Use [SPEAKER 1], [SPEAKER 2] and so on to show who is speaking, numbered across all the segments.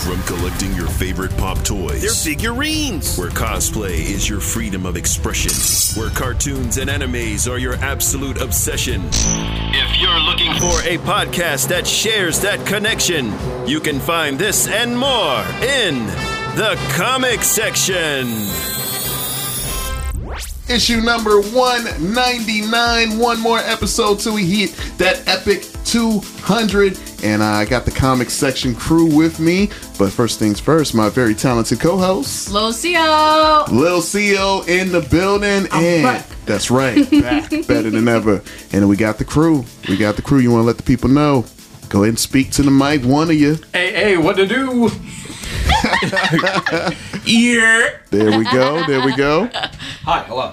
[SPEAKER 1] From collecting your favorite pop toys.
[SPEAKER 2] They're figurines!
[SPEAKER 1] Where cosplay is your freedom of expression. Where cartoons and animes are your absolute obsession. If you're looking for a podcast that shares that connection, you can find this and more in the comic section.
[SPEAKER 3] Issue number 199. One more episode till we hit that epic 200. And I got the comic section crew with me. But first things first, my very talented co host,
[SPEAKER 4] Lil Xio.
[SPEAKER 3] Lil Xio in the building.
[SPEAKER 4] I'm
[SPEAKER 3] and
[SPEAKER 4] back.
[SPEAKER 3] that's right, back better than ever. And we got the crew. We got the crew. You want to let the people know? Go ahead and speak to the mic, one of you.
[SPEAKER 5] Hey, hey, what to do? yeah.
[SPEAKER 3] There we go. There we go.
[SPEAKER 5] Hi, hello.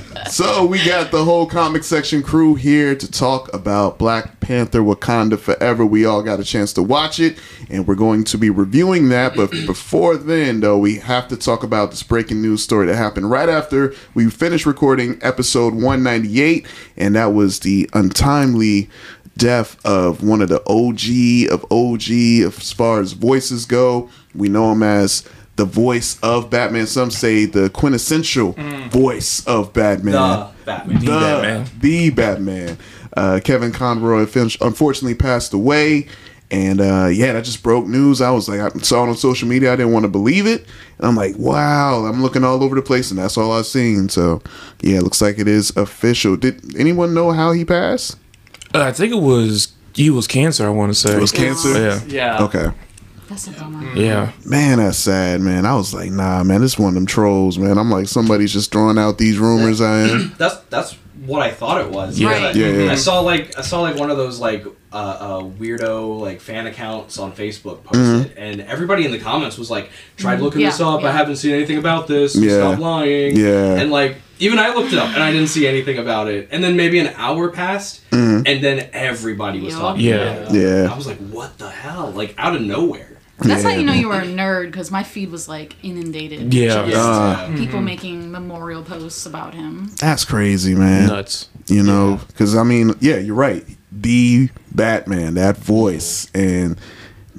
[SPEAKER 3] So we got the whole comic section crew here to talk about Black Panther Wakanda Forever. We all got a chance to watch it and we're going to be reviewing that. But before then, though, we have to talk about this breaking news story that happened right after we finished recording episode 198, and that was the untimely death of one of the OG of OG as far as voices go. We know him as the voice of Batman. Some say the quintessential voice of Batman.
[SPEAKER 5] The Batman.
[SPEAKER 3] The,
[SPEAKER 5] The
[SPEAKER 3] Batman.
[SPEAKER 5] Batman.
[SPEAKER 3] The Batman. Uh, Kevin Conroy fin- unfortunately passed away. And uh, yeah, that just broke news. I was like, I saw it on social media. I didn't want to believe it. And I'm like, wow. I'm looking all over the place, and that's all I've seen. So yeah, it looks like it is official. Did anyone know how he passed?
[SPEAKER 6] Uh, I think it was he was cancer. I want to say
[SPEAKER 3] It was cancer?
[SPEAKER 6] Yeah,
[SPEAKER 5] Yeah.
[SPEAKER 3] Okay.
[SPEAKER 4] That's a bummer.
[SPEAKER 6] yeah.
[SPEAKER 3] Man, that's sad, man. I was like, nah, man, this is one of them trolls, man. I'm like, somebody's just throwing out these rumors. I am.
[SPEAKER 5] That's that's what I thought it was.
[SPEAKER 6] Yeah.
[SPEAKER 4] Right.
[SPEAKER 3] Yeah, yeah.
[SPEAKER 5] I saw like I saw like one of those like uh, uh, weirdo like fan accounts on Facebook posted,
[SPEAKER 3] Mm-hmm.
[SPEAKER 5] and everybody in the comments was like, "Tried looking
[SPEAKER 4] Yeah,
[SPEAKER 5] this up. I haven't seen anything about this.
[SPEAKER 3] Yeah.
[SPEAKER 5] Stop lying."
[SPEAKER 3] Yeah.
[SPEAKER 5] And like even I looked it up and I didn't see anything about it. And then maybe an hour passed, and then everybody was
[SPEAKER 4] Yup.
[SPEAKER 5] talking.
[SPEAKER 6] Yeah.
[SPEAKER 5] about it.
[SPEAKER 3] Yeah.
[SPEAKER 5] I was like, "What the hell?" Like out of nowhere.
[SPEAKER 4] That's how you know you were a nerd because my feed was like inundated.
[SPEAKER 6] Yeah.
[SPEAKER 4] Just
[SPEAKER 3] Uh,
[SPEAKER 4] people making memorial posts about him.
[SPEAKER 3] That's crazy, man.
[SPEAKER 6] Nuts.
[SPEAKER 3] You know, because I mean, yeah, you're right. The Batman, that voice, and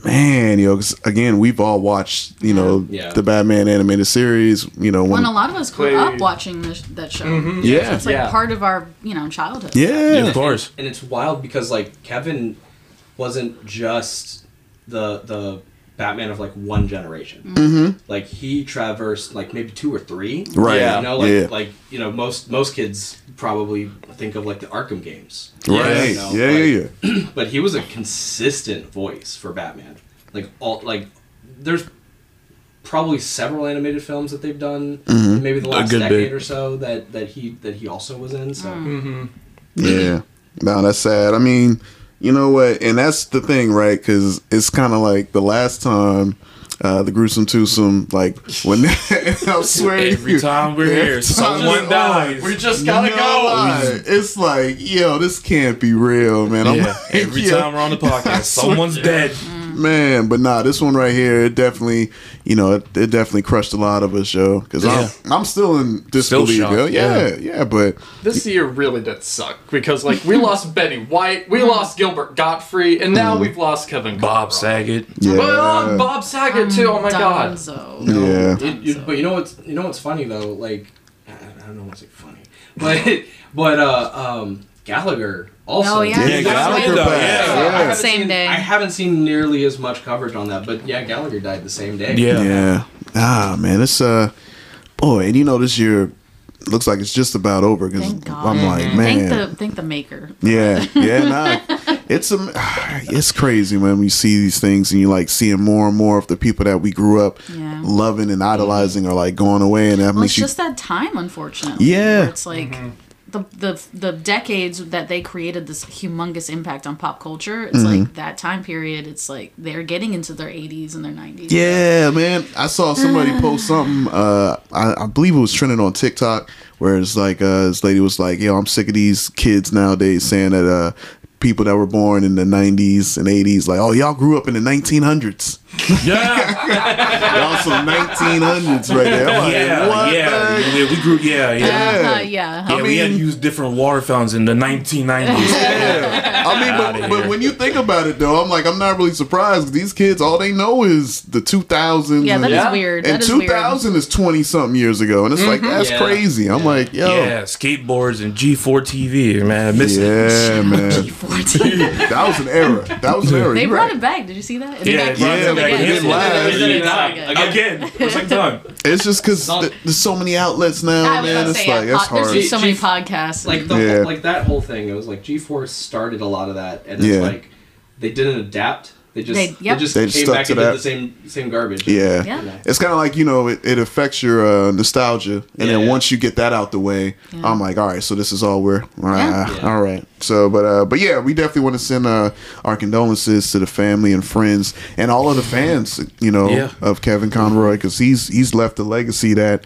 [SPEAKER 3] man, you know, 'cause again, we've all watched, you know,
[SPEAKER 5] Yeah.
[SPEAKER 3] the Batman animated series. You know, when
[SPEAKER 4] When a lot of us grew
[SPEAKER 5] Play-
[SPEAKER 4] up watching this, that show.
[SPEAKER 3] yeah,
[SPEAKER 4] It's like
[SPEAKER 5] Yeah.
[SPEAKER 4] part of our, you know, childhood.
[SPEAKER 3] yeah,
[SPEAKER 6] Yeah, of course.
[SPEAKER 5] and it's wild because like Kevin wasn't just the the Batman of like one generation. Mm-hmm. Like he traversed like maybe two or three.
[SPEAKER 3] Right.
[SPEAKER 5] You know, like
[SPEAKER 3] Yeah.
[SPEAKER 5] like you know most most kids probably think of like the Arkham games.
[SPEAKER 3] right,
[SPEAKER 5] You know,
[SPEAKER 3] yeah,
[SPEAKER 5] like-
[SPEAKER 3] yeah, yeah.
[SPEAKER 5] But he was a consistent voice for Batman. Like all like there's probably several animated films that they've done
[SPEAKER 3] Mm-hmm.
[SPEAKER 5] maybe the last decade
[SPEAKER 6] bit.
[SPEAKER 5] or so that that he that he also was in so
[SPEAKER 3] Yeah. No, that's sad. I mean, you know what? And that's the thing, right? Because it's kind of like the last time. Uh, the gruesome twosome, like when I swear
[SPEAKER 6] Every
[SPEAKER 3] you,
[SPEAKER 6] time we're here,
[SPEAKER 3] time
[SPEAKER 6] someone dies.
[SPEAKER 5] We just gotta go.
[SPEAKER 3] It's like, yo, this can't be real, man. I'm
[SPEAKER 6] Yeah.
[SPEAKER 3] like,
[SPEAKER 6] Every
[SPEAKER 3] yo,
[SPEAKER 6] time we're on the podcast, someone's dead.
[SPEAKER 3] Man. But nah, this one right here, it definitely, you know, it, it definitely crushed a lot of us, yo. Because
[SPEAKER 6] Yeah.
[SPEAKER 3] I'm, I'm still in disbelief,
[SPEAKER 6] shocked,
[SPEAKER 3] yo. Yeah, yeah, but
[SPEAKER 7] This year really did suck because like we lost Betty White, we lost Gilbert Gottfried, and now we've lost Kevin
[SPEAKER 6] Bob
[SPEAKER 7] Conroy.
[SPEAKER 6] Saget.
[SPEAKER 3] yeah,
[SPEAKER 7] Well, Bob Saget too. Oh my god.
[SPEAKER 4] Dunzo.
[SPEAKER 3] yeah.
[SPEAKER 5] You- you- but you know what's you know what's funny though? Like I, I don't know what's funny, but but uh, um, Gallagher also.
[SPEAKER 4] Oh, yeah.
[SPEAKER 3] Yeah, Gallagher
[SPEAKER 6] died.
[SPEAKER 3] back.
[SPEAKER 6] Yeah.
[SPEAKER 5] I
[SPEAKER 3] Yeah.
[SPEAKER 5] haven't
[SPEAKER 4] Same
[SPEAKER 5] seen-
[SPEAKER 4] day.
[SPEAKER 5] I haven't seen nearly as much coverage on that, but yeah, Gallagher died the same day.
[SPEAKER 6] Yeah.
[SPEAKER 3] Yeah. Ah, man, it's uh, boy, and you know this year looks like it's just about over because I'm like, man,
[SPEAKER 4] Thank the thank the maker.
[SPEAKER 3] yeah, yeah, nah, it's um, it's crazy when we see these things and you like seeing more and more of the people that we grew up
[SPEAKER 4] Yeah.
[SPEAKER 3] loving and idolizing are like going away, and that
[SPEAKER 4] Well,
[SPEAKER 3] makes
[SPEAKER 4] it's
[SPEAKER 3] you
[SPEAKER 4] just that time, unfortunately.
[SPEAKER 3] Yeah.
[SPEAKER 4] where It's like the the the decades that they created this humongous impact on pop culture. It's
[SPEAKER 3] Mm-hmm.
[SPEAKER 4] like that time period. It's like they're getting into their 80s and their 90s.
[SPEAKER 3] Yeah, man. I saw somebody post something. Uh, I, I believe it was trending on TikTok, where it's like uh, this lady was like, "Yo, I'm sick of these kids nowadays saying that uh, people that were born in the '90s and '80s, like, oh, y'all grew up in the 1900s.
[SPEAKER 6] Yeah,
[SPEAKER 3] Y'all some 1900s right there. I'm like,
[SPEAKER 6] yeah,
[SPEAKER 3] what
[SPEAKER 6] yeah.
[SPEAKER 3] the-
[SPEAKER 6] yeah. We grew. Yeah, yeah.
[SPEAKER 4] Uh-huh,
[SPEAKER 3] Yeah.
[SPEAKER 4] yeah.
[SPEAKER 6] Yeah, we had to
[SPEAKER 3] mean-
[SPEAKER 6] use different water fountains in the 1990s.
[SPEAKER 3] I mean, but, but when you think about it, though, I'm like, I'm not really surprised. These kids, all they know is the 2000s.
[SPEAKER 4] Yeah, that
[SPEAKER 3] and,
[SPEAKER 4] is
[SPEAKER 7] Yeah.
[SPEAKER 4] weird.
[SPEAKER 3] and
[SPEAKER 4] That is weird.
[SPEAKER 3] 2000 is 20 something years ago, and it's like mm-hmm. that's
[SPEAKER 5] Yeah.
[SPEAKER 3] crazy. I'm like, yo,
[SPEAKER 6] Yeah, skateboards and G4 TV, man. I miss it.
[SPEAKER 3] man. G4 TV. that was an era. That was an era.
[SPEAKER 4] They
[SPEAKER 3] You're
[SPEAKER 4] brought
[SPEAKER 3] right.
[SPEAKER 4] it back. Did you see that? It's
[SPEAKER 6] Yeah,
[SPEAKER 4] back.
[SPEAKER 6] yeah,
[SPEAKER 4] It's
[SPEAKER 3] but
[SPEAKER 4] back.
[SPEAKER 3] it didn't last.
[SPEAKER 4] It's
[SPEAKER 5] It didn't
[SPEAKER 4] back.
[SPEAKER 5] die.
[SPEAKER 4] Okay.
[SPEAKER 6] Again, second time.
[SPEAKER 3] It's just because
[SPEAKER 5] not-
[SPEAKER 3] there's so many outlets now, man. It's like
[SPEAKER 4] yeah,
[SPEAKER 3] it's
[SPEAKER 4] po- there's so many podcasts.
[SPEAKER 5] like the
[SPEAKER 3] Yeah.
[SPEAKER 5] whole, like that whole thing. It was like G4 started a lot of that, and it's
[SPEAKER 3] Yeah.
[SPEAKER 5] like they didn't adapt. They just
[SPEAKER 4] They-
[SPEAKER 5] they, just
[SPEAKER 3] They just
[SPEAKER 5] came
[SPEAKER 3] stuck
[SPEAKER 5] back
[SPEAKER 3] to
[SPEAKER 5] and did the same same garbage.
[SPEAKER 3] Yeah.
[SPEAKER 4] Yeah.
[SPEAKER 3] It's kind of like, you know, it, it affects your uh, nostalgia. And then
[SPEAKER 5] Yeah.
[SPEAKER 3] once you get that out the way, I'm like, all right, so this is all we're,
[SPEAKER 5] Yeah.
[SPEAKER 3] all right. So, but, uh, but yeah, we definitely want to send uh, our condolences to the family and friends and all of the fans, you know,
[SPEAKER 6] Yeah.
[SPEAKER 3] of Kevin Conroy because he's, he's left a legacy that,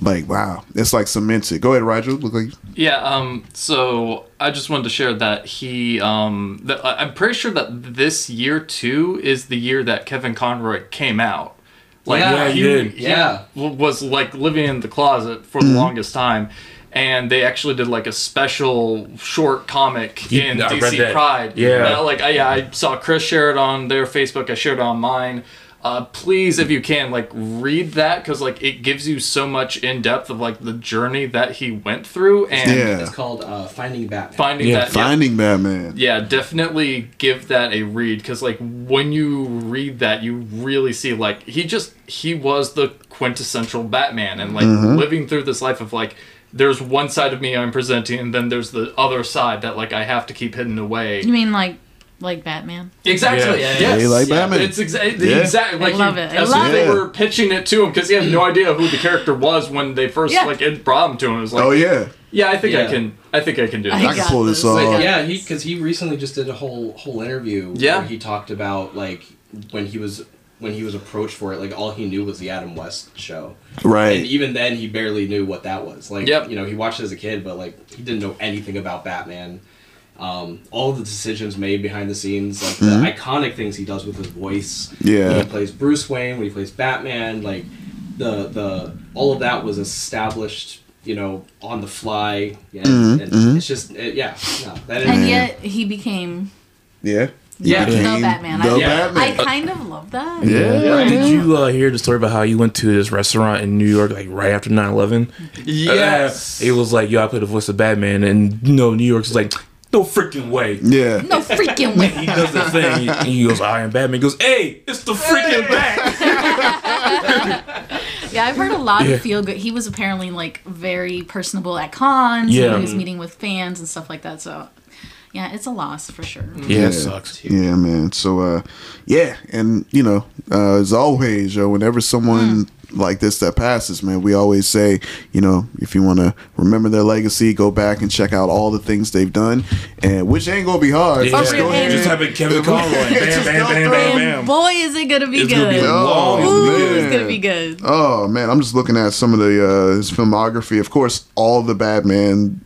[SPEAKER 3] like, wow, it's like cemented. Go ahead, Roger. Look like,
[SPEAKER 7] Yeah, um, so I just wanted to share that he, um, that I- I'm pretty sure that this year too is the year that Kevin Conroy came out. Like,
[SPEAKER 5] Yeah,
[SPEAKER 6] he did.
[SPEAKER 5] Yeah.
[SPEAKER 7] w- was like living in the closet for the longest time. And they actually did like a special short comic
[SPEAKER 6] Yeah,
[SPEAKER 7] in
[SPEAKER 6] I
[SPEAKER 7] DC. Pride.
[SPEAKER 6] Yeah.
[SPEAKER 7] That, like I, yeah, I saw Chris share it on their Facebook. I shared it on mine. Uh, please, if you can, like read that because like it gives you so much in depth of like the journey that he went through and
[SPEAKER 3] Yeah.
[SPEAKER 5] It's called uh, Finding Batman.
[SPEAKER 7] finding
[SPEAKER 6] Yeah,
[SPEAKER 7] that. yeah,
[SPEAKER 3] finding Batman.
[SPEAKER 7] yeah, definitely give that a read because like when you read that, you really see like he just he was the quintessential Batman and like
[SPEAKER 3] Mm-hmm.
[SPEAKER 7] living through this life of like there's one side of me I'm presenting and then there's the other side that like I have to keep hidden away.
[SPEAKER 4] You mean like like Batman?
[SPEAKER 7] Exactly.
[SPEAKER 6] Yeah.
[SPEAKER 7] Yes.
[SPEAKER 3] Yeah, you like Batman.
[SPEAKER 7] It's exactly the
[SPEAKER 3] Yeah.
[SPEAKER 7] exact like
[SPEAKER 4] love
[SPEAKER 7] he-
[SPEAKER 4] it. I
[SPEAKER 7] as
[SPEAKER 4] love
[SPEAKER 7] soon as they
[SPEAKER 3] it.
[SPEAKER 7] were pitching it to him because he had no idea who the character was when they first
[SPEAKER 4] Yeah.
[SPEAKER 7] like it brought him to him. It was like,
[SPEAKER 3] Oh, yeah.
[SPEAKER 7] yeah, I think I can, I think I can do
[SPEAKER 4] I
[SPEAKER 7] that.
[SPEAKER 3] I can pull this
[SPEAKER 4] this.
[SPEAKER 3] off.
[SPEAKER 4] Like,
[SPEAKER 5] Yeah, he because he recently just did a whole whole interview
[SPEAKER 7] Yeah.
[SPEAKER 5] where he talked about like when he was when he was approached for it, like all he knew was the Adam West show.
[SPEAKER 3] Right.
[SPEAKER 5] And even then he barely knew what that was. Like
[SPEAKER 7] Yep.
[SPEAKER 5] you know, he watched it as a kid, but like he didn't know anything about Batman. Um, all the decisions made behind the scenes, like the iconic things he does with his voice.
[SPEAKER 3] Yeah.
[SPEAKER 5] When he plays Bruce Wayne, when he plays Batman, like the the all of that was established, you know, on the fly. Yeah, and it's just it, yeah, no, that is
[SPEAKER 4] And yet he became
[SPEAKER 3] Yeah.
[SPEAKER 5] Yeah.
[SPEAKER 4] the
[SPEAKER 3] Became
[SPEAKER 4] Batman.
[SPEAKER 3] The
[SPEAKER 4] I,
[SPEAKER 3] Batman.
[SPEAKER 4] I kind of love that.
[SPEAKER 3] yeah.
[SPEAKER 6] Did you uh, hear the story about how you went to this restaurant in New York like right after 9-11?
[SPEAKER 7] Yes.
[SPEAKER 6] Uh, it was like, yo, I played the voice of Batman, and you know, New York's like, no freaking way.
[SPEAKER 3] Yeah.
[SPEAKER 4] No freaking way.
[SPEAKER 6] He does the thing. and He goes, I am Batman. He goes, hey, it's the freaking Bat.
[SPEAKER 4] Yeah, I've heard a lot
[SPEAKER 6] Yeah.
[SPEAKER 4] of feel good. He was apparently like very personable at cons.
[SPEAKER 6] Yeah.
[SPEAKER 4] He was meeting with fans and stuff like that. So yeah, it's a loss for sure.
[SPEAKER 6] Yeah, it sucks.
[SPEAKER 3] Yeah, man. So, uh, yeah, and you know, uh, as always, yo, whenever someone like this that passes, man, we always say, you know, if you want to remember their legacy, go back and check out all the things they've done, and which ain't gonna be hard.
[SPEAKER 6] Yeah.
[SPEAKER 3] Just go ahead
[SPEAKER 6] Just
[SPEAKER 3] and-
[SPEAKER 6] type in Kevin Conroy. Bam,
[SPEAKER 3] Just
[SPEAKER 6] bam, bam, bam, bam.
[SPEAKER 4] Boy, is it gonna be
[SPEAKER 6] It's
[SPEAKER 4] good.
[SPEAKER 6] gonna be a
[SPEAKER 3] Oh,
[SPEAKER 6] long
[SPEAKER 4] Ooh,
[SPEAKER 3] man.
[SPEAKER 4] it's gonna be good.
[SPEAKER 3] Oh man, I'm just looking at some of the uh, his filmography. Of course, all the Batman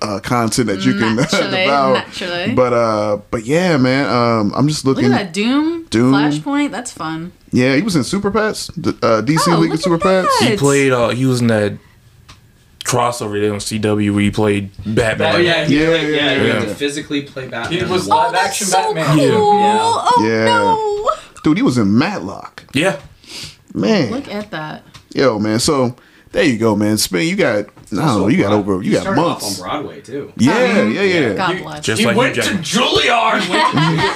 [SPEAKER 3] uh, content that you can
[SPEAKER 4] Naturally,
[SPEAKER 3] devour.
[SPEAKER 4] naturally.
[SPEAKER 3] But uh, but yeah, man. Um, I'm just
[SPEAKER 4] Look
[SPEAKER 3] looking.
[SPEAKER 4] at that Doom,
[SPEAKER 3] Doom.
[SPEAKER 4] Flashpoint. That's fun.
[SPEAKER 3] Yeah, he was in Super Pets, the, uh, DC
[SPEAKER 4] Oh,
[SPEAKER 3] League of Super
[SPEAKER 4] at
[SPEAKER 3] Pets.
[SPEAKER 6] He played, uh, he was in that crossover there on CW where he played Batman.
[SPEAKER 5] Oh yeah, he,
[SPEAKER 3] Yeah,
[SPEAKER 5] like,
[SPEAKER 3] yeah,
[SPEAKER 5] yeah, you
[SPEAKER 6] yeah.
[SPEAKER 5] have to physically play Batman.
[SPEAKER 7] He was
[SPEAKER 5] Well,
[SPEAKER 7] live
[SPEAKER 4] Oh, that's
[SPEAKER 7] action
[SPEAKER 4] so
[SPEAKER 7] Batman.
[SPEAKER 4] cool.
[SPEAKER 6] Yeah.
[SPEAKER 4] Oh
[SPEAKER 3] Yeah.
[SPEAKER 4] no!
[SPEAKER 3] Dude, he was in Matlock.
[SPEAKER 6] Yeah.
[SPEAKER 3] Man,
[SPEAKER 4] Look at that.
[SPEAKER 3] yo, man. So there you go, man. Spin, you got. I don't know. You got over. You got
[SPEAKER 5] started off
[SPEAKER 3] months.
[SPEAKER 5] on Broadway too.
[SPEAKER 3] Yeah, yeah, yeah.
[SPEAKER 4] God bless.
[SPEAKER 6] Just
[SPEAKER 7] he
[SPEAKER 6] like
[SPEAKER 7] went
[SPEAKER 6] you,
[SPEAKER 7] to
[SPEAKER 6] Jack.
[SPEAKER 7] Juilliard.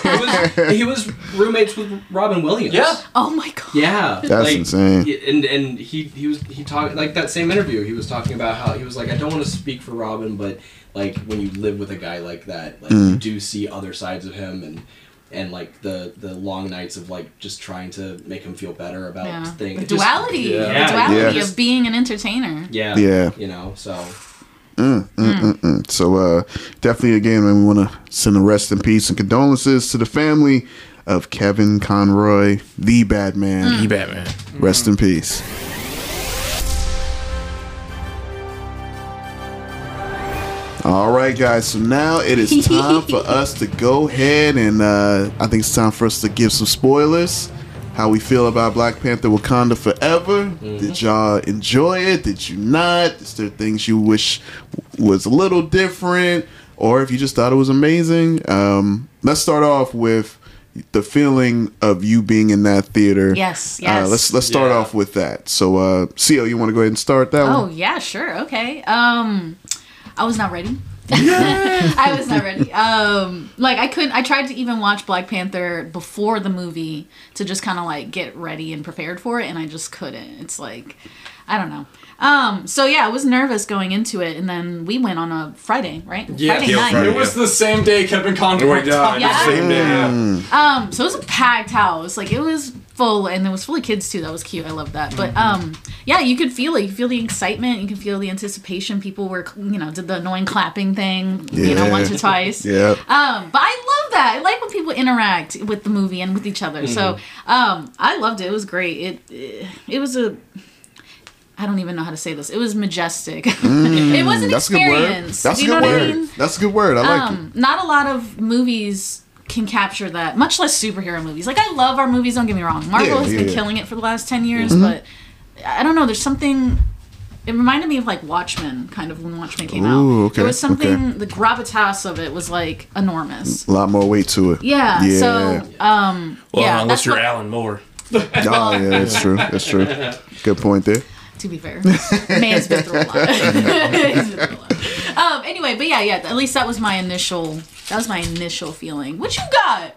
[SPEAKER 5] he, was, he was roommates with Robin Williams.
[SPEAKER 7] yeah.
[SPEAKER 4] oh my god.
[SPEAKER 5] Yeah,
[SPEAKER 3] That's insane.
[SPEAKER 5] And and he he was he talked like that same interview. He was talking about how he was like, I don't want to speak for Robin, but like when you live with a guy like that, like
[SPEAKER 3] Mm.
[SPEAKER 5] you do see other sides of him and and like the the long nights of like just trying to make him feel better about
[SPEAKER 4] Yeah.
[SPEAKER 5] things.
[SPEAKER 4] The
[SPEAKER 5] It just-
[SPEAKER 4] duality.
[SPEAKER 5] Yeah.
[SPEAKER 4] The duality
[SPEAKER 3] Yeah.
[SPEAKER 4] of being an entertainer.
[SPEAKER 5] yeah,
[SPEAKER 3] Yeah.
[SPEAKER 5] you know. So mm, mm, mm.
[SPEAKER 3] So uh, definitely again, man, we want to send a rest in peace and condolences to the family of Kevin Conroy, the bad man.
[SPEAKER 6] He Batman.
[SPEAKER 3] Rest in peace. All right, guys. So now it is time for us to go ahead and uh, I think it's time for us to give some spoilers. How we feel about Black Panther Wakanda Forever. Did y'all enjoy it? Did you not? Is there things you wish was a little different? Or if you just thought it was amazing? Um, let's start off with the feeling of you being in that theater.
[SPEAKER 4] Yes,
[SPEAKER 3] Uh,
[SPEAKER 4] yes.
[SPEAKER 3] let's let's start
[SPEAKER 5] Yeah.
[SPEAKER 3] off with that. So, uh, Xio, you want to go ahead and start that
[SPEAKER 4] Oh
[SPEAKER 3] one?
[SPEAKER 4] yeah, sure, okay. Um, I was not ready. I was not ready. Um, like I couldn't. I tried to even watch Black Panther before the movie to just kind of like get ready and prepared for it, and I just couldn't. It's like, I don't know. Um, so yeah, I was nervous going into it, and then we went on a Friday, right? Friday
[SPEAKER 6] Yeah,
[SPEAKER 4] night.
[SPEAKER 6] Friday.
[SPEAKER 7] It was the same day Kevin Conroy died.
[SPEAKER 6] down.
[SPEAKER 4] Yeah.
[SPEAKER 6] Same day.
[SPEAKER 3] Mm.
[SPEAKER 6] Yeah.
[SPEAKER 4] Um, so it was a packed house. Like it was full, and it was full of kids too. That was cute. I love that. But um, yeah, you could feel it. You could feel the excitement. You can feel the anticipation. People were, you know, did the annoying clapping thing, you know, once or twice.
[SPEAKER 3] Yeah.
[SPEAKER 4] Um, but I love that. I like when people interact with the movie and with each other. So um, I loved it. It was great. It it, it was a. I don't even know how to say this. It was majestic. it was an
[SPEAKER 3] Mm, That's a good word.
[SPEAKER 4] experience.
[SPEAKER 3] That's
[SPEAKER 4] Do
[SPEAKER 3] a
[SPEAKER 4] you
[SPEAKER 3] good
[SPEAKER 4] know
[SPEAKER 3] word.
[SPEAKER 4] what I mean?
[SPEAKER 3] That's a good word. I like it.
[SPEAKER 4] um, not a lot of movies can capture that, much less superhero movies. Like I love our movies, don't get me wrong. Marvel
[SPEAKER 3] Yeah,
[SPEAKER 4] has
[SPEAKER 3] yeah,
[SPEAKER 4] been
[SPEAKER 3] yeah.
[SPEAKER 4] killing it for the last ten years, but I don't know. There's something. It reminded me of like Watchmen, kind of when Watchmen came
[SPEAKER 3] Ooh,
[SPEAKER 4] out.
[SPEAKER 3] okay,
[SPEAKER 4] There was something.
[SPEAKER 3] okay.
[SPEAKER 4] The gravitas of it was like enormous.
[SPEAKER 3] A lot more weight to it.
[SPEAKER 4] Yeah.
[SPEAKER 3] Yeah.
[SPEAKER 4] So, um,
[SPEAKER 6] Well,
[SPEAKER 4] yeah.
[SPEAKER 6] unless you're
[SPEAKER 4] what-
[SPEAKER 6] Alan Moore.
[SPEAKER 3] Oh, yeah, that's true. That's true. Good point there.
[SPEAKER 4] To be fair. Man's been through a lot. He's been through a lot. Um, anyway, but yeah, yeah. At least that was my initial. That was my initial feeling. What you got?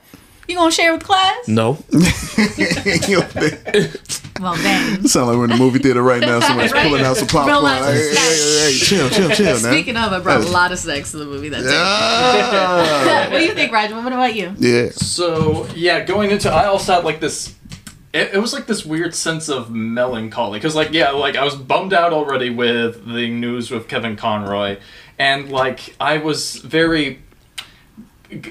[SPEAKER 4] You gonna share with class?
[SPEAKER 6] No.
[SPEAKER 4] Well, dang.
[SPEAKER 3] Sound like we're in the movie theater right now. Somebody's
[SPEAKER 4] Right.
[SPEAKER 3] pulling out some popcorn.
[SPEAKER 4] Relax and
[SPEAKER 3] Hey, hey, hey, hey, chill, chill, chill, man.
[SPEAKER 4] Speaking of, I brought a lot of sex to the movie that day.
[SPEAKER 3] Ah.
[SPEAKER 4] what do you think, Raj? What about you?
[SPEAKER 3] yeah.
[SPEAKER 7] So yeah, going into I also had like this. It, it was like this weird sense of melancholy because like yeah like I was bummed out already with the news with Kevin Conroy, and like I was very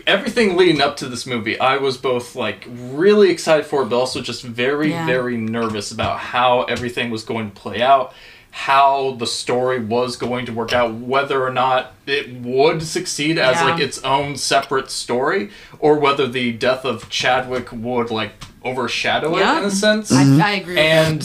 [SPEAKER 7] everything leading up to this movie, I was both like really excited for it, but also just very,
[SPEAKER 4] Yeah.
[SPEAKER 7] very nervous about how everything was going to play out, how the story was going to work out, whether or not it would succeed as
[SPEAKER 4] Yeah.
[SPEAKER 7] like its own separate story, or whether the death of Chadwick would like overshadow
[SPEAKER 4] Yeah.
[SPEAKER 7] it in a sense.
[SPEAKER 4] I, I agree.
[SPEAKER 7] And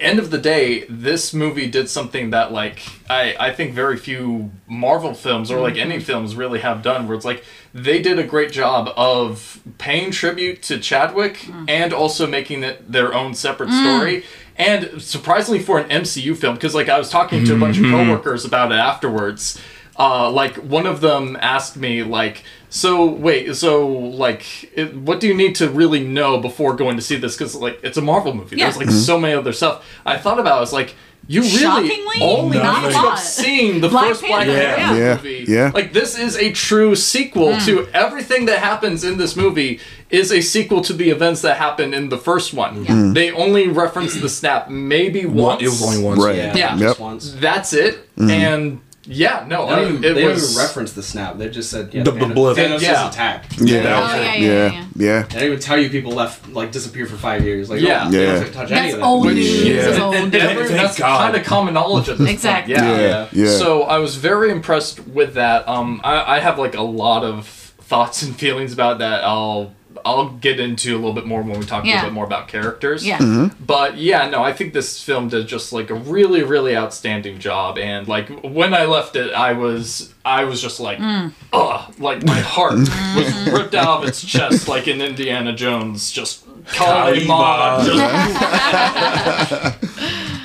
[SPEAKER 7] end of the day, this movie did something that like I, I think very few Marvel films or like
[SPEAKER 4] Mm-hmm.
[SPEAKER 7] any films really have done where it's like they did a great job of paying tribute to Chadwick
[SPEAKER 4] Mm.
[SPEAKER 7] and also making it their own separate story. And surprisingly for an MCU film, because like I was talking to a bunch of coworkers about it afterwards. Uh, like one of them asked me like so wait so like it, what do you need to really know before going to see this because like it's a marvel movie
[SPEAKER 4] Yeah.
[SPEAKER 7] there's like so many other stuff i thought about it, I was like you really
[SPEAKER 4] Shockingly,
[SPEAKER 7] only
[SPEAKER 4] not
[SPEAKER 7] need
[SPEAKER 4] a
[SPEAKER 7] to have seen the
[SPEAKER 4] Black
[SPEAKER 7] first Black
[SPEAKER 4] Panther,
[SPEAKER 7] Panther
[SPEAKER 4] yeah.
[SPEAKER 3] Yeah,
[SPEAKER 7] movie.
[SPEAKER 3] yeah.
[SPEAKER 7] Like this is a true sequel
[SPEAKER 4] Hmm.
[SPEAKER 7] to everything that happens in this movie is a sequel to the events that happened in the first one.
[SPEAKER 4] Yeah.
[SPEAKER 7] They only reference the snap maybe
[SPEAKER 6] One,
[SPEAKER 7] once.
[SPEAKER 6] it was only once.
[SPEAKER 3] Right.
[SPEAKER 5] Yeah,
[SPEAKER 7] Yeah.
[SPEAKER 5] just
[SPEAKER 3] Yep.
[SPEAKER 5] once.
[SPEAKER 7] That's it. And yeah, no,
[SPEAKER 5] They
[SPEAKER 7] I,
[SPEAKER 5] don't, even,
[SPEAKER 7] it
[SPEAKER 5] they don't even reference the snap. They just said yeah,
[SPEAKER 6] The
[SPEAKER 5] Thanos,
[SPEAKER 6] blood.
[SPEAKER 5] Thanos
[SPEAKER 7] Yeah.
[SPEAKER 5] is attacked.
[SPEAKER 3] Yeah.
[SPEAKER 4] oh yeah, yeah,
[SPEAKER 3] Yeah.
[SPEAKER 4] yeah. yeah.
[SPEAKER 3] Yeah.
[SPEAKER 5] They don't even tell you people left like disappeared for five years. Like
[SPEAKER 7] Yeah.
[SPEAKER 5] oh, they
[SPEAKER 3] Yeah.
[SPEAKER 5] don't touch any
[SPEAKER 4] That's
[SPEAKER 5] of that.
[SPEAKER 4] old news.
[SPEAKER 6] Yeah.
[SPEAKER 4] That's old
[SPEAKER 7] and
[SPEAKER 4] news.
[SPEAKER 7] that's
[SPEAKER 6] God.
[SPEAKER 7] kind of common knowledge at this
[SPEAKER 4] Exactly.
[SPEAKER 7] point. Yeah.
[SPEAKER 3] Yeah. Yeah.
[SPEAKER 7] So I was very impressed with that. Um, I, I have like a lot of thoughts and feelings about that. I'll I'll get into a little bit more when we talk a little bit more about characters.
[SPEAKER 4] Yeah.
[SPEAKER 3] Mm-hmm.
[SPEAKER 7] But yeah, no, I think this film did just like a really, really outstanding job. And like when I left it, I was I was just like,
[SPEAKER 4] Mm.
[SPEAKER 7] ugh, like my heart was ripped out of its chest, like in Indiana Jones, just Kali Ma,
[SPEAKER 6] Kaliba.
[SPEAKER 7] just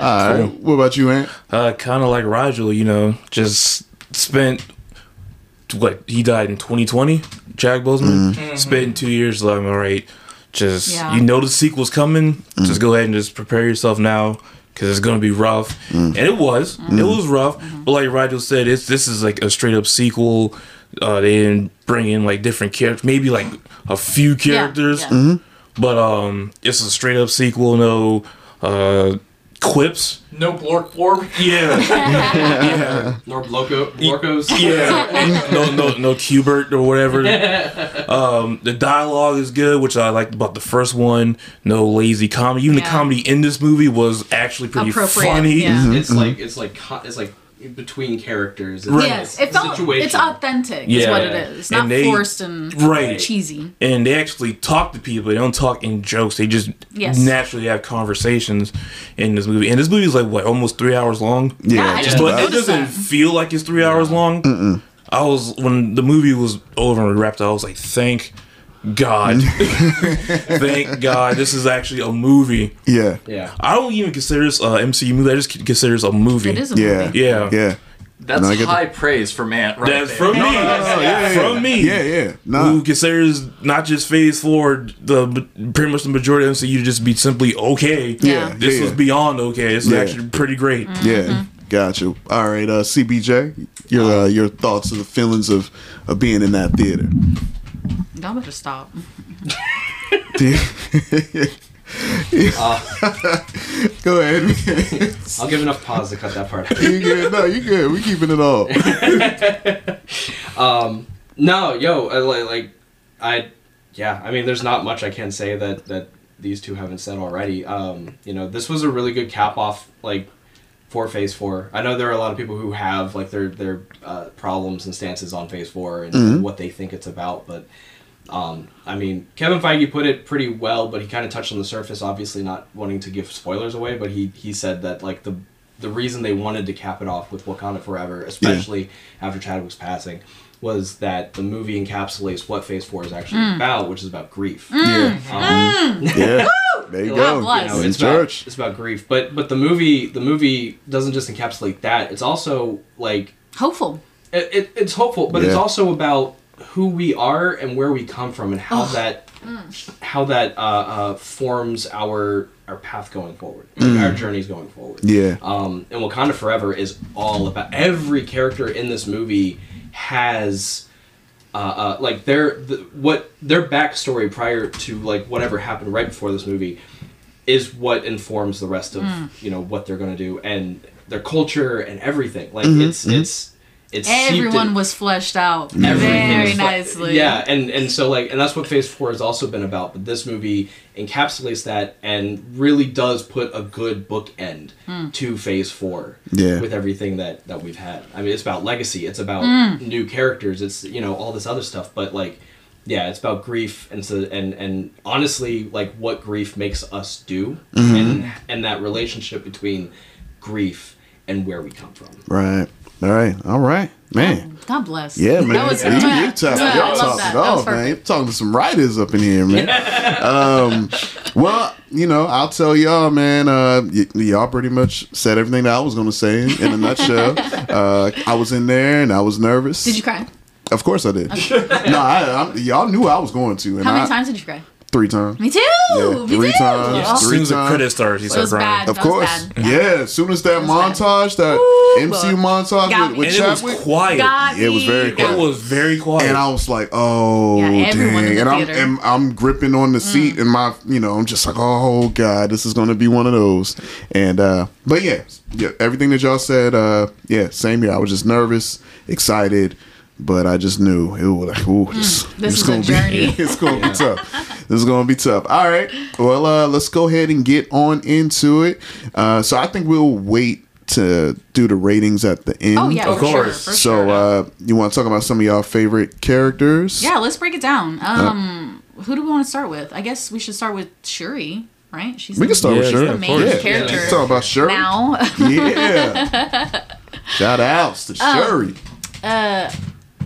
[SPEAKER 3] All right. What about you, Ant?
[SPEAKER 6] Uh, kind of like Rigel, you know, just spent what he died in 2020. Jack Boseman mm-hmm. mm-hmm. spent two years. Like, all right, just
[SPEAKER 4] Yeah.
[SPEAKER 6] you know the sequel's coming. Mm-hmm. Just go ahead and just prepare yourself now because it's gonna be rough. And it was, it was rough. But like Rigel said, it's this is like a straight up sequel. Uh, they didn't bring in like different characters, maybe like a few characters.
[SPEAKER 4] Yeah.
[SPEAKER 6] But um, it's a straight up sequel. No, uh, quips.
[SPEAKER 7] No Blork Blorb.
[SPEAKER 6] Yeah, yeah,
[SPEAKER 5] Nor Loco Lorcos.
[SPEAKER 6] yeah. no, no, no Cubert or whatever. Um, the dialogue is good, which I liked about the first one. No lazy comedy. Even the comedy in this movie was actually pretty funny.
[SPEAKER 4] yeah.
[SPEAKER 5] It's like it's like it's like in between characters.
[SPEAKER 6] Right.
[SPEAKER 4] Yes, it felt
[SPEAKER 5] Situation.
[SPEAKER 4] it's authentic. is
[SPEAKER 6] Yeah.
[SPEAKER 4] what it is. It's not
[SPEAKER 6] And they-
[SPEAKER 4] forced and
[SPEAKER 6] Right.
[SPEAKER 4] cheesy.
[SPEAKER 6] and they actually talk to people. They don't talk in jokes. They just
[SPEAKER 4] Yes.
[SPEAKER 6] naturally have conversations in this movie. And this movie is like what almost three hours long.
[SPEAKER 4] Yeah,
[SPEAKER 3] Yeah, just
[SPEAKER 6] but it doesn't
[SPEAKER 4] that.
[SPEAKER 6] feel like it's three hours long. I was when the movie was over and we wrapped. I was like, thank God, thank God, this is actually a movie.
[SPEAKER 3] yeah,
[SPEAKER 5] yeah.
[SPEAKER 6] I don't even consider this a MCU movie. I just consider this a movie.
[SPEAKER 4] It is a
[SPEAKER 3] yeah,
[SPEAKER 4] movie.
[SPEAKER 6] Yeah.
[SPEAKER 3] yeah.
[SPEAKER 7] That's
[SPEAKER 3] No, I get
[SPEAKER 7] high praise for man. Right
[SPEAKER 6] That's
[SPEAKER 7] there.
[SPEAKER 6] from me.
[SPEAKER 3] no, yeah, yeah,
[SPEAKER 6] from
[SPEAKER 3] yeah.
[SPEAKER 6] me.
[SPEAKER 3] Yeah, yeah. Nah.
[SPEAKER 6] who considers not just Phase Four the pretty much the majority of MCU to just be simply okay.
[SPEAKER 4] Yeah.
[SPEAKER 6] this
[SPEAKER 3] yeah.
[SPEAKER 6] was beyond okay. It's
[SPEAKER 3] Yeah.
[SPEAKER 6] actually pretty great.
[SPEAKER 3] Yeah, got you. All right, uh, CBJ, your uh, your thoughts and the feelings of of being in that theater.
[SPEAKER 4] Y'all better stop.
[SPEAKER 3] Go ahead.
[SPEAKER 5] I'll give enough pause to cut that part out.
[SPEAKER 3] you good? No, you good. We keeping it all.
[SPEAKER 5] No, yo, I, like, I, yeah, I mean, there's not much I can say that that these two haven't said already. Um, you know, this was a really good cap off, like, for Phase Four. I know there are a lot of people who have like their their uh, problems and stances on Phase Four and what they think it's about, but. Um, I mean, Kevin Feige put it pretty well, but he kind of touched on the surface. Obviously, not wanting to give spoilers away, but he he said that like the the reason they wanted to cap it off with Wakanda Forever, especially after Chadwick's passing, was that the movie encapsulates what Phase Four is actually
[SPEAKER 4] Mm.
[SPEAKER 5] about, which is about grief.
[SPEAKER 3] Yeah,
[SPEAKER 5] Um,
[SPEAKER 3] yeah. There you go.
[SPEAKER 5] you know,
[SPEAKER 3] In
[SPEAKER 5] it's about,
[SPEAKER 3] church.
[SPEAKER 5] it's about grief, but but the movie the movie doesn't just encapsulate that. It's also like
[SPEAKER 4] Hopeful.
[SPEAKER 5] it, it, it's hopeful, but it's also about who we are and where we come from and how that how that uh, uh, forms our our path going forward, like our journeys going forward.
[SPEAKER 3] Yeah.
[SPEAKER 5] Um, and Wakanda Forever is all about every character in this movie has. Uh, uh, like their the, what their backstory prior to like whatever happened right before this movie is what informs the rest of you know what they're gonna do and their culture and everything. Like it's it's it's seeped in-
[SPEAKER 4] Everyone was fleshed out
[SPEAKER 5] Everything
[SPEAKER 4] very nicely.
[SPEAKER 5] Yeah, and and so like and that's what Phase Four has also been about. But this movie encapsulates that and really does put a good bookend hmm. to Phase Four.
[SPEAKER 3] Yeah.
[SPEAKER 5] with everything that that we've had. I mean, it's about legacy. It's about hmm. new characters. It's you know all this other stuff. But like, yeah, it's about grief and so and and honestly, like what grief makes us do, mm-hmm. and and that relationship between grief and where we come from.
[SPEAKER 3] Right. All right. All right. Man.
[SPEAKER 4] God bless.
[SPEAKER 3] Yeah, man.
[SPEAKER 4] That was
[SPEAKER 3] you, you
[SPEAKER 4] yeah,
[SPEAKER 3] top,
[SPEAKER 4] yeah,
[SPEAKER 3] top it off, man. You're talking to some writers up in here, man. um, well, you know, I'll tell y'all, man. Uh, y- y'all pretty much said everything that I was going to say in, in a nutshell. uh, I was in there and I was nervous.
[SPEAKER 4] Did you cry?
[SPEAKER 3] Of course I did. no, I, I, y'all knew I was going to. And
[SPEAKER 4] How many
[SPEAKER 3] I-
[SPEAKER 4] times did you cry?
[SPEAKER 3] Three times.
[SPEAKER 4] Me too.
[SPEAKER 3] Yeah,
[SPEAKER 4] Me
[SPEAKER 3] three
[SPEAKER 4] too.
[SPEAKER 3] times.
[SPEAKER 4] Oh,
[SPEAKER 6] As soon
[SPEAKER 3] Three
[SPEAKER 6] as the
[SPEAKER 3] times.
[SPEAKER 6] credits started, he
[SPEAKER 4] It
[SPEAKER 6] started
[SPEAKER 4] was
[SPEAKER 6] crying.
[SPEAKER 4] bad.
[SPEAKER 3] Of
[SPEAKER 4] That
[SPEAKER 3] course.
[SPEAKER 4] bad.
[SPEAKER 3] Yeah. As soon as that
[SPEAKER 4] was bad.
[SPEAKER 3] montage, that
[SPEAKER 4] Ooh,
[SPEAKER 3] MCU
[SPEAKER 4] boy.
[SPEAKER 3] montage
[SPEAKER 4] Got
[SPEAKER 3] with, with
[SPEAKER 4] me.
[SPEAKER 6] It was quiet.
[SPEAKER 4] Got
[SPEAKER 3] Yeah, it was very quiet.
[SPEAKER 6] It was very quiet.
[SPEAKER 3] And I was like, oh,
[SPEAKER 4] Yeah,
[SPEAKER 3] dang. and I'm, and I'm gripping on the seat and my, you know, I'm just like, oh, God, this is going to be one of those. And, uh, but yeah, yeah, everything that y'all said, uh, yeah, same here. I was just nervous, excited, but I just knew it was like, ooh, this,
[SPEAKER 4] Mm, this
[SPEAKER 3] it's
[SPEAKER 4] is
[SPEAKER 3] gonna
[SPEAKER 4] a.
[SPEAKER 3] Be, it's going to be tough. This is going to be tough. All right. Well, uh, let's go ahead and get on into it. Uh, so I think we'll wait to do the ratings at the end.
[SPEAKER 4] Oh yeah,
[SPEAKER 6] Of
[SPEAKER 4] for sure.
[SPEAKER 6] course.
[SPEAKER 4] For
[SPEAKER 3] So,
[SPEAKER 4] sure.
[SPEAKER 3] uh, you want to talk about some of y'all favorite characters?
[SPEAKER 4] yeah, let's break it down. Um, who do we want to start with? I guess we should start with Shuri, right? She's
[SPEAKER 3] We
[SPEAKER 4] the,
[SPEAKER 3] can start with
[SPEAKER 6] Yeah,
[SPEAKER 3] Shuri.
[SPEAKER 4] the main.
[SPEAKER 3] Yeah.
[SPEAKER 4] character
[SPEAKER 3] Let's talk about Shuri.
[SPEAKER 4] now.
[SPEAKER 3] Yeah. Shout outs to
[SPEAKER 4] Um,
[SPEAKER 3] Shuri.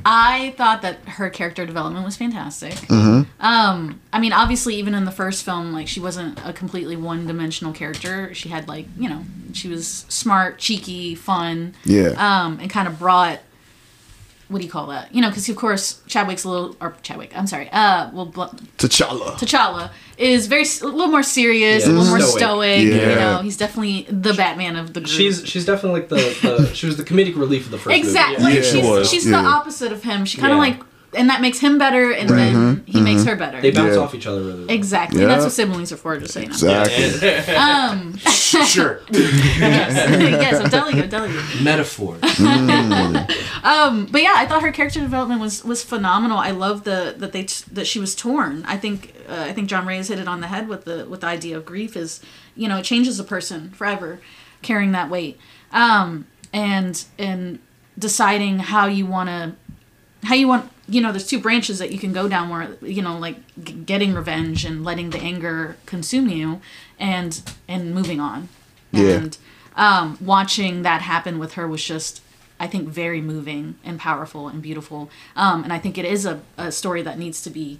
[SPEAKER 4] I thought that her character development was fantastic.
[SPEAKER 3] Mm-hmm.
[SPEAKER 4] Um, I mean, obviously, even in the first film, like she wasn't a completely one-dimensional character. She had like, you know, she was smart, cheeky, fun,
[SPEAKER 3] Yeah.
[SPEAKER 4] um, and kind of brought. What do you call that? You know, because of course Chadwick's a little, or Chadwick. I'm sorry. Uh, well, Bl-
[SPEAKER 3] T'Challa.
[SPEAKER 4] T'Challa is very a little more serious,
[SPEAKER 5] Yeah,
[SPEAKER 4] a little more
[SPEAKER 5] stoic.
[SPEAKER 4] stoic. You know, he's definitely the Batman of the group.
[SPEAKER 5] She's she's definitely like the, the she was the comedic relief of the first
[SPEAKER 4] exactly.
[SPEAKER 5] movie.
[SPEAKER 3] Yeah,
[SPEAKER 4] she's
[SPEAKER 3] she
[SPEAKER 6] was.
[SPEAKER 4] she's
[SPEAKER 3] Yeah.
[SPEAKER 4] the opposite of him. She kind of
[SPEAKER 5] Yeah.
[SPEAKER 4] like and that makes him better, and then he makes her better.
[SPEAKER 5] They bounce
[SPEAKER 3] Yeah.
[SPEAKER 5] off each other really well.
[SPEAKER 4] exactly.
[SPEAKER 3] Yeah.
[SPEAKER 4] That's what siblings are for. Just saying.
[SPEAKER 3] Exactly.
[SPEAKER 4] Um.
[SPEAKER 6] Sure.
[SPEAKER 4] yes, yes, I'm telling you. I'm telling you.
[SPEAKER 5] Metaphor.
[SPEAKER 4] Um, but yeah, I thought her character development was was phenomenal. I love the that they t- that she was torn. I think uh, I think John Reyes hit it on the head with the with the idea of grief is you know it changes a person forever carrying that weight um, and and deciding how you want to how you want you know there's two branches that you can go down where you know like g- getting revenge and letting the anger consume you and and moving on.
[SPEAKER 3] Yeah.
[SPEAKER 4] and um, watching that happen with her was just i think very moving and powerful and beautiful. Um, and i think it is a, a story that needs to be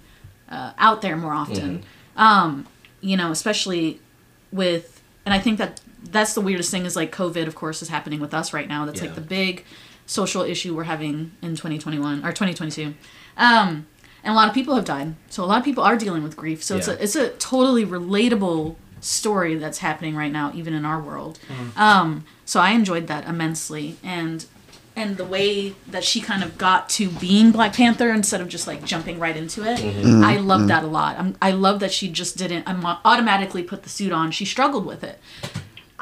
[SPEAKER 4] uh, out there more often. Um, you know especially with and i think that that's the weirdest thing is like covid of course is happening with us right now. That's like the big social issue we're having in 2021 or 2022 um, and a lot of people have died so a lot of people are dealing with grief so it's a it's a totally relatable story that's happening right now even in our world
[SPEAKER 5] Mm-hmm.
[SPEAKER 4] um, so i enjoyed that immensely and and the way that she kind of got to being Black Panther instead of just like jumping right into it,
[SPEAKER 5] Mm-hmm.
[SPEAKER 4] I love that a lot. I'm, I love that she just didn't automatically put the suit on. She struggled with it,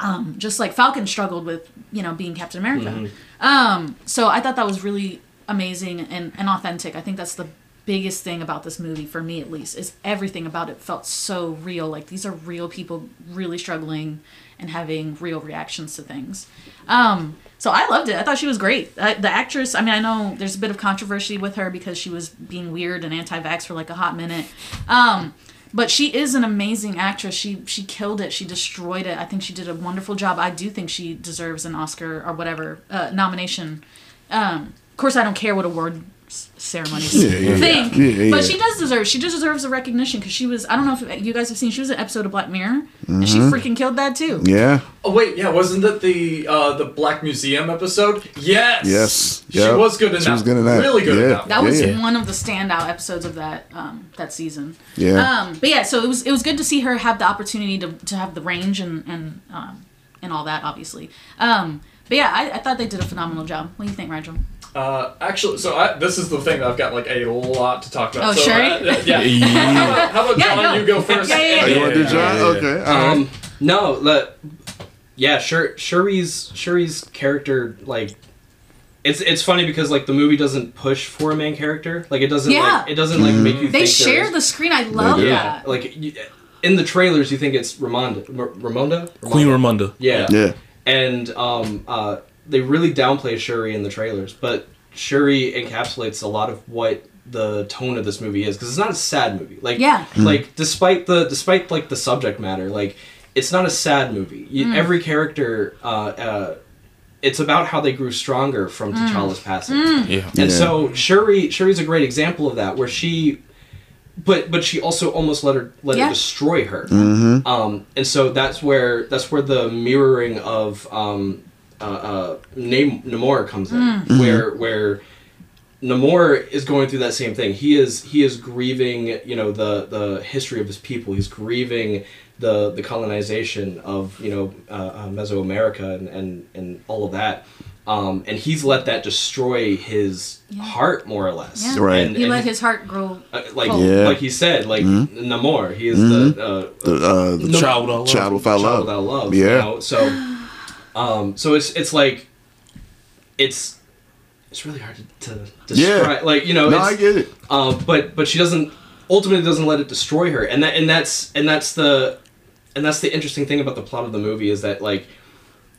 [SPEAKER 4] um, just like Falcon struggled with you know being Captain America.
[SPEAKER 5] Mm-hmm.
[SPEAKER 4] Um, so I thought that was really amazing and, and authentic. I think that's the biggest thing about this movie for me at least is everything about it felt so real like these are real people really struggling and having real reactions to things um so i loved it i thought she was great I, the actress i mean i know there's a bit of controversy with her because she was being weird and anti-vax for like a hot minute um but she is an amazing actress. She she killed it. She destroyed it. I think she did a wonderful job. I do think she deserves an oscar or whatever uh, nomination. Um of course i don't care what award s- ceremonies
[SPEAKER 3] Yeah, yeah,
[SPEAKER 4] think
[SPEAKER 3] yeah. Yeah,
[SPEAKER 4] but she does deserve she just deserves a recognition because she was i don't know if you guys have seen she was an episode of black mirror and she freaking killed that too
[SPEAKER 3] Mm-hmm. Yeah.
[SPEAKER 7] Oh wait, yeah, wasn't that the uh, the Black Museum episode? Yes.
[SPEAKER 3] Yes.
[SPEAKER 7] She was good in
[SPEAKER 3] She
[SPEAKER 7] that.
[SPEAKER 3] was good in that.
[SPEAKER 7] Really good in
[SPEAKER 3] Yeah.
[SPEAKER 7] that.
[SPEAKER 4] that was
[SPEAKER 3] Yeah.
[SPEAKER 4] one of the standout episodes of that um, that season
[SPEAKER 3] Yeah.
[SPEAKER 4] um, but yeah so it was it was good to see her have the opportunity to, to have the range and and um, and all that obviously um, but yeah I, I thought they did a phenomenal job what do you think Rigel?
[SPEAKER 7] Uh, actually, so I, this is the thing that I've got like a lot to talk about.
[SPEAKER 4] Oh,
[SPEAKER 7] so,
[SPEAKER 4] sure?
[SPEAKER 7] uh, yeah. how about, how about
[SPEAKER 4] Yeah,
[SPEAKER 7] John?
[SPEAKER 4] go.
[SPEAKER 7] You go first.
[SPEAKER 4] Yeah, yeah,
[SPEAKER 3] Oh, you want to do John?
[SPEAKER 6] yeah, yeah.
[SPEAKER 3] Okay. All right.
[SPEAKER 5] Um, no, let, yeah, sure. Shuri's Shuri's character like. It's, it's funny because like the movie doesn't push for a main character like it doesn't
[SPEAKER 4] Yeah.
[SPEAKER 5] like it doesn't like make you
[SPEAKER 4] they
[SPEAKER 5] think
[SPEAKER 4] share the screen I love
[SPEAKER 3] do.
[SPEAKER 5] yeah
[SPEAKER 4] that
[SPEAKER 5] like you, in the trailers you think it's Ramonda R- Ramonda
[SPEAKER 6] Queen Ramonda.
[SPEAKER 5] yeah
[SPEAKER 3] yeah.
[SPEAKER 5] and um, uh, they really downplay Shuri in the trailers, but Shuri encapsulates a lot of what the tone of this movie is because it's not a sad movie. Like
[SPEAKER 4] Yeah.
[SPEAKER 5] like despite the despite like the subject matter, like it's not a sad movie. You,
[SPEAKER 4] Mm.
[SPEAKER 5] Every character, uh, uh, it's about how they grew stronger from
[SPEAKER 4] Mm.
[SPEAKER 5] T'Challa's passing.
[SPEAKER 6] Yeah.
[SPEAKER 5] And
[SPEAKER 3] Yeah.
[SPEAKER 5] so Shuri Shuri's a great example of that, where she, but but she also almost let her let
[SPEAKER 4] Yeah.
[SPEAKER 5] it destroy her. Um, and so that's where that's where the mirroring of um, uh, uh, Nam- Namor comes in,
[SPEAKER 4] Mm.
[SPEAKER 5] where where Namor is going through that same thing. He is he is grieving, you know, the the history of his people. He's grieving the the colonization of you know uh, uh, Mesoamerica and, and and all of that. Um, and he's let that destroy his heart more or less.
[SPEAKER 4] Yeah.
[SPEAKER 3] Right.
[SPEAKER 5] And,
[SPEAKER 4] he
[SPEAKER 5] and
[SPEAKER 4] let his heart grow
[SPEAKER 5] uh, like.
[SPEAKER 3] Yeah.
[SPEAKER 5] like he said, like Namor. He is the uh,
[SPEAKER 3] The, uh, the
[SPEAKER 5] No-
[SPEAKER 6] Child without love.
[SPEAKER 3] child without
[SPEAKER 5] child
[SPEAKER 3] love.
[SPEAKER 5] without love.
[SPEAKER 3] Yeah.
[SPEAKER 5] You know? So, um, so it's it's like, it's it's really hard to, to describe.
[SPEAKER 3] Yeah.
[SPEAKER 5] Like you know,
[SPEAKER 3] No,
[SPEAKER 5] it's,
[SPEAKER 3] I get it.
[SPEAKER 5] um, but but she doesn't ultimately doesn't let it destroy her, and that and that's and that's the and that's the interesting thing about the plot of the movie is that like,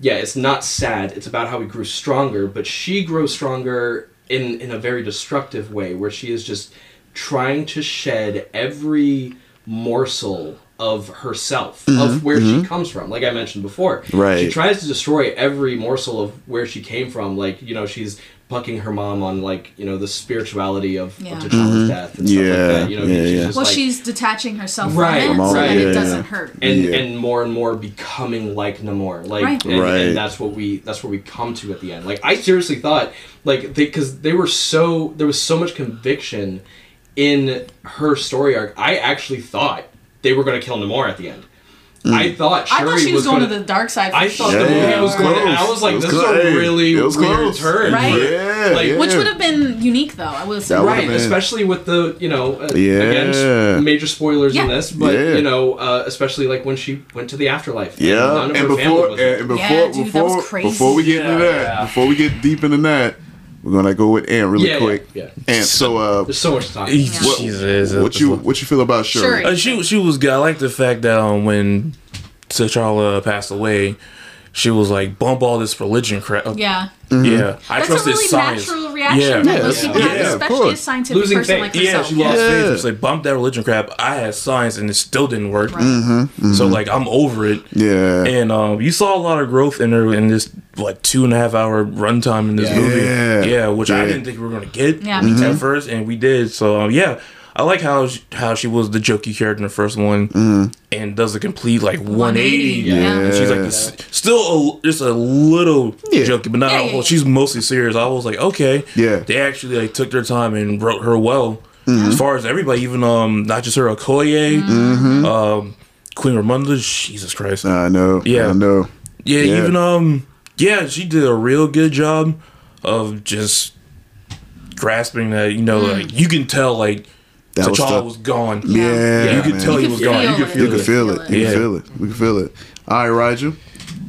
[SPEAKER 5] yeah, it's not sad. It's about how he grew stronger, but she grows stronger in in a very destructive way, where she is just trying to shed every morsel of herself mm-hmm, of where she mm-hmm. comes from like i mentioned before
[SPEAKER 3] Right.
[SPEAKER 5] she tries to destroy every morsel of where she came from like you know she's bucking her mom on like you know the spirituality of,
[SPEAKER 4] Yeah.
[SPEAKER 5] of T'Challa's mm-hmm. death and stuff
[SPEAKER 3] Yeah,
[SPEAKER 5] like that you know
[SPEAKER 3] yeah,
[SPEAKER 5] she's
[SPEAKER 3] yeah.
[SPEAKER 5] just
[SPEAKER 4] well
[SPEAKER 5] like,
[SPEAKER 4] she's detaching herself
[SPEAKER 5] Right,
[SPEAKER 4] from it
[SPEAKER 3] From
[SPEAKER 4] so
[SPEAKER 3] all-
[SPEAKER 4] that
[SPEAKER 3] yeah,
[SPEAKER 4] it doesn't
[SPEAKER 3] yeah.
[SPEAKER 4] hurt
[SPEAKER 5] and
[SPEAKER 3] Yeah.
[SPEAKER 5] and more and more becoming like Namor, like
[SPEAKER 4] Right.
[SPEAKER 5] And,
[SPEAKER 3] Right.
[SPEAKER 5] and that's what we that's what we come to at the end. Like I seriously thought like they because they were so there was so much conviction in her story arc. I actually thought they were going to kill Namor at the end, I thought
[SPEAKER 4] I thought she was, going
[SPEAKER 5] gonna,
[SPEAKER 4] to the dark side. For
[SPEAKER 5] I thought
[SPEAKER 4] sure.
[SPEAKER 5] the movie
[SPEAKER 3] Yeah,
[SPEAKER 5] was
[SPEAKER 3] it was
[SPEAKER 5] going. to I was like,
[SPEAKER 3] was
[SPEAKER 5] this
[SPEAKER 3] close.
[SPEAKER 5] is a really
[SPEAKER 3] it was
[SPEAKER 5] weird
[SPEAKER 3] close.
[SPEAKER 5] turn.
[SPEAKER 4] Right?
[SPEAKER 3] Yeah,
[SPEAKER 5] Like,
[SPEAKER 3] yeah.
[SPEAKER 4] Which would have been unique, though. I would say.
[SPEAKER 5] Right,
[SPEAKER 3] been-
[SPEAKER 5] especially with the you know uh,
[SPEAKER 3] Yeah.
[SPEAKER 5] again major spoilers in this, but
[SPEAKER 3] Yeah.
[SPEAKER 5] you know uh, especially like when she went to the afterlife.
[SPEAKER 3] Yeah,
[SPEAKER 5] none of
[SPEAKER 3] and before and before
[SPEAKER 4] Yeah, dude, that
[SPEAKER 3] before
[SPEAKER 4] was crazy.
[SPEAKER 3] before we get into that,
[SPEAKER 7] yeah.
[SPEAKER 3] before we get deep into that, we're gonna go with Ant really
[SPEAKER 5] Yeah, yeah,
[SPEAKER 3] quick.
[SPEAKER 5] yeah.
[SPEAKER 3] And so, uh,
[SPEAKER 5] There's so much time.
[SPEAKER 3] what,
[SPEAKER 6] Jesus.
[SPEAKER 3] what you what you feel about Shuri?
[SPEAKER 4] Shuri.
[SPEAKER 6] Uh, she she was good. I like the fact that um, when T'Challa passed away, she was like bump all this religion crap.
[SPEAKER 4] Yeah.
[SPEAKER 6] Yeah, I
[SPEAKER 4] That's a
[SPEAKER 6] trust
[SPEAKER 4] really
[SPEAKER 6] science.
[SPEAKER 4] natural reaction
[SPEAKER 6] Yeah.
[SPEAKER 4] that
[SPEAKER 3] Yeah,
[SPEAKER 4] most people
[SPEAKER 3] yeah,
[SPEAKER 4] have,
[SPEAKER 3] of
[SPEAKER 4] especially
[SPEAKER 3] course.
[SPEAKER 4] a scientific
[SPEAKER 5] Losing
[SPEAKER 4] person
[SPEAKER 5] faith.
[SPEAKER 4] like
[SPEAKER 6] Yeah, she lost
[SPEAKER 3] Yeah.
[SPEAKER 6] faith. It's like bump that religion crap. I had science and it still didn't work.
[SPEAKER 4] Right.
[SPEAKER 3] Mm-hmm.
[SPEAKER 6] So like I'm over it.
[SPEAKER 3] Yeah,
[SPEAKER 6] And um, you saw a lot of growth in her in this like two and a half hour runtime in this
[SPEAKER 5] Yeah.
[SPEAKER 6] movie.
[SPEAKER 3] Yeah.
[SPEAKER 6] Yeah, which I didn't think we were gonna get.
[SPEAKER 4] Yeah, me too.
[SPEAKER 6] At first, and we did. So um, yeah, I like how she, how she was the jokey character in the first one,
[SPEAKER 3] Mm-hmm.
[SPEAKER 6] and does a complete like 180.
[SPEAKER 4] 180, yeah.
[SPEAKER 6] And she's like this, still a, just a little
[SPEAKER 3] Yeah.
[SPEAKER 6] jokey, but not.
[SPEAKER 4] Yeah, yeah,
[SPEAKER 6] well, she's mostly serious. I was like, okay,
[SPEAKER 3] Yeah.
[SPEAKER 6] They actually like took their time and wrote her well.
[SPEAKER 3] Mm-hmm.
[SPEAKER 6] As far as everybody, even um, not just her, Okoye,
[SPEAKER 4] Mm-hmm.
[SPEAKER 6] um, Queen Ramonda. Jesus Christ.
[SPEAKER 3] I know.
[SPEAKER 6] Yeah.
[SPEAKER 3] I know.
[SPEAKER 6] Yeah,
[SPEAKER 3] Yeah.
[SPEAKER 6] even um, yeah, she did a real good job of just grasping that. You know, like you can tell like
[SPEAKER 3] That was
[SPEAKER 6] T'Challa
[SPEAKER 3] tough.
[SPEAKER 6] was gone.
[SPEAKER 3] Yeah,
[SPEAKER 6] you could
[SPEAKER 3] man.
[SPEAKER 6] tell he
[SPEAKER 4] You
[SPEAKER 6] was
[SPEAKER 4] could
[SPEAKER 6] gone. You
[SPEAKER 4] feel
[SPEAKER 6] could
[SPEAKER 4] it.
[SPEAKER 6] feel
[SPEAKER 3] You can
[SPEAKER 6] it.
[SPEAKER 3] feel it. You
[SPEAKER 6] Yeah.
[SPEAKER 3] can feel it. We can feel it. All right, Rigel,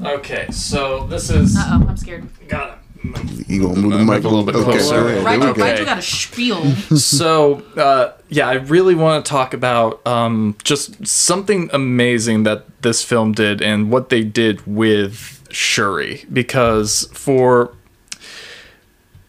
[SPEAKER 7] Okay, so this is.
[SPEAKER 4] Uh oh, I'm scared.
[SPEAKER 7] Got it.
[SPEAKER 3] you gonna move the mic
[SPEAKER 7] a little bit
[SPEAKER 3] Okay,
[SPEAKER 7] closer.
[SPEAKER 3] go ahead.
[SPEAKER 4] Rigel,
[SPEAKER 3] There we go.
[SPEAKER 4] Rigel got a spiel.
[SPEAKER 7] so uh, yeah, I really want to talk about um, just something amazing that this film did and what they did with Shuri because for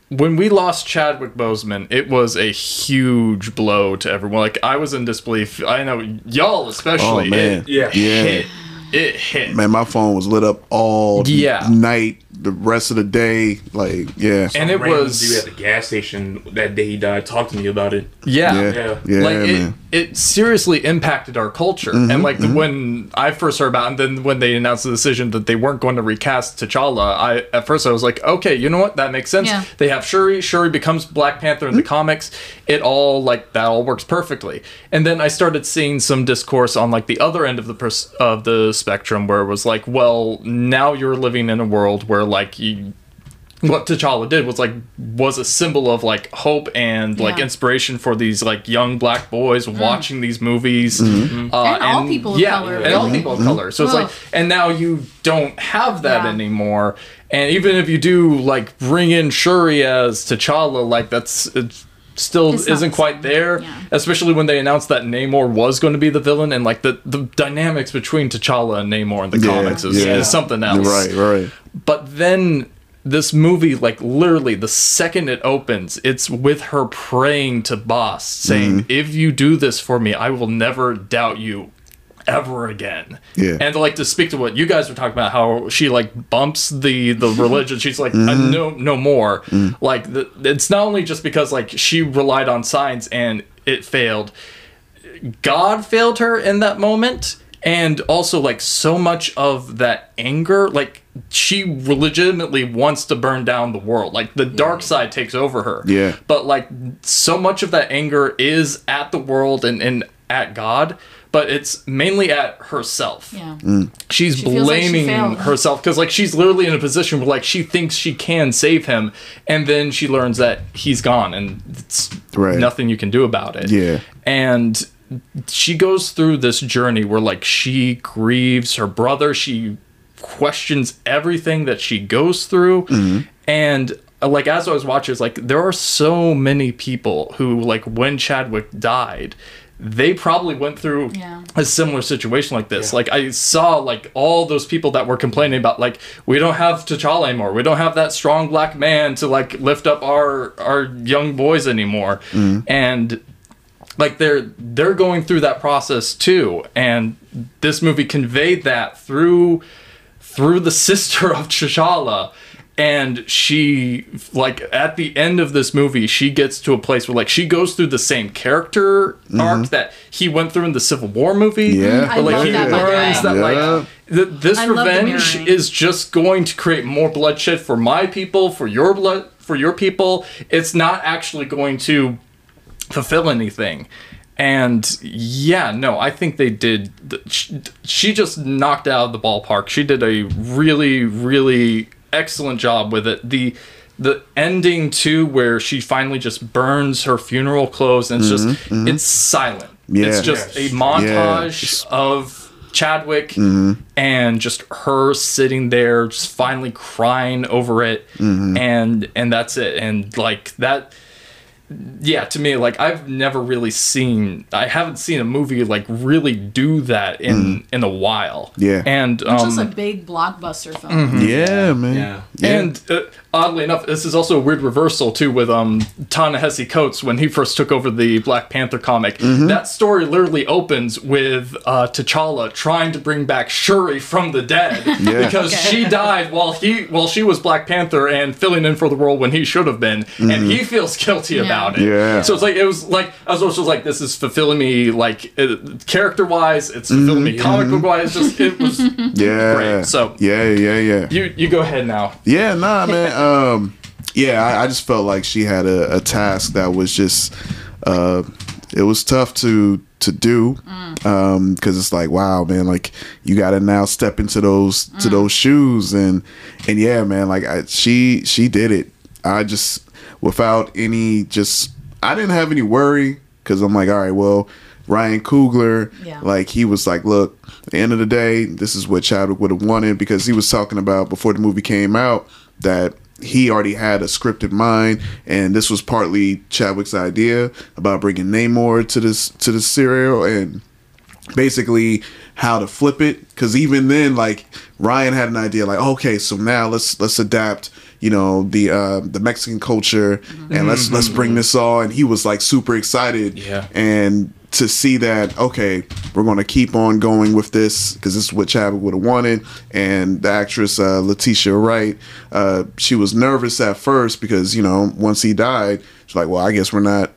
[SPEAKER 7] when we lost Chadwick Boseman, it was a huge blow to everyone. Like I was in disbelief. I know y'all especially.
[SPEAKER 3] Oh man,
[SPEAKER 7] It,
[SPEAKER 6] Yeah.
[SPEAKER 3] yeah.
[SPEAKER 7] hit. It hit.
[SPEAKER 3] Man, my phone was lit up all
[SPEAKER 7] Yeah.
[SPEAKER 3] night, the rest of the day. Like, yeah,
[SPEAKER 7] and it was
[SPEAKER 6] dude at the gas station that day he died. Talked to me about it.
[SPEAKER 7] yeah.
[SPEAKER 3] yeah,
[SPEAKER 6] Yeah.
[SPEAKER 3] yeah,
[SPEAKER 7] like it, it seriously impacted our culture and mm-hmm, like the, mm-hmm. when i first heard about it and then when they announced the decision that they weren't going to recast t'challa i at first i was like okay you know what that makes sense
[SPEAKER 4] Yeah.
[SPEAKER 7] they have shuri shuri becomes black panther in the mm-hmm. comics it all like that all works perfectly and then i started seeing some discourse on like the other end of the pers- of the spectrum where it was like well now you're living in a world where like you what T'Challa did was like was a symbol of like hope and like
[SPEAKER 4] Yeah.
[SPEAKER 7] inspiration for these like young black boys watching these movies, uh,
[SPEAKER 4] And all people of
[SPEAKER 7] yeah,
[SPEAKER 4] color,
[SPEAKER 7] and all people of color. So it's like, and now you don't have that
[SPEAKER 4] Yeah.
[SPEAKER 7] anymore. And even if you do like bring in Shuri as T'Challa, like that's it still
[SPEAKER 4] It's
[SPEAKER 7] isn't quite
[SPEAKER 4] same.
[SPEAKER 7] there.
[SPEAKER 4] Yeah.
[SPEAKER 7] Especially when they announced that Namor was going to be the villain, and like the the dynamics between T'Challa and Namor in the
[SPEAKER 3] Yeah,
[SPEAKER 7] comics is,
[SPEAKER 3] yeah.
[SPEAKER 7] is something else.
[SPEAKER 3] right, right.
[SPEAKER 7] But then this movie, like literally the second it opens, it's with her praying to Bast, saying,
[SPEAKER 3] Mm-hmm.
[SPEAKER 7] If you do this for me, I will never doubt you ever again.
[SPEAKER 3] Yeah.
[SPEAKER 7] And like to speak to what you guys were talking about, how she like bumps the the religion. She's like,
[SPEAKER 3] Mm-hmm.
[SPEAKER 7] "Uh, no, no more.
[SPEAKER 3] Mm.
[SPEAKER 7] Like the, it's not only just because like she relied on science and it failed. God failed her in that moment. And also, like, so much of that anger, like, she legitimately wants to burn down the world. Like, the dark side takes over her.
[SPEAKER 3] Yeah.
[SPEAKER 7] But, like, so much of that anger is at the world and, and at God, but it's mainly at herself
[SPEAKER 4] Yeah. Mm.
[SPEAKER 7] she's
[SPEAKER 4] She feels like she
[SPEAKER 7] blaming herself because like she's literally in a position where like she thinks she can save him and then she learns that he's gone and it's
[SPEAKER 3] Right.
[SPEAKER 7] nothing you can do about it
[SPEAKER 3] Yeah.
[SPEAKER 7] and she goes through this journey where like she grieves her brother she questions everything that she goes through and uh, like as i was watching it's like there are so many people who like when chadwick died they probably went through
[SPEAKER 4] Yeah.
[SPEAKER 7] a similar situation like this. Like I saw like all those people that were complaining about like we don't have T'Challa anymore. We don't have that strong black man to like lift up our our young boys anymore. And like they're they're going through that process too. And this movie conveyed that through through the sister of T'Challa. And she, like, at the end of this movie, she gets to a place where, like, she goes through the same character mm-hmm. arc that he went through in the Civil War movie.
[SPEAKER 3] Yeah. Mm-hmm.
[SPEAKER 4] I
[SPEAKER 7] But, like,
[SPEAKER 4] love
[SPEAKER 7] he
[SPEAKER 4] that, by the
[SPEAKER 7] learns that,
[SPEAKER 3] Yeah.
[SPEAKER 7] like, th- this
[SPEAKER 4] I
[SPEAKER 7] revenge is just going to create more bloodshed for my people, for your blood, for your people. It's not actually going to fulfill anything. And yeah, no, I think they did. She, she just knocked it out of the ballpark. She did a really, really excellent job with it. The the ending too, where she finally just burns her funeral clothes, and it's just it's silent.
[SPEAKER 3] Mm-hmm, Yeah.
[SPEAKER 7] It's just a montage
[SPEAKER 3] Yes.
[SPEAKER 7] of Chadwick
[SPEAKER 3] Mm-hmm.
[SPEAKER 7] and just her sitting there, just finally crying over it,
[SPEAKER 3] Mm-hmm.
[SPEAKER 7] and and that's it. And like that yeah to me like i've never really seen i haven't seen a movie like really do that in in a while
[SPEAKER 3] Mm. Yeah.
[SPEAKER 7] and
[SPEAKER 4] It's just a
[SPEAKER 7] um
[SPEAKER 4] big blockbuster film.
[SPEAKER 7] Mm-hmm.
[SPEAKER 3] Yeah, man.
[SPEAKER 5] Yeah.
[SPEAKER 7] and uh, oddly enough this is also a weird reversal too with um ta-nehisi coates when he first took over the black panther comic
[SPEAKER 3] Mm-hmm.
[SPEAKER 7] that story literally opens with uh t'challa trying to bring back shuri from the dead because
[SPEAKER 4] Okay.
[SPEAKER 7] she died while he while she was black panther and filling in for the role when he should have been and he feels guilty about it
[SPEAKER 3] Mm-hmm. Yeah.
[SPEAKER 7] so it's like it was like I was also like this is fulfilling me like uh, character wise it's fulfilling me comic book wise just it was
[SPEAKER 3] Yeah.
[SPEAKER 7] Great, so-
[SPEAKER 3] yeah, yeah, yeah.
[SPEAKER 7] you you go ahead now
[SPEAKER 3] Yeah, nah, man. Um, yeah, I, I just felt like she had a, a task that was just, uh, it was tough to to do, um, because it's like, wow, man, like you got to now step into those to those shoes, and and yeah, man, like I, she she did it. I just without any just, I didn't have any worry because I'm like, all right, well. Ryan Coogler,
[SPEAKER 4] Yeah.
[SPEAKER 3] like he was like, look, at the end of the day, this is what Chadwick would have wanted because he was talking about before the movie came out that he already had a script in mind, and this was partly Chadwick's idea about bringing Namor to this to the serial and basically how to flip it. Because even then like ryan had an idea like okay so now let's let's adapt you know the uh the mexican culture and let's let's bring this all and he was like super excited
[SPEAKER 6] Yeah.
[SPEAKER 3] and to see that okay we're going to keep on going with this because this is what chadwick would have wanted and the actress uh, letitia wright uh, she was nervous at first because you know once he died she's like well i guess we're not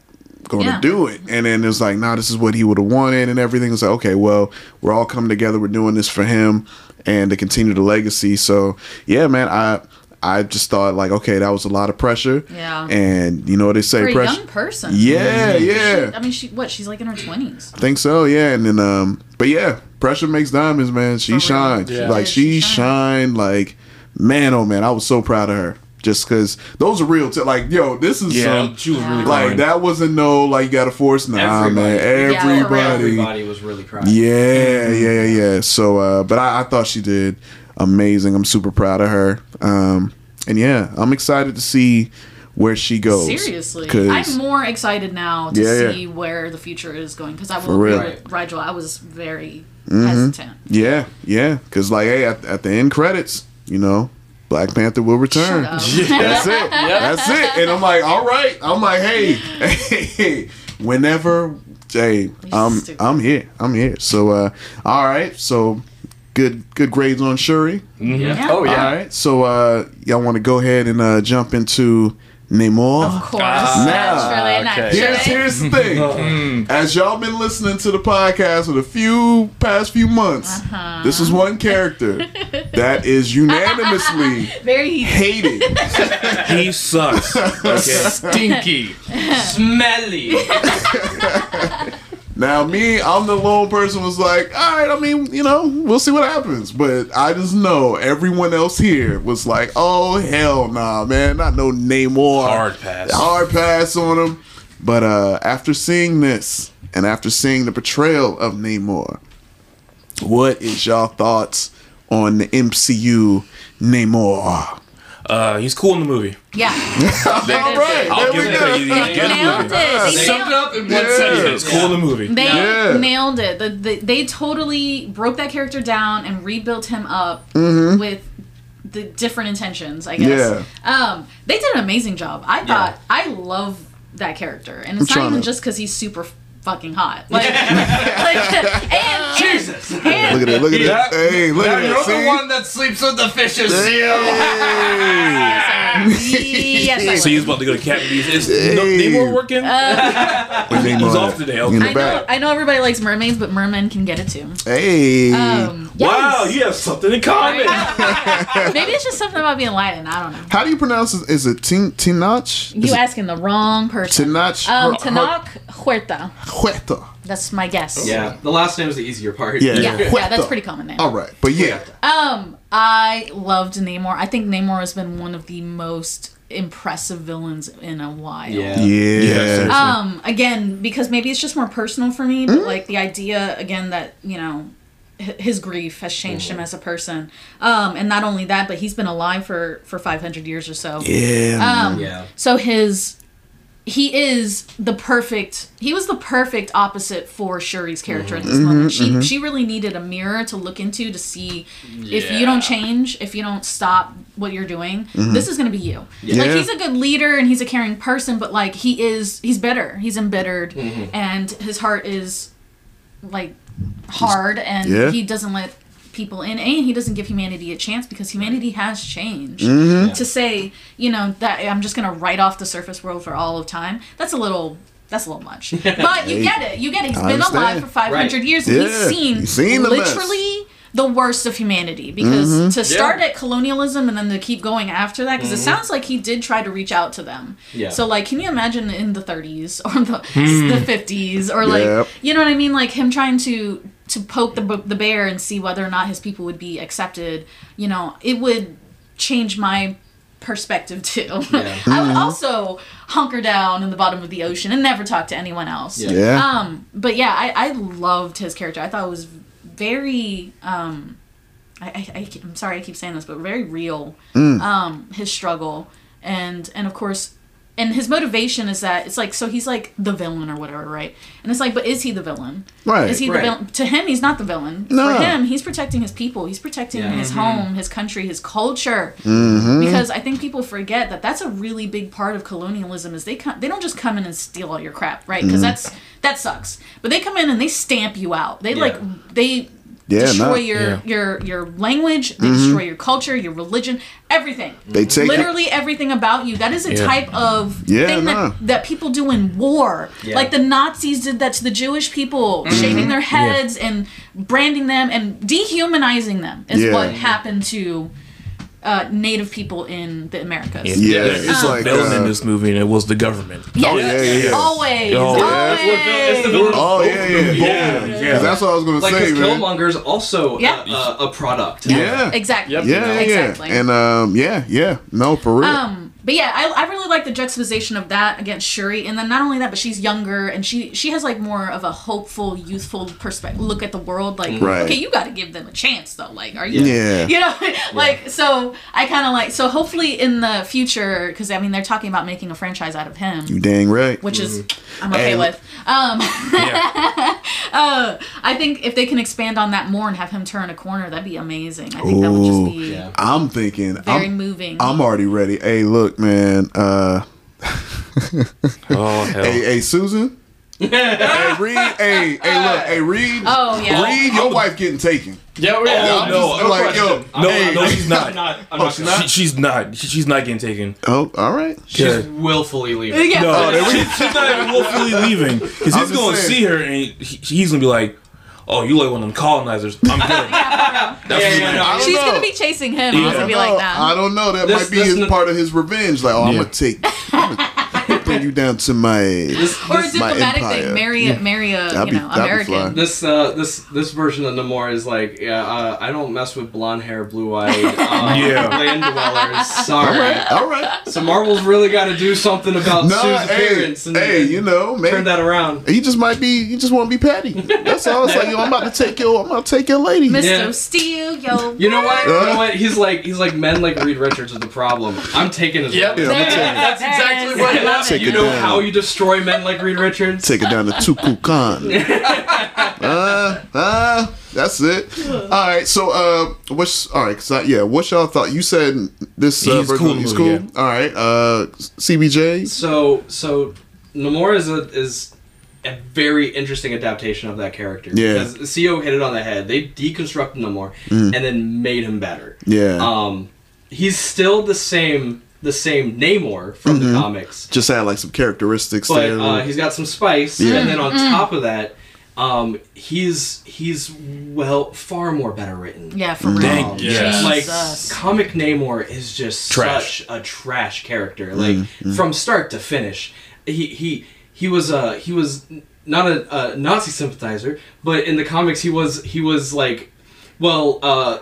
[SPEAKER 3] going
[SPEAKER 4] Yeah.
[SPEAKER 3] to do it. And then it was like, nah, this is what he would have wanted and everything. Was like, okay, well, we're all coming together. We're doing this for him and to continue the legacy. So yeah, man, I I just thought like, okay, that was a lot of pressure.
[SPEAKER 4] Yeah.
[SPEAKER 3] And you know what they say,
[SPEAKER 4] For a
[SPEAKER 3] pressure.
[SPEAKER 4] young person.
[SPEAKER 3] Yeah,
[SPEAKER 4] She-
[SPEAKER 3] yeah.
[SPEAKER 4] I mean, she what? She's like in her twenties.
[SPEAKER 3] I think so, yeah. And then um but yeah, pressure makes diamonds, man. She
[SPEAKER 4] real.
[SPEAKER 3] shined.
[SPEAKER 7] Yeah.
[SPEAKER 3] Like
[SPEAKER 4] She
[SPEAKER 3] she
[SPEAKER 4] shined.
[SPEAKER 3] shined like man oh man, I was so proud of her. Just cause those are real t- like yo, this is
[SPEAKER 6] Yeah,
[SPEAKER 3] some
[SPEAKER 6] she was really
[SPEAKER 3] like
[SPEAKER 6] fine.
[SPEAKER 3] that wasn't no like you gotta force nah
[SPEAKER 5] Everybody.
[SPEAKER 3] man.
[SPEAKER 4] Yeah.
[SPEAKER 3] Everybody.
[SPEAKER 5] Everybody was really crying.
[SPEAKER 3] Yeah, yeah, yeah, yeah. So, uh, but I, I thought she did amazing. I'm super proud of her. Um, and yeah, I'm excited to see where she goes.
[SPEAKER 4] Seriously, I'm more excited now to
[SPEAKER 3] Yeah, yeah.
[SPEAKER 4] see where the future is going because I
[SPEAKER 3] For
[SPEAKER 4] will agree
[SPEAKER 3] real. Mm-hmm.
[SPEAKER 4] with Rigel. I was very hesitant.
[SPEAKER 3] yeah, yeah. Because like, hey, at, at the end credits, you know, Black Panther will return.
[SPEAKER 4] Shut up.
[SPEAKER 3] That's it. That's it. And I'm like, all right. I'm like, hey, hey, whenever, hey, I'm. I'm here. I'm here. So, uh, all right. So, good good grades on Shuri.
[SPEAKER 4] Yeah.
[SPEAKER 7] oh yeah
[SPEAKER 3] All right. So, uh, y'all want to go ahead and uh, jump into Namor?
[SPEAKER 4] Of course,
[SPEAKER 7] Ah,
[SPEAKER 4] naturally,
[SPEAKER 7] okay.
[SPEAKER 3] Here's,
[SPEAKER 4] naturally.
[SPEAKER 3] here's the thing. As y'all been listening to the podcast for the few past few months, this is one character that is unanimously
[SPEAKER 4] Very
[SPEAKER 3] hated.
[SPEAKER 6] He sucks. Okay.
[SPEAKER 7] stinky
[SPEAKER 5] Smelly.
[SPEAKER 3] Now, me, I'm the lone person was like, all right, I mean, you know, we'll see what happens. But I just know everyone else here was like, oh, hell nah, man. Not no Namor.
[SPEAKER 6] Hard pass.
[SPEAKER 3] Hard pass on him. But uh, after seeing this and after seeing the portrayal of Namor, what is y'all thoughts on the MCU Namor?
[SPEAKER 6] Uh, he's cool in the movie.
[SPEAKER 4] Yeah,
[SPEAKER 3] All right,
[SPEAKER 6] I'll
[SPEAKER 3] there
[SPEAKER 6] give
[SPEAKER 3] we
[SPEAKER 6] it
[SPEAKER 3] go.
[SPEAKER 6] to you.
[SPEAKER 4] they
[SPEAKER 6] Get
[SPEAKER 4] nailed it. They
[SPEAKER 7] summed it
[SPEAKER 4] nailed,
[SPEAKER 7] up in one
[SPEAKER 3] Yeah.
[SPEAKER 7] sentence
[SPEAKER 6] It's cool in the movie.
[SPEAKER 4] they
[SPEAKER 3] Yeah.
[SPEAKER 4] nailed it. The, the, they totally broke that character down and rebuilt him up
[SPEAKER 3] Mm-hmm.
[SPEAKER 4] with the different intentions. I guess. Um, they did an amazing job. I thought I love that character, and it's
[SPEAKER 3] I'm
[SPEAKER 4] not even
[SPEAKER 3] to-
[SPEAKER 4] just because he's super fucking hot. Like, like and,
[SPEAKER 5] Jesus.
[SPEAKER 4] and, and
[SPEAKER 3] Look at it, look at
[SPEAKER 7] Yeah.
[SPEAKER 3] it. Hey, look
[SPEAKER 7] now
[SPEAKER 3] at it.
[SPEAKER 7] you're the one that sleeps with the fishes
[SPEAKER 3] Hey.
[SPEAKER 4] yes, I
[SPEAKER 6] So
[SPEAKER 4] would.
[SPEAKER 6] he's about to go to Cat Is, is no,
[SPEAKER 3] Hey.
[SPEAKER 6] Namor working?
[SPEAKER 3] He's
[SPEAKER 6] He's off today. Okay.
[SPEAKER 4] I know. I know everybody likes mermaids, but mermen can get it too.
[SPEAKER 3] Hey.
[SPEAKER 4] Um,
[SPEAKER 6] Wow, you have something in common.
[SPEAKER 4] Maybe it's just something about being Latin. I don't know.
[SPEAKER 3] How do you pronounce it? Is it Tin Tinoch?
[SPEAKER 4] You asking the wrong person.
[SPEAKER 3] Tinoch?
[SPEAKER 4] Um,
[SPEAKER 3] Har- Har-
[SPEAKER 4] Tenoch Huerta.
[SPEAKER 3] Huerta.
[SPEAKER 4] That's my guess.
[SPEAKER 5] Yeah, the last name is the easier part.
[SPEAKER 3] Yeah,
[SPEAKER 4] Yeah, yeah,
[SPEAKER 3] Huerta.
[SPEAKER 4] that's a pretty common name.
[SPEAKER 3] All right, but yeah,
[SPEAKER 4] Um, I loved Namor. I think Namor has been one of the most impressive villains in a while.
[SPEAKER 5] Yeah.
[SPEAKER 3] yeah,
[SPEAKER 4] Um, again, because maybe it's just more personal for me, but like the idea again that you know his grief has changed him as a person. Um, and not only that, but he's been alive for for 500 years or so.
[SPEAKER 3] yeah.
[SPEAKER 4] Um,
[SPEAKER 5] Yeah.
[SPEAKER 4] So his he is the perfect he was the perfect opposite for Shuri's character in this mm-hmm, moment. She mm-hmm. she really needed a mirror to look into to see if you don't change, if you don't stop what you're doing, mm-hmm. this is gonna be you. Like he's a good leader and he's a caring person, but like he is he's bitter. He's embittered and his heart is like hard and
[SPEAKER 3] Yeah.
[SPEAKER 4] he doesn't let people in and he doesn't give humanity a chance because humanity has changed
[SPEAKER 3] Mm-hmm.
[SPEAKER 4] to say you know that i'm just gonna write off the surface world for all of time that's a little that's a little much but you get it you get it He's
[SPEAKER 3] I
[SPEAKER 4] been
[SPEAKER 3] understand.
[SPEAKER 4] alive for 500
[SPEAKER 5] Right.
[SPEAKER 4] years and
[SPEAKER 3] Yeah,
[SPEAKER 4] he's seen,
[SPEAKER 3] he's seen the mess.
[SPEAKER 4] literally the worst of humanity because
[SPEAKER 3] Mm-hmm.
[SPEAKER 4] to start
[SPEAKER 5] Yeah.
[SPEAKER 4] at colonialism and then to keep going after that because it sounds like he did try to reach out to them
[SPEAKER 5] Yeah.
[SPEAKER 4] so like can you imagine in the 30s or the, the 50s or like
[SPEAKER 3] Yep.
[SPEAKER 4] you know what I mean? Like him trying to to poke the the bear and see whether or not his people would be accepted. You know, it would change my perspective too. I
[SPEAKER 3] Mm-hmm.
[SPEAKER 4] would also hunker down in the bottom of the ocean and never talk to anyone else.
[SPEAKER 5] Yeah.
[SPEAKER 3] yeah.
[SPEAKER 4] Um, but yeah, I, I loved his character. I thought it was very um, I, I, I am sorry I keep saying this, but very real.
[SPEAKER 3] Mm.
[SPEAKER 4] Um, his struggle and and of course. And his motivation is that it's like so he's like the villain or whatever, right? And it's like, but is he the villain?
[SPEAKER 3] Right.
[SPEAKER 4] Is he
[SPEAKER 5] Right.
[SPEAKER 4] the villain? To him, he's not the villain.
[SPEAKER 3] No.
[SPEAKER 4] For him, he's protecting his people. He's protecting
[SPEAKER 5] Yeah.
[SPEAKER 4] his
[SPEAKER 5] Mhm.
[SPEAKER 4] home, his country, his culture.
[SPEAKER 3] Mm-hmm.
[SPEAKER 4] Because I think people forget that that's a really big part of colonialism. Is they come, they don't just come in and steal all your crap, right?
[SPEAKER 3] Mm-hmm.
[SPEAKER 4] Because that's that sucks. But they come in and they stamp you out. They like they
[SPEAKER 3] Yeah,
[SPEAKER 4] destroy
[SPEAKER 3] no.
[SPEAKER 4] your
[SPEAKER 6] Yeah.
[SPEAKER 4] your your language. They destroy your culture, your religion, everything.
[SPEAKER 3] They take it-
[SPEAKER 4] literally everything about you. That is a
[SPEAKER 6] Yeah.
[SPEAKER 4] type of
[SPEAKER 3] Yeah,
[SPEAKER 4] thing
[SPEAKER 3] nah.
[SPEAKER 4] that that people do in war.
[SPEAKER 5] Yeah.
[SPEAKER 4] Like the Nazis did that to the Jewish people,
[SPEAKER 3] Mm-hmm.
[SPEAKER 4] shaving their heads and branding them and dehumanizing them is
[SPEAKER 3] Yeah.
[SPEAKER 4] what happened to uh, Native people in the Americas.
[SPEAKER 3] Yeah,
[SPEAKER 6] There's
[SPEAKER 3] it's
[SPEAKER 6] a
[SPEAKER 3] like
[SPEAKER 6] villain
[SPEAKER 3] uh,
[SPEAKER 6] in this movie, and it was the government.
[SPEAKER 4] Yes.
[SPEAKER 3] Oh, yeah, yeah, yeah.
[SPEAKER 4] Always.
[SPEAKER 6] Oh, yeah.
[SPEAKER 4] always.
[SPEAKER 5] It's the villain.
[SPEAKER 3] Oh yeah, yeah,
[SPEAKER 5] Yeah.
[SPEAKER 3] yeah.
[SPEAKER 6] Yeah.
[SPEAKER 3] That's what I was gonna
[SPEAKER 5] Like,
[SPEAKER 3] say,
[SPEAKER 5] because
[SPEAKER 3] man.
[SPEAKER 5] Killmonger's also
[SPEAKER 4] Yeah.
[SPEAKER 5] a, a, a product.
[SPEAKER 3] Yeah.
[SPEAKER 4] Exactly.
[SPEAKER 7] Yep.
[SPEAKER 3] Yeah, yeah,
[SPEAKER 4] Exactly.
[SPEAKER 3] And um, yeah, yeah. No, for real.
[SPEAKER 4] Um, but yeah, I, I really like the juxtaposition of that against Shuri, and then not only that, but she's younger and she she has like more of a hopeful, youthful perspective look at the world. Like,
[SPEAKER 3] Right.
[SPEAKER 4] okay, you got to give them a chance, though. Like, are you?
[SPEAKER 3] Yeah.
[SPEAKER 4] You know, like so. I kind of like so. Hopefully, in the future, because I mean, they're talking about making a franchise out of him.
[SPEAKER 3] you dang right.
[SPEAKER 4] Which is I'm okay
[SPEAKER 3] And-
[SPEAKER 4] with. Um,
[SPEAKER 6] Yeah.
[SPEAKER 4] uh, I think if they can expand on that more and have him turn a corner, that'd be amazing. I think that would just be
[SPEAKER 5] Yeah.
[SPEAKER 3] I'm thinking.
[SPEAKER 4] very
[SPEAKER 3] I'm,
[SPEAKER 4] moving.
[SPEAKER 3] I'm already ready. Hey, look, man. Uh,
[SPEAKER 6] Oh hell.
[SPEAKER 3] hey, hey, Susan. hey, Reed. Hey, hey, look. Hey, Reed.
[SPEAKER 4] oh yeah.
[SPEAKER 3] Reed, your wife getting taken.
[SPEAKER 7] Yeah, we
[SPEAKER 6] Oh,
[SPEAKER 3] I'm
[SPEAKER 6] no,
[SPEAKER 3] just
[SPEAKER 6] no
[SPEAKER 3] like, yo,
[SPEAKER 6] No,
[SPEAKER 3] hey.
[SPEAKER 6] no, she's not.
[SPEAKER 5] I'm not. I'm
[SPEAKER 3] Oh,
[SPEAKER 5] not
[SPEAKER 3] she's
[SPEAKER 5] gonna-
[SPEAKER 6] She, she's not. She- she's not getting taken.
[SPEAKER 3] Oh, all right.
[SPEAKER 5] She's
[SPEAKER 6] Yeah.
[SPEAKER 5] willfully leaving.
[SPEAKER 4] Yeah.
[SPEAKER 6] No,
[SPEAKER 3] Oh,
[SPEAKER 6] she- she's not even willfully leaving because he's going to
[SPEAKER 3] saying.
[SPEAKER 6] see her and he, he's going to be like, "Oh, you like one of them colonizers? I'm good." That's
[SPEAKER 5] Yeah,
[SPEAKER 6] what
[SPEAKER 5] yeah,
[SPEAKER 6] he's
[SPEAKER 5] no,
[SPEAKER 6] gonna
[SPEAKER 3] I
[SPEAKER 6] do.
[SPEAKER 3] don't
[SPEAKER 4] She's
[SPEAKER 3] know.
[SPEAKER 4] gonna be chasing him.
[SPEAKER 6] Yeah.
[SPEAKER 4] He's
[SPEAKER 3] I
[SPEAKER 4] gonna
[SPEAKER 3] don't
[SPEAKER 4] be
[SPEAKER 3] know.
[SPEAKER 4] like that.
[SPEAKER 3] I don't know. That
[SPEAKER 5] This-
[SPEAKER 3] might be
[SPEAKER 5] this
[SPEAKER 3] his
[SPEAKER 5] n-
[SPEAKER 3] part of his revenge. Like, oh, I'm
[SPEAKER 5] Yeah.
[SPEAKER 3] gonna take. I'm gonna bring you down to my.
[SPEAKER 4] or a
[SPEAKER 3] my
[SPEAKER 4] diplomatic
[SPEAKER 3] empire.
[SPEAKER 4] thing. Marry, marry a
[SPEAKER 3] That'd
[SPEAKER 4] you
[SPEAKER 3] be-
[SPEAKER 4] know
[SPEAKER 3] be.
[SPEAKER 4] American.
[SPEAKER 5] This uh this this version of Namor is like yeah uh, I don't mess with blonde hair, blue eyed uh,
[SPEAKER 6] Yeah.
[SPEAKER 5] land dwellers. Sorry.
[SPEAKER 3] All right, all right.
[SPEAKER 5] So Marvel's really got to do something about
[SPEAKER 3] No,
[SPEAKER 5] Sue's
[SPEAKER 3] hey,
[SPEAKER 5] appearance and,
[SPEAKER 3] hey, you know,
[SPEAKER 5] turn that around.
[SPEAKER 3] He just might be. He just want to be petty. That's all. It's like, yo, I'm about to take your. I'm about to take your lady.
[SPEAKER 4] Mr.
[SPEAKER 5] Yeah.
[SPEAKER 4] Steele, yo.
[SPEAKER 5] You know what? You know what? He's like he's like men like Reed Richards is the problem. I'm taking his.
[SPEAKER 7] Yep.
[SPEAKER 3] Yeah, I'm gonna
[SPEAKER 7] That's exactly
[SPEAKER 4] There
[SPEAKER 7] what
[SPEAKER 4] it is. I love
[SPEAKER 3] Take
[SPEAKER 4] it.
[SPEAKER 5] You know
[SPEAKER 3] down.
[SPEAKER 5] how you destroy men like Reed Richards?
[SPEAKER 3] take it down to Talokan. uh, uh, that's it. All right. So, uh, what's all right? Cause I, yeah, what's y'all thought? You said this uh,
[SPEAKER 6] He's
[SPEAKER 3] version
[SPEAKER 6] cool
[SPEAKER 3] he's
[SPEAKER 6] movie,
[SPEAKER 3] cool. All right. Uh, CBJ.
[SPEAKER 5] So so Namor is a is a very interesting adaptation of that character.
[SPEAKER 3] Yeah.
[SPEAKER 5] Because Xio hit it on the head. They deconstructed Namor
[SPEAKER 3] Mm.
[SPEAKER 5] and then made him better.
[SPEAKER 3] Yeah.
[SPEAKER 5] Um he's still the same the same Namor from
[SPEAKER 3] Mm-hmm.
[SPEAKER 5] the comics.
[SPEAKER 3] just had like some characteristics
[SPEAKER 5] But
[SPEAKER 3] there.
[SPEAKER 5] uh, he's got some spice,
[SPEAKER 3] Yeah.
[SPEAKER 5] and then on top of that, um, he's he's well far more better written.
[SPEAKER 4] Yeah, for real.
[SPEAKER 6] Dang,
[SPEAKER 5] Um,
[SPEAKER 6] yeah.
[SPEAKER 5] Like
[SPEAKER 4] Jesus.
[SPEAKER 5] comic Namor is just
[SPEAKER 6] Trash.
[SPEAKER 5] such a trash character. Like
[SPEAKER 3] Mm-hmm.
[SPEAKER 5] from start to finish, he he he was uh he was not a, a Nazi sympathizer, but in the comics he was he was like, well, uh,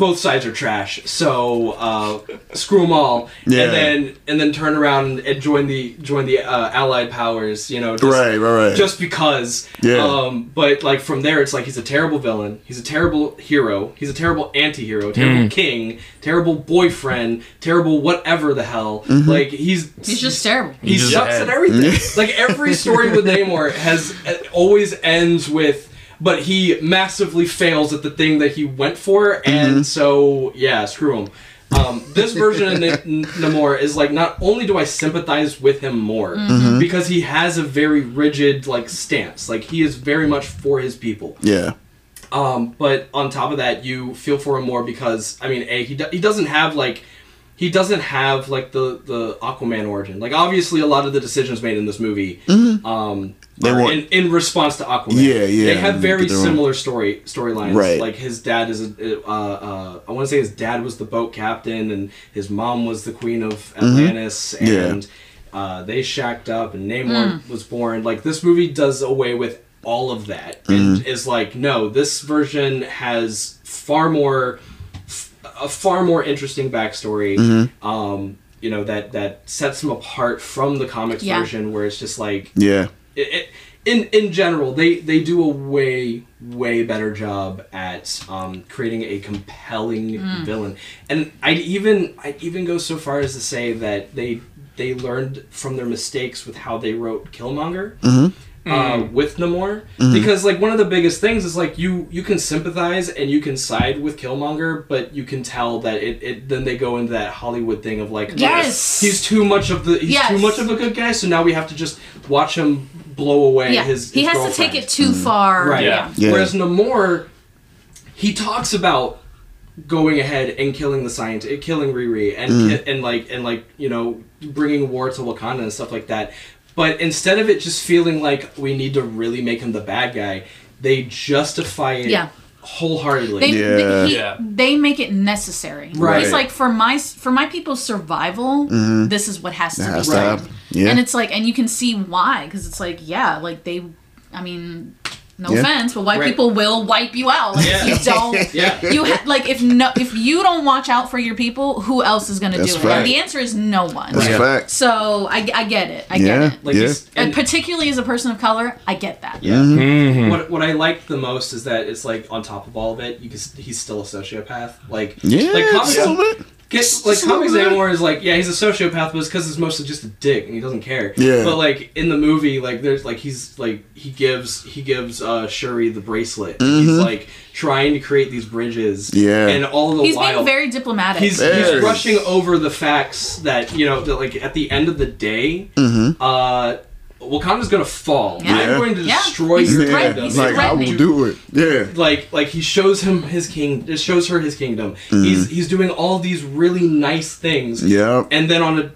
[SPEAKER 5] both sides are trash, so uh, screw them all,
[SPEAKER 3] Yeah.
[SPEAKER 5] and then and then turn around and join the join the uh, Allied powers, you know, just,
[SPEAKER 3] Right, right, right.
[SPEAKER 5] just because.
[SPEAKER 3] Yeah.
[SPEAKER 5] Um, but like from there, it's like he's a terrible villain, he's a terrible hero, he's a terrible anti-hero, terrible king, terrible boyfriend, terrible whatever the hell.
[SPEAKER 3] Mm-hmm.
[SPEAKER 5] Like he's
[SPEAKER 4] He's just terrible.
[SPEAKER 5] he
[SPEAKER 6] just
[SPEAKER 5] sucks at everything. like every story with Namor has always ends with, but he massively fails at the thing that he went for, and so yeah, screw him. Um, this version of N- Namor is like not only do I sympathize with him more because he has a very rigid like stance, like he is very much for his people.
[SPEAKER 3] Yeah.
[SPEAKER 5] Um, but on top of that, you feel for him more because I mean, a he do- he doesn't have like he doesn't have like the the Aquaman origin. Like obviously, a lot of the decisions made in this movie, um,
[SPEAKER 3] They
[SPEAKER 5] are
[SPEAKER 3] weren't-
[SPEAKER 5] in, in response to Aquaman.
[SPEAKER 3] Yeah, yeah,
[SPEAKER 5] They have very
[SPEAKER 3] they're on-
[SPEAKER 5] similar story storylines.
[SPEAKER 3] Right.
[SPEAKER 5] Like his dad is a, uh, uh, I want to say his dad was the boat captain, and his mom was the queen of Atlantis,
[SPEAKER 3] Mm-hmm. Yeah.
[SPEAKER 5] and uh, they shacked up, and Namor was born. Like this movie does away with all of that, and
[SPEAKER 3] Mm-hmm.
[SPEAKER 5] is like, no, this version has far more, a far more interesting backstory.
[SPEAKER 3] Mm-hmm.
[SPEAKER 5] Um, you know that that sets him apart from the comics
[SPEAKER 4] Yeah.
[SPEAKER 5] version, where it's just like
[SPEAKER 3] Yeah.
[SPEAKER 5] It, it, in in general, they they do a way way better job at um, creating a compelling villain, and I'd even I'd even go so far as to say that they they learned from their mistakes with how they wrote Killmonger. Uh, with Namor, because like one of the biggest things is like you you can sympathize and you can side with Killmonger, but you can tell that it, it then they go into that Hollywood thing of like
[SPEAKER 4] Yes.
[SPEAKER 5] he's too much of the he's
[SPEAKER 4] Yes.
[SPEAKER 5] too much of a good guy, so now we have to just watch him blow away
[SPEAKER 4] Yeah,
[SPEAKER 5] his,
[SPEAKER 4] he
[SPEAKER 5] his
[SPEAKER 4] has to take it too far.
[SPEAKER 5] Right.
[SPEAKER 7] Yeah.
[SPEAKER 3] Yeah.
[SPEAKER 5] Whereas Namor, he talks about going ahead and killing the scientist, killing Riri, and
[SPEAKER 3] Mm.
[SPEAKER 5] and like and like you know bringing war to Wakanda and stuff like that. But instead of it just feeling like we need to really make him the bad guy, they justify it
[SPEAKER 4] Yeah.
[SPEAKER 5] wholeheartedly.
[SPEAKER 4] They,
[SPEAKER 3] Yeah.
[SPEAKER 4] they, he-
[SPEAKER 7] Yeah.
[SPEAKER 4] they make it necessary.
[SPEAKER 5] Right.
[SPEAKER 4] It's like for my for my people's survival, mm-hmm. this is what has to
[SPEAKER 3] has
[SPEAKER 4] be
[SPEAKER 3] to
[SPEAKER 4] done.
[SPEAKER 3] Yeah.
[SPEAKER 4] And it's like, and you can see why, because it's like, yeah, like they, I mean, no
[SPEAKER 3] Yeah.
[SPEAKER 4] offense, but white
[SPEAKER 5] Right.
[SPEAKER 4] people will wipe you out like, if you don't.
[SPEAKER 5] Yeah.
[SPEAKER 4] You ha- like if no if you don't watch out for your people, who else is gonna
[SPEAKER 3] That's
[SPEAKER 4] do it?
[SPEAKER 3] fact.
[SPEAKER 4] And the answer is no one.
[SPEAKER 3] That's a
[SPEAKER 6] Yeah.
[SPEAKER 3] fact.
[SPEAKER 4] So I, I get it. I
[SPEAKER 3] Yeah.
[SPEAKER 4] get it.
[SPEAKER 5] like
[SPEAKER 3] Yeah.
[SPEAKER 4] And
[SPEAKER 5] and-
[SPEAKER 4] particularly as a person of color, I get that.
[SPEAKER 5] Yeah.
[SPEAKER 3] Mm-hmm.
[SPEAKER 5] What what I like the most is that it's like on top of all of it, you can he's still a sociopath. Like
[SPEAKER 3] Yeah.
[SPEAKER 5] like comics,
[SPEAKER 3] just a little bit.
[SPEAKER 5] get, like
[SPEAKER 3] a little
[SPEAKER 5] comics
[SPEAKER 3] bit.
[SPEAKER 5] anymore is like yeah he's a sociopath, but it's because it's mostly just a dick and he doesn't care.
[SPEAKER 3] Yeah.
[SPEAKER 5] But like in the movie, like there's like he's like he gives he gives uh Shuri the bracelet. and He's like trying to create these bridges.
[SPEAKER 3] Mm-hmm. Yeah.
[SPEAKER 5] And all the
[SPEAKER 4] He's
[SPEAKER 5] while
[SPEAKER 4] being very diplomatic.
[SPEAKER 5] he's he's brushing over the facts that you know that like at the end of the day, uh, Wakanda's gonna fall.
[SPEAKER 4] Yeah.
[SPEAKER 5] I'm going to
[SPEAKER 4] Yeah.
[SPEAKER 5] destroy
[SPEAKER 4] He's
[SPEAKER 5] your kingdom.
[SPEAKER 4] he's
[SPEAKER 3] like I will do it. Yeah.
[SPEAKER 5] like like he shows him his king it shows her his kingdom
[SPEAKER 3] Mm.
[SPEAKER 5] he's he's doing all these really nice things
[SPEAKER 3] Yeah.
[SPEAKER 5] and then on a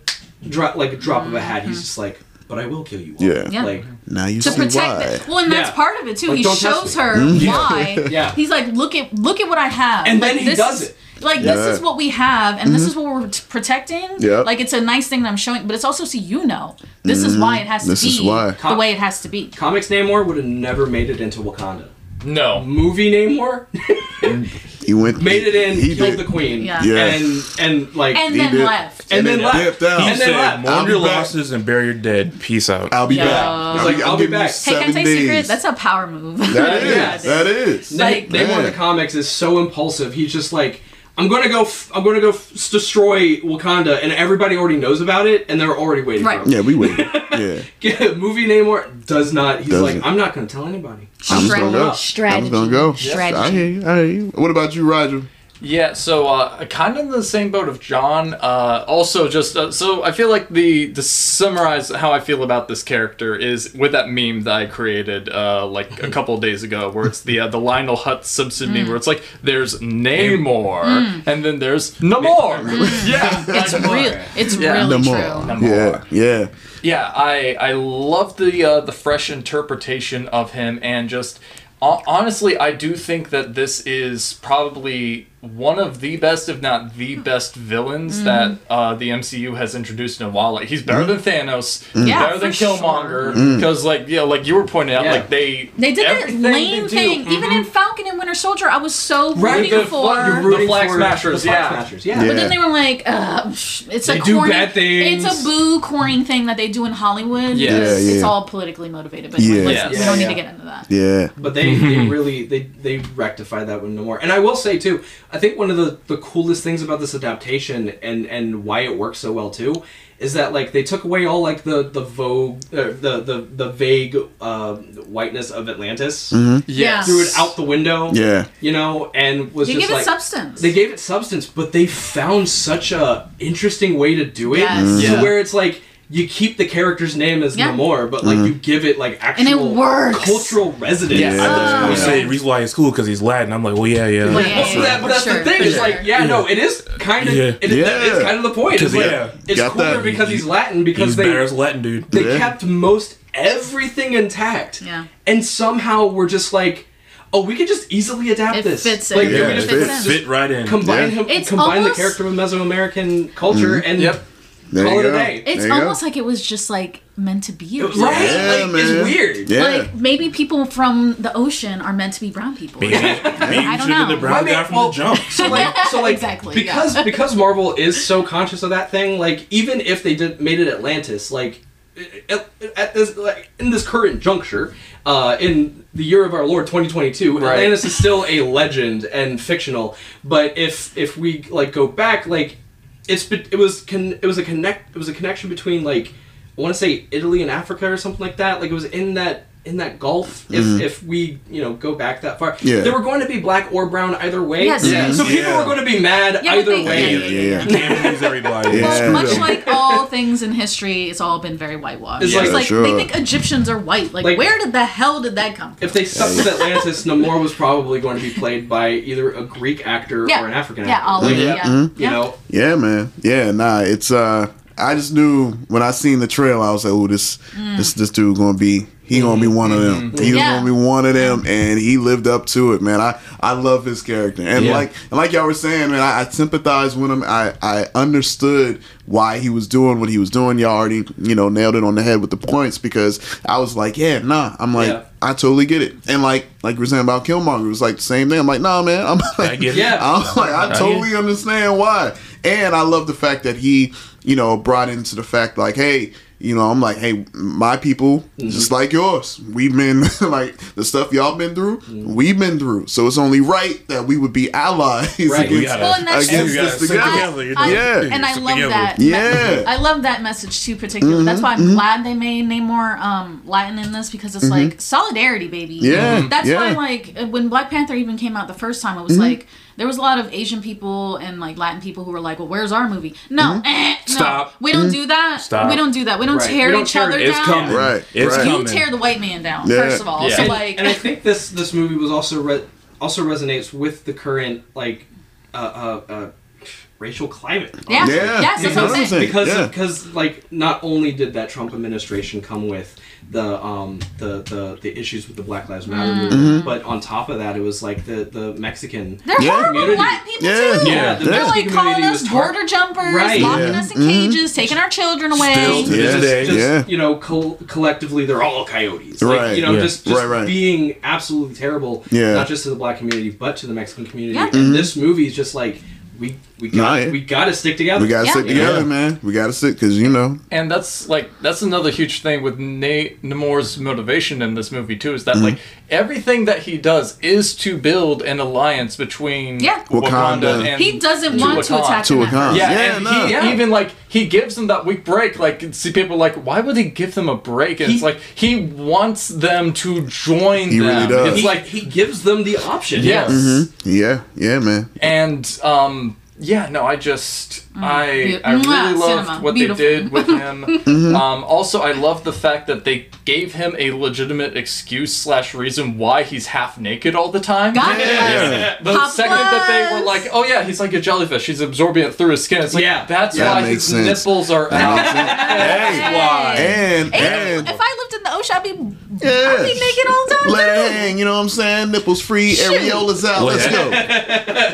[SPEAKER 5] drop like a drop of a hat he's just like but i will kill you all.
[SPEAKER 3] Yeah.
[SPEAKER 4] Yeah.
[SPEAKER 5] like
[SPEAKER 3] Now you
[SPEAKER 4] to
[SPEAKER 3] see
[SPEAKER 4] protect
[SPEAKER 3] why.
[SPEAKER 4] it. Well, and that's
[SPEAKER 5] Yeah.
[SPEAKER 4] part of it too.
[SPEAKER 5] Like,
[SPEAKER 4] he
[SPEAKER 5] don't test
[SPEAKER 4] shows her why.
[SPEAKER 5] Yeah.
[SPEAKER 4] He's like, look at look at what I have.
[SPEAKER 5] And
[SPEAKER 4] like,
[SPEAKER 5] then he
[SPEAKER 4] this
[SPEAKER 5] does it.
[SPEAKER 4] Like
[SPEAKER 3] Yeah.
[SPEAKER 4] this is what we have, and this mm-hmm. is what we're t- protecting.
[SPEAKER 3] Yep.
[SPEAKER 4] Like it's a nice thing that I'm showing, but it's also so you know this is why it has to
[SPEAKER 3] mm-hmm.
[SPEAKER 4] be
[SPEAKER 3] is why.
[SPEAKER 4] the way it has to be.
[SPEAKER 5] comics namor would have never made it into wakanda
[SPEAKER 7] No.
[SPEAKER 5] movie namor mm.
[SPEAKER 3] He went.
[SPEAKER 5] made it in
[SPEAKER 3] He
[SPEAKER 5] killed
[SPEAKER 3] did.
[SPEAKER 5] the queen
[SPEAKER 4] Yeah.
[SPEAKER 3] Yeah.
[SPEAKER 5] and and like
[SPEAKER 4] And then
[SPEAKER 3] did.
[SPEAKER 4] left.
[SPEAKER 5] and then left
[SPEAKER 3] dipped out.
[SPEAKER 6] He
[SPEAKER 5] and then
[SPEAKER 6] said,
[SPEAKER 5] left
[SPEAKER 6] "Mourn your
[SPEAKER 3] back."
[SPEAKER 6] losses and bury your dead. Peace out."
[SPEAKER 3] I'll be
[SPEAKER 4] Yeah.
[SPEAKER 3] back.
[SPEAKER 5] He's like, I'll be
[SPEAKER 3] giving you
[SPEAKER 5] back.
[SPEAKER 4] Hey, can I
[SPEAKER 3] seven
[SPEAKER 4] tell you secret? That's a power move.
[SPEAKER 3] That is.
[SPEAKER 5] Yeah.
[SPEAKER 3] That is.
[SPEAKER 4] Like-
[SPEAKER 5] Namor in the comics is so impulsive. He's just like, I'm gonna go. F- I'm gonna go f- destroy Wakanda, and everybody already knows about it, and they're already waiting
[SPEAKER 4] Right.
[SPEAKER 5] for him.
[SPEAKER 3] Yeah, we waited. Yeah.
[SPEAKER 5] Movie Namor does not. He's
[SPEAKER 3] Doesn't.
[SPEAKER 5] like, I'm not gonna tell anybody.
[SPEAKER 3] I'm just gonna go.
[SPEAKER 4] Strategy.
[SPEAKER 3] I'm just gonna go.
[SPEAKER 4] Strategy.
[SPEAKER 3] I hear you. I hear you. What about you, Roger?
[SPEAKER 7] Yeah, so uh, kind of in the same boat of John. Uh, also, just uh, so I feel like the to summarize how I feel about this character is with that meme that I created uh, like a couple of days ago, where it's the uh, the Lionel Hutz Simpson
[SPEAKER 4] Mm.
[SPEAKER 7] meme, where it's like there's Namor and then there's Namor. yeah,
[SPEAKER 4] It's real. It's
[SPEAKER 7] Yeah.
[SPEAKER 4] really
[SPEAKER 3] No
[SPEAKER 4] true.
[SPEAKER 3] more. Yeah. Yeah.
[SPEAKER 7] Yeah, I I love the uh, the fresh interpretation of him, and just ho- honestly, I do think that this is probably one of the best, if not the best villains
[SPEAKER 4] Mm-hmm.
[SPEAKER 7] that uh, the MCU has introduced in a while. Like he's better than Thanos,
[SPEAKER 4] Yeah,
[SPEAKER 7] better than
[SPEAKER 4] for.
[SPEAKER 7] Killmonger. Because like yeah, like you were pointing out,
[SPEAKER 5] Yeah.
[SPEAKER 7] like they
[SPEAKER 4] They did that lame
[SPEAKER 7] they do-
[SPEAKER 4] thing. Even in Falcon and Winter Soldier, I was so
[SPEAKER 5] Right,
[SPEAKER 4] rooting
[SPEAKER 7] the-
[SPEAKER 4] for.
[SPEAKER 7] you're rooting Flag Smashers,
[SPEAKER 5] the Flag
[SPEAKER 7] yeah.
[SPEAKER 5] Smashers, yeah.
[SPEAKER 3] Yeah.
[SPEAKER 4] But then they were like, uh, it's
[SPEAKER 5] They
[SPEAKER 4] a
[SPEAKER 5] do
[SPEAKER 4] corny,
[SPEAKER 5] bad things.
[SPEAKER 4] It's a boo corny thing that they do in Hollywood.
[SPEAKER 7] Yeah.
[SPEAKER 4] because
[SPEAKER 3] Yeah,
[SPEAKER 4] It's all politically motivated, but
[SPEAKER 3] Yeah.
[SPEAKER 4] let's-
[SPEAKER 7] Yeah.
[SPEAKER 4] we don't need
[SPEAKER 5] yeah.
[SPEAKER 4] to get into that.
[SPEAKER 3] Yeah.
[SPEAKER 5] But they, they really they they rectified that one no more. And I will say too, I think one of the, the coolest things about this adaptation and and why it works so well too is that like they took away all like the the vogue uh, the the the vague uh, whiteness of Atlantis,
[SPEAKER 7] Yes.
[SPEAKER 5] threw it out the window.
[SPEAKER 3] Yeah.
[SPEAKER 5] you know, and was
[SPEAKER 4] You
[SPEAKER 5] just
[SPEAKER 4] give it
[SPEAKER 5] like
[SPEAKER 4] substance.
[SPEAKER 5] they gave it substance, but they found such a interesting way to do it
[SPEAKER 4] Yes. Mhm.
[SPEAKER 5] to where it's like. You keep the character's name as
[SPEAKER 4] Yeah.
[SPEAKER 5] Namor, but like you mm-hmm. give it like
[SPEAKER 4] And it
[SPEAKER 5] actual
[SPEAKER 4] works.
[SPEAKER 5] cultural resonance.
[SPEAKER 7] Yes.
[SPEAKER 6] I
[SPEAKER 4] Oh.
[SPEAKER 6] was saying the reason why it's cool because he's Latin. I'm like, well, yeah, yeah.
[SPEAKER 4] Well, yeah,
[SPEAKER 5] Well, so that, but that's
[SPEAKER 4] For
[SPEAKER 5] the thing. It's like, yeah, no, it is kind of,
[SPEAKER 6] Yeah.
[SPEAKER 5] it is,
[SPEAKER 3] Yeah.
[SPEAKER 5] it's kind of the point. It's like,
[SPEAKER 6] Yeah.
[SPEAKER 5] it's
[SPEAKER 3] Got
[SPEAKER 5] cooler
[SPEAKER 3] that.
[SPEAKER 5] because he's Latin because
[SPEAKER 6] He's
[SPEAKER 5] they
[SPEAKER 6] better as Latin dude.
[SPEAKER 5] they
[SPEAKER 3] Yeah.
[SPEAKER 5] kept most everything intact.
[SPEAKER 4] Yeah.
[SPEAKER 5] and somehow we're just like, oh, we could just easily adapt
[SPEAKER 4] It
[SPEAKER 5] this.
[SPEAKER 4] fits in.
[SPEAKER 5] Like,
[SPEAKER 3] Yeah,
[SPEAKER 5] we
[SPEAKER 3] it
[SPEAKER 5] just,
[SPEAKER 3] fits.
[SPEAKER 5] just
[SPEAKER 6] Fit right in.
[SPEAKER 5] combine
[SPEAKER 3] Yeah.
[SPEAKER 5] him,
[SPEAKER 4] It's
[SPEAKER 5] combine
[SPEAKER 4] almost-
[SPEAKER 5] the character with Mesoamerican culture, mm-hmm. and
[SPEAKER 7] Yep.
[SPEAKER 3] There
[SPEAKER 5] call
[SPEAKER 3] you
[SPEAKER 5] it a day.
[SPEAKER 4] It's
[SPEAKER 3] There go.
[SPEAKER 4] almost like it was just like meant to be. or
[SPEAKER 5] right?
[SPEAKER 3] Yeah,
[SPEAKER 5] like
[SPEAKER 3] man.
[SPEAKER 5] it's weird.
[SPEAKER 3] Yeah.
[SPEAKER 4] Like maybe people from the ocean are meant to be brown people.
[SPEAKER 6] Maybe, maybe
[SPEAKER 4] I don't
[SPEAKER 6] have been the
[SPEAKER 4] know.
[SPEAKER 6] brown
[SPEAKER 5] I mean,
[SPEAKER 6] guy from
[SPEAKER 5] well,
[SPEAKER 6] the jump.
[SPEAKER 5] So like, so like,
[SPEAKER 4] Exactly,
[SPEAKER 5] because
[SPEAKER 4] yeah.
[SPEAKER 5] because Marvel is so conscious of that thing. Like, even if they did made it Atlantis, like at, at this like in this current juncture, uh, in the year of our Lord 2022,
[SPEAKER 7] Right.
[SPEAKER 5] Atlantis is still a legend and fictional. But if if we like go back, like it's it was con- it was a connect it was a connection between like I want to say Italy and Africa or something like that. Like it was in that in that gulf. If if we you know go back that far,
[SPEAKER 3] Mm-hmm. Yeah.
[SPEAKER 5] they were going to be black or brown either way.
[SPEAKER 4] Yes, Yes.
[SPEAKER 5] So people
[SPEAKER 6] Yeah.
[SPEAKER 5] were going to be mad
[SPEAKER 4] Yeah,
[SPEAKER 5] either
[SPEAKER 4] they-
[SPEAKER 5] way.
[SPEAKER 4] yeah,
[SPEAKER 3] Yeah, yeah.
[SPEAKER 6] Can't please everybody.
[SPEAKER 3] Yeah.
[SPEAKER 4] Well, much like all things in history, it's all been very whitewashed.
[SPEAKER 5] It's
[SPEAKER 4] It's
[SPEAKER 5] like-
[SPEAKER 4] like,
[SPEAKER 3] Sure.
[SPEAKER 4] they think Egyptians are white. Like,
[SPEAKER 5] Like-
[SPEAKER 4] where did the hell did that come from?
[SPEAKER 5] If they stuck with Atlantis, Namor was probably going to be played by either a Greek actor
[SPEAKER 4] yeah,
[SPEAKER 5] or an African
[SPEAKER 4] yeah,
[SPEAKER 5] actor.
[SPEAKER 4] all
[SPEAKER 5] Like.
[SPEAKER 7] Yeah.
[SPEAKER 4] Yeah,
[SPEAKER 3] Mm-hmm.
[SPEAKER 5] You know,
[SPEAKER 3] Yeah, man. Yeah, nah. It's uh, I just knew when I seen the trail, I was like, oh, this this this dude gonna be he gonna be one of them. He was
[SPEAKER 4] Mm. Yeah.
[SPEAKER 3] gonna be one of them, and he lived up to it, man. I I love his character, and
[SPEAKER 6] Yeah.
[SPEAKER 3] like and like y'all were saying, man, I, I sympathize with him. I I understood why he was doing what he was doing. Y'all already you know nailed it on the head with the points because I was like, yeah, nah. I'm like.
[SPEAKER 5] Yeah.
[SPEAKER 3] I totally get it, and like like we were saying about Killmonger, it was like the same thing. I'm like, nah, man. I'm like,
[SPEAKER 6] I get it.
[SPEAKER 5] Yeah.
[SPEAKER 3] I'm like, I
[SPEAKER 6] get
[SPEAKER 3] totally understand why. And I love the fact that he, you know, brought into the fact like, hey, you know, I'm like, hey, my people,
[SPEAKER 5] Mm-hmm.
[SPEAKER 3] just like yours, we've been like the stuff y'all been through,
[SPEAKER 5] Mm-hmm.
[SPEAKER 3] we've been through. So it's only right that we would be allies
[SPEAKER 5] Right.
[SPEAKER 6] We
[SPEAKER 3] against.
[SPEAKER 6] gotta,
[SPEAKER 4] Well,
[SPEAKER 3] Against
[SPEAKER 6] we
[SPEAKER 3] this together.
[SPEAKER 6] together. you know?
[SPEAKER 4] I-
[SPEAKER 3] Yeah.
[SPEAKER 4] and I love
[SPEAKER 6] together.
[SPEAKER 4] that.
[SPEAKER 3] Yeah.
[SPEAKER 4] I love that message too, particularly. That's why I'm glad they made Namor um, Latin in this because it's like solidarity, baby.
[SPEAKER 3] Yeah,
[SPEAKER 4] That's
[SPEAKER 3] yeah.
[SPEAKER 4] why, like, when Black Panther even came out the first time, it was like there was a lot of Asian people and like Latin people who were like, "Well, where's our movie?" No, eh, no,
[SPEAKER 6] Stop.
[SPEAKER 4] we don't do that.
[SPEAKER 6] Stop.
[SPEAKER 4] We don't do that. We don't
[SPEAKER 5] Right.
[SPEAKER 4] tear
[SPEAKER 5] We don't
[SPEAKER 4] each
[SPEAKER 5] tear
[SPEAKER 4] other
[SPEAKER 5] it.
[SPEAKER 6] It's
[SPEAKER 4] down.
[SPEAKER 6] coming.
[SPEAKER 3] Right,
[SPEAKER 6] It's
[SPEAKER 3] right.
[SPEAKER 4] You
[SPEAKER 6] coming.
[SPEAKER 4] tear the white man down
[SPEAKER 3] Yeah.
[SPEAKER 4] first of all.
[SPEAKER 7] Yeah.
[SPEAKER 4] So
[SPEAKER 5] and,
[SPEAKER 4] like,
[SPEAKER 5] and I think this this movie was also re- also resonates with the current like uh, uh, uh, racial climate.
[SPEAKER 4] yeah,
[SPEAKER 3] Yeah.
[SPEAKER 4] yes, that's what I'm
[SPEAKER 3] Because-
[SPEAKER 4] saying.
[SPEAKER 5] because
[SPEAKER 3] Yeah.
[SPEAKER 5] because like not only did that Trump administration come with the um the the, the issues with the Black Lives Matter
[SPEAKER 4] Mm.
[SPEAKER 5] movement, but on top of that, it was like the the Mexican
[SPEAKER 4] They're
[SPEAKER 3] Yeah.
[SPEAKER 4] horrible
[SPEAKER 5] Community.
[SPEAKER 4] black people
[SPEAKER 3] Yeah.
[SPEAKER 4] too.
[SPEAKER 6] Yeah,
[SPEAKER 5] the
[SPEAKER 4] They're
[SPEAKER 5] Mexican
[SPEAKER 4] like calling us
[SPEAKER 5] tar-
[SPEAKER 4] border jumpers,
[SPEAKER 5] Right.
[SPEAKER 4] locking
[SPEAKER 3] Yeah.
[SPEAKER 4] us in cages, taking our children away.
[SPEAKER 6] Still to
[SPEAKER 3] Yeah.
[SPEAKER 6] this day.
[SPEAKER 5] just
[SPEAKER 3] Yeah.
[SPEAKER 5] you know col- collectively they're all coyotes like,
[SPEAKER 3] Right.
[SPEAKER 5] you know
[SPEAKER 6] Yeah.
[SPEAKER 5] just, just
[SPEAKER 3] Right, right.
[SPEAKER 5] being absolutely terrible
[SPEAKER 3] Yeah.
[SPEAKER 5] not just to the black community but to the mexican community
[SPEAKER 4] Yeah.
[SPEAKER 5] and this movie is just like we we got
[SPEAKER 3] Nah, yeah.
[SPEAKER 5] we got to stick together
[SPEAKER 3] We gotta
[SPEAKER 4] Yeah.
[SPEAKER 3] stick together,
[SPEAKER 6] Yeah.
[SPEAKER 3] man. We gotta stick because you know,
[SPEAKER 7] And that's like that's another huge thing with Nate Namor's motivation in this movie too is that
[SPEAKER 3] Mm-hmm.
[SPEAKER 7] like everything that he does is to build an alliance between
[SPEAKER 4] Yeah.
[SPEAKER 7] Wakanda,
[SPEAKER 3] Wakanda.
[SPEAKER 7] and
[SPEAKER 4] He doesn't want to attack
[SPEAKER 3] To
[SPEAKER 4] them
[SPEAKER 3] Wakanda.
[SPEAKER 7] Yeah,
[SPEAKER 3] Yeah,
[SPEAKER 7] and
[SPEAKER 3] no.
[SPEAKER 7] he
[SPEAKER 5] Yeah.
[SPEAKER 7] even like he gives them that week break. Like see people like, why would he give them a break? And
[SPEAKER 5] He-
[SPEAKER 7] it's like he wants them to join
[SPEAKER 3] He
[SPEAKER 7] them.
[SPEAKER 3] really does.
[SPEAKER 7] It's
[SPEAKER 5] he,
[SPEAKER 7] like
[SPEAKER 5] he gives them the option
[SPEAKER 7] yes,
[SPEAKER 3] Mm-hmm. yeah, yeah, man.
[SPEAKER 7] and um yeah, no, I just I
[SPEAKER 4] Be-
[SPEAKER 7] I really
[SPEAKER 4] Mwah,
[SPEAKER 7] loved
[SPEAKER 4] cinema.
[SPEAKER 7] what
[SPEAKER 4] Beautiful.
[SPEAKER 7] they did with him.
[SPEAKER 3] Mm-hmm.
[SPEAKER 7] Um, also, I love the fact that they gave him a legitimate excuse slash reason why he's half naked all the time.
[SPEAKER 4] Got it.
[SPEAKER 3] Yeah.
[SPEAKER 7] The
[SPEAKER 4] Pop
[SPEAKER 7] second that they were like, "Oh yeah, he's like a jellyfish. He's absorbing it through his skin." It's like,
[SPEAKER 5] Yeah.
[SPEAKER 7] that's
[SPEAKER 3] Yeah,
[SPEAKER 7] why his
[SPEAKER 3] sense.
[SPEAKER 7] nipples are out.
[SPEAKER 3] Hey,
[SPEAKER 7] That's why.
[SPEAKER 3] and
[SPEAKER 4] And
[SPEAKER 3] and
[SPEAKER 4] if I lived in the ocean, I'd be
[SPEAKER 3] Yeah.
[SPEAKER 4] I be naked all the time.
[SPEAKER 3] Let it hang, you know what I'm saying? Nipples free,
[SPEAKER 4] Shoot.
[SPEAKER 3] areolas out. Let's go.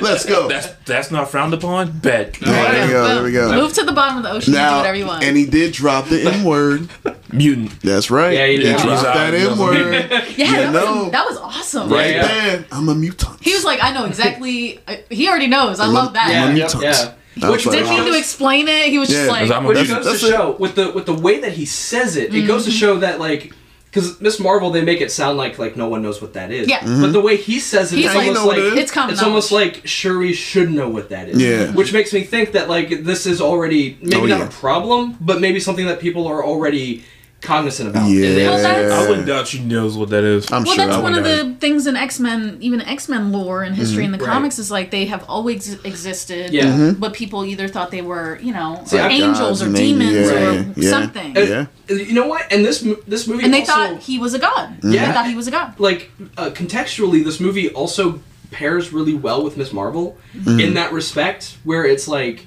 [SPEAKER 3] Let's go.
[SPEAKER 6] That's that's not frowned upon. Bet.
[SPEAKER 3] There we go. There we go.
[SPEAKER 4] Move to the bottom of the ocean and do
[SPEAKER 3] Now,
[SPEAKER 4] whatever you want.
[SPEAKER 3] and he did drop the N word.
[SPEAKER 6] Mutant.
[SPEAKER 3] That's right.
[SPEAKER 5] Yeah, he did.
[SPEAKER 3] dropped
[SPEAKER 6] out.
[SPEAKER 3] that
[SPEAKER 6] He's
[SPEAKER 3] N word
[SPEAKER 4] yeah,
[SPEAKER 3] you
[SPEAKER 4] that,
[SPEAKER 3] know.
[SPEAKER 4] was, that was awesome.
[SPEAKER 3] right
[SPEAKER 5] Yeah.
[SPEAKER 3] there. I'm a mutant.
[SPEAKER 4] He was like, I know exactly. He already knows. I
[SPEAKER 3] I'm
[SPEAKER 4] love that.
[SPEAKER 5] Yeah,
[SPEAKER 3] I'm a mutant.
[SPEAKER 5] yeah. Which
[SPEAKER 4] Didn't need to explain it. He was
[SPEAKER 3] Yeah,
[SPEAKER 4] just like,
[SPEAKER 5] Which goes to show with the with the way that he says it, it goes to mm-hmm. show that like because Miss Marvel they make it sound like like no one knows what that is.
[SPEAKER 4] Yeah.
[SPEAKER 5] But the way he says it,
[SPEAKER 4] He's
[SPEAKER 5] it's
[SPEAKER 4] like,
[SPEAKER 5] almost like
[SPEAKER 3] it is.
[SPEAKER 4] It's common
[SPEAKER 5] it's almost like Shuri should know what that is.
[SPEAKER 3] Yeah.
[SPEAKER 5] Which makes me think that like this is already maybe
[SPEAKER 3] Oh,
[SPEAKER 5] not
[SPEAKER 3] yeah.
[SPEAKER 5] a problem, but maybe something that people are already cognizant about.
[SPEAKER 3] Yeah.
[SPEAKER 5] And
[SPEAKER 4] Well,
[SPEAKER 6] I wouldn't doubt she knows what that is.
[SPEAKER 3] I'm
[SPEAKER 4] well,
[SPEAKER 3] sure.
[SPEAKER 4] that's
[SPEAKER 3] I
[SPEAKER 4] one of
[SPEAKER 3] wouldn't
[SPEAKER 4] the things in X Men, even X Men lore and history in the
[SPEAKER 5] Right.
[SPEAKER 4] comics is like they have always existed.
[SPEAKER 5] Yeah. Mhm.
[SPEAKER 4] But people either thought they were, you know,
[SPEAKER 5] See, I-
[SPEAKER 4] angels or
[SPEAKER 3] and
[SPEAKER 4] demons
[SPEAKER 3] angels,
[SPEAKER 4] or
[SPEAKER 3] yeah, yeah.
[SPEAKER 4] something.
[SPEAKER 3] Yeah.
[SPEAKER 5] You know what? And this this movie
[SPEAKER 4] And they
[SPEAKER 5] also,
[SPEAKER 4] thought he was a god.
[SPEAKER 5] Yeah.
[SPEAKER 4] They thought he was a god.
[SPEAKER 5] like uh, contextually, this movie also pairs really well with Miss Marvel
[SPEAKER 3] Mm-hmm.
[SPEAKER 5] in that respect, where it's like,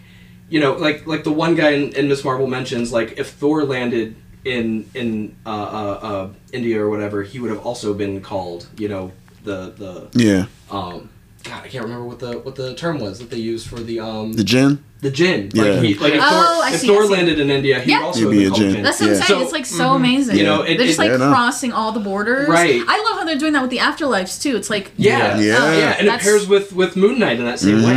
[SPEAKER 5] you know, like like the one guy in, in Miss Marvel mentions, like if Thor landed in in uh, uh, uh, India or whatever, he would have also been called, you know, the the
[SPEAKER 3] Yeah.
[SPEAKER 5] um. God, I can't remember what the what the term was that they used for the um
[SPEAKER 3] The gin?
[SPEAKER 5] The Jin.
[SPEAKER 3] Yeah.
[SPEAKER 5] Like, he, like if
[SPEAKER 4] Oh,
[SPEAKER 5] Thor,
[SPEAKER 4] I
[SPEAKER 5] if
[SPEAKER 4] see,
[SPEAKER 5] Thor
[SPEAKER 4] I see.
[SPEAKER 5] landed in India, he
[SPEAKER 4] Yeah.
[SPEAKER 5] would also
[SPEAKER 3] He'd be a
[SPEAKER 5] called
[SPEAKER 3] Jin.
[SPEAKER 5] Jin.
[SPEAKER 4] That's what
[SPEAKER 3] Yeah.
[SPEAKER 4] I'm saying.
[SPEAKER 5] So-
[SPEAKER 4] it's like so amazing.
[SPEAKER 5] You know, it-
[SPEAKER 4] they're just
[SPEAKER 5] it-
[SPEAKER 4] like
[SPEAKER 3] Yeah, I
[SPEAKER 4] crossing all the borders.
[SPEAKER 5] Right.
[SPEAKER 4] I love how they're doing that with the afterlives too. It's like
[SPEAKER 5] Yeah,
[SPEAKER 3] Yeah.
[SPEAKER 5] yeah, yeah, and it pairs with with Moon Knight in that same way.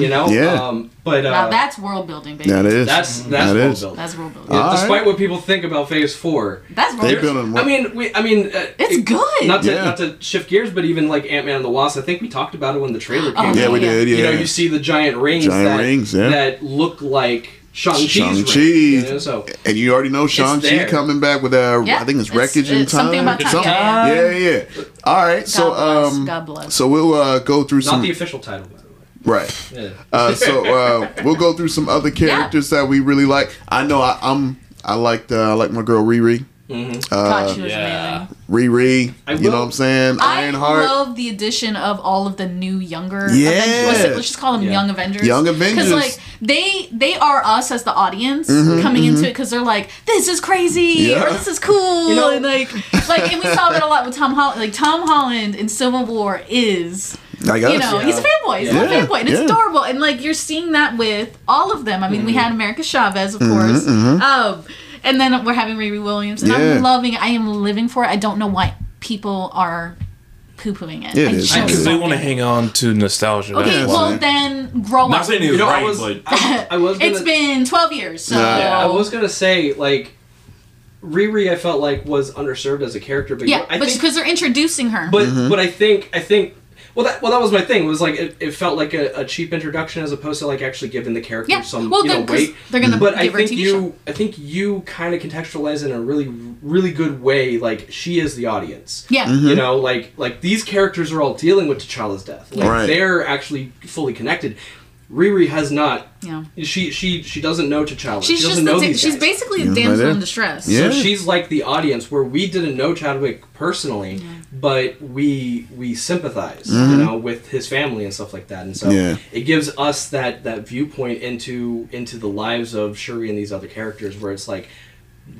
[SPEAKER 5] You know,
[SPEAKER 3] Yeah.
[SPEAKER 5] Um, but uh,
[SPEAKER 4] now that's world building, baby.
[SPEAKER 3] That is.
[SPEAKER 5] that's that's
[SPEAKER 3] That
[SPEAKER 5] world
[SPEAKER 3] is.
[SPEAKER 5] building.
[SPEAKER 4] That's world building.
[SPEAKER 5] Yeah, despite
[SPEAKER 3] right.
[SPEAKER 5] what people think about Phase Four,
[SPEAKER 4] That's world building.
[SPEAKER 3] building.
[SPEAKER 5] I mean, we, I mean, uh,
[SPEAKER 4] It's
[SPEAKER 5] it-
[SPEAKER 4] good.
[SPEAKER 5] Not to
[SPEAKER 3] Yeah.
[SPEAKER 5] not to shift gears, but even like Ant Man and the Wasp, I think we talked about it when the trailer came.
[SPEAKER 4] Oh,
[SPEAKER 3] yeah, we did. Yeah.
[SPEAKER 5] You know, you see the giant rings
[SPEAKER 3] Giant
[SPEAKER 5] that
[SPEAKER 3] rings, yeah.
[SPEAKER 5] That look like Shang-Chi's
[SPEAKER 3] Shang-Chi.
[SPEAKER 5] rings. You know, so
[SPEAKER 3] and you already know Shang-Chi coming back with uh,
[SPEAKER 4] Yeah,
[SPEAKER 3] I think it's
[SPEAKER 4] it's-
[SPEAKER 3] Wreckage in
[SPEAKER 4] it's
[SPEAKER 3] Time.
[SPEAKER 4] something about time,
[SPEAKER 3] Something-
[SPEAKER 4] yeah,
[SPEAKER 3] yeah, yeah. All right, so
[SPEAKER 4] God bless,
[SPEAKER 3] um,
[SPEAKER 4] God bless.
[SPEAKER 3] so we'll uh, go through
[SPEAKER 5] not
[SPEAKER 3] some Not
[SPEAKER 5] the official title, by the way.
[SPEAKER 3] right.
[SPEAKER 5] Yeah.
[SPEAKER 3] Uh, so uh, we'll go through some other characters that we really like. I know I, I'm I liked uh, I like my girl Riri.
[SPEAKER 4] God, she was
[SPEAKER 7] yeah.
[SPEAKER 4] amazing.
[SPEAKER 3] Riri,
[SPEAKER 5] I
[SPEAKER 3] you know what I'm saying?
[SPEAKER 4] I love the addition of all of the new younger.
[SPEAKER 3] Yeah.
[SPEAKER 4] Avengers. Let's, let's just call them
[SPEAKER 5] Yeah.
[SPEAKER 4] young Avengers.
[SPEAKER 3] Young Avengers.
[SPEAKER 4] Because like they they are us as the audience
[SPEAKER 3] Mm-hmm,
[SPEAKER 4] coming into it because they're like this is crazy
[SPEAKER 3] Yeah.
[SPEAKER 4] or this is cool
[SPEAKER 5] You know-
[SPEAKER 4] and like like and we saw that a lot with Tom Holland. Like Tom Holland in Civil War is.
[SPEAKER 3] I guess.
[SPEAKER 4] You know, he's a fanboy. He's a fanboy, and it's
[SPEAKER 3] Yeah.
[SPEAKER 4] adorable. And like you're seeing that with all of them. I mean,
[SPEAKER 3] Mm-hmm.
[SPEAKER 4] we had America Chavez, of course, um, and then we're having Riri Williams, and
[SPEAKER 3] Yeah.
[SPEAKER 4] I'm loving. it. I am living for it. I don't know why people are poo pooing it.
[SPEAKER 3] It
[SPEAKER 4] I just
[SPEAKER 6] Because they want to hang on to nostalgia.
[SPEAKER 4] Okay,
[SPEAKER 6] that's
[SPEAKER 4] well
[SPEAKER 6] why.
[SPEAKER 4] then grow
[SPEAKER 6] Not
[SPEAKER 4] up.
[SPEAKER 6] saying it
[SPEAKER 5] You
[SPEAKER 6] was
[SPEAKER 5] know, I
[SPEAKER 6] right,
[SPEAKER 5] was
[SPEAKER 6] but
[SPEAKER 5] I, I was gonna,
[SPEAKER 4] It's been 12 years, so
[SPEAKER 3] Yeah.
[SPEAKER 5] I was gonna say like Riri. I felt like was underserved as a character, but
[SPEAKER 4] yeah,
[SPEAKER 5] I
[SPEAKER 4] but because they're introducing her.
[SPEAKER 5] but
[SPEAKER 3] Mm-hmm.
[SPEAKER 5] but I think I think well that well that was my thing It was like it, it felt like a, a cheap introduction as opposed to like actually giving the character
[SPEAKER 4] yeah,
[SPEAKER 5] some
[SPEAKER 4] well,
[SPEAKER 5] you know
[SPEAKER 4] then 'cause
[SPEAKER 5] weight.
[SPEAKER 4] they're gonna
[SPEAKER 5] But I
[SPEAKER 4] give her a
[SPEAKER 5] think you
[SPEAKER 4] show.
[SPEAKER 5] I think you kind of contextualize in a really really good way. Like she is the audience.
[SPEAKER 4] Yeah,
[SPEAKER 3] Mm-hmm.
[SPEAKER 5] You know, like like these characters are all dealing with T'Challa's death. Like
[SPEAKER 3] Right.
[SPEAKER 5] they're actually fully connected. Riri has not.
[SPEAKER 4] yeah.
[SPEAKER 5] She she she doesn't know T'Challa.
[SPEAKER 4] She's
[SPEAKER 5] she doesn't
[SPEAKER 4] the
[SPEAKER 5] know
[SPEAKER 4] da-
[SPEAKER 5] these
[SPEAKER 4] she's
[SPEAKER 5] guys.
[SPEAKER 4] basically a
[SPEAKER 3] Yeah,
[SPEAKER 4] damsel
[SPEAKER 3] right
[SPEAKER 4] in distress.
[SPEAKER 3] Yeah.
[SPEAKER 5] So she's like the audience where we didn't know Chadwick personally, but we we sympathize, you know, with his family and stuff like that. And so
[SPEAKER 3] Mm-hmm. Yeah.
[SPEAKER 5] it gives us that that viewpoint into into the lives of Shuri and these other characters, where it's like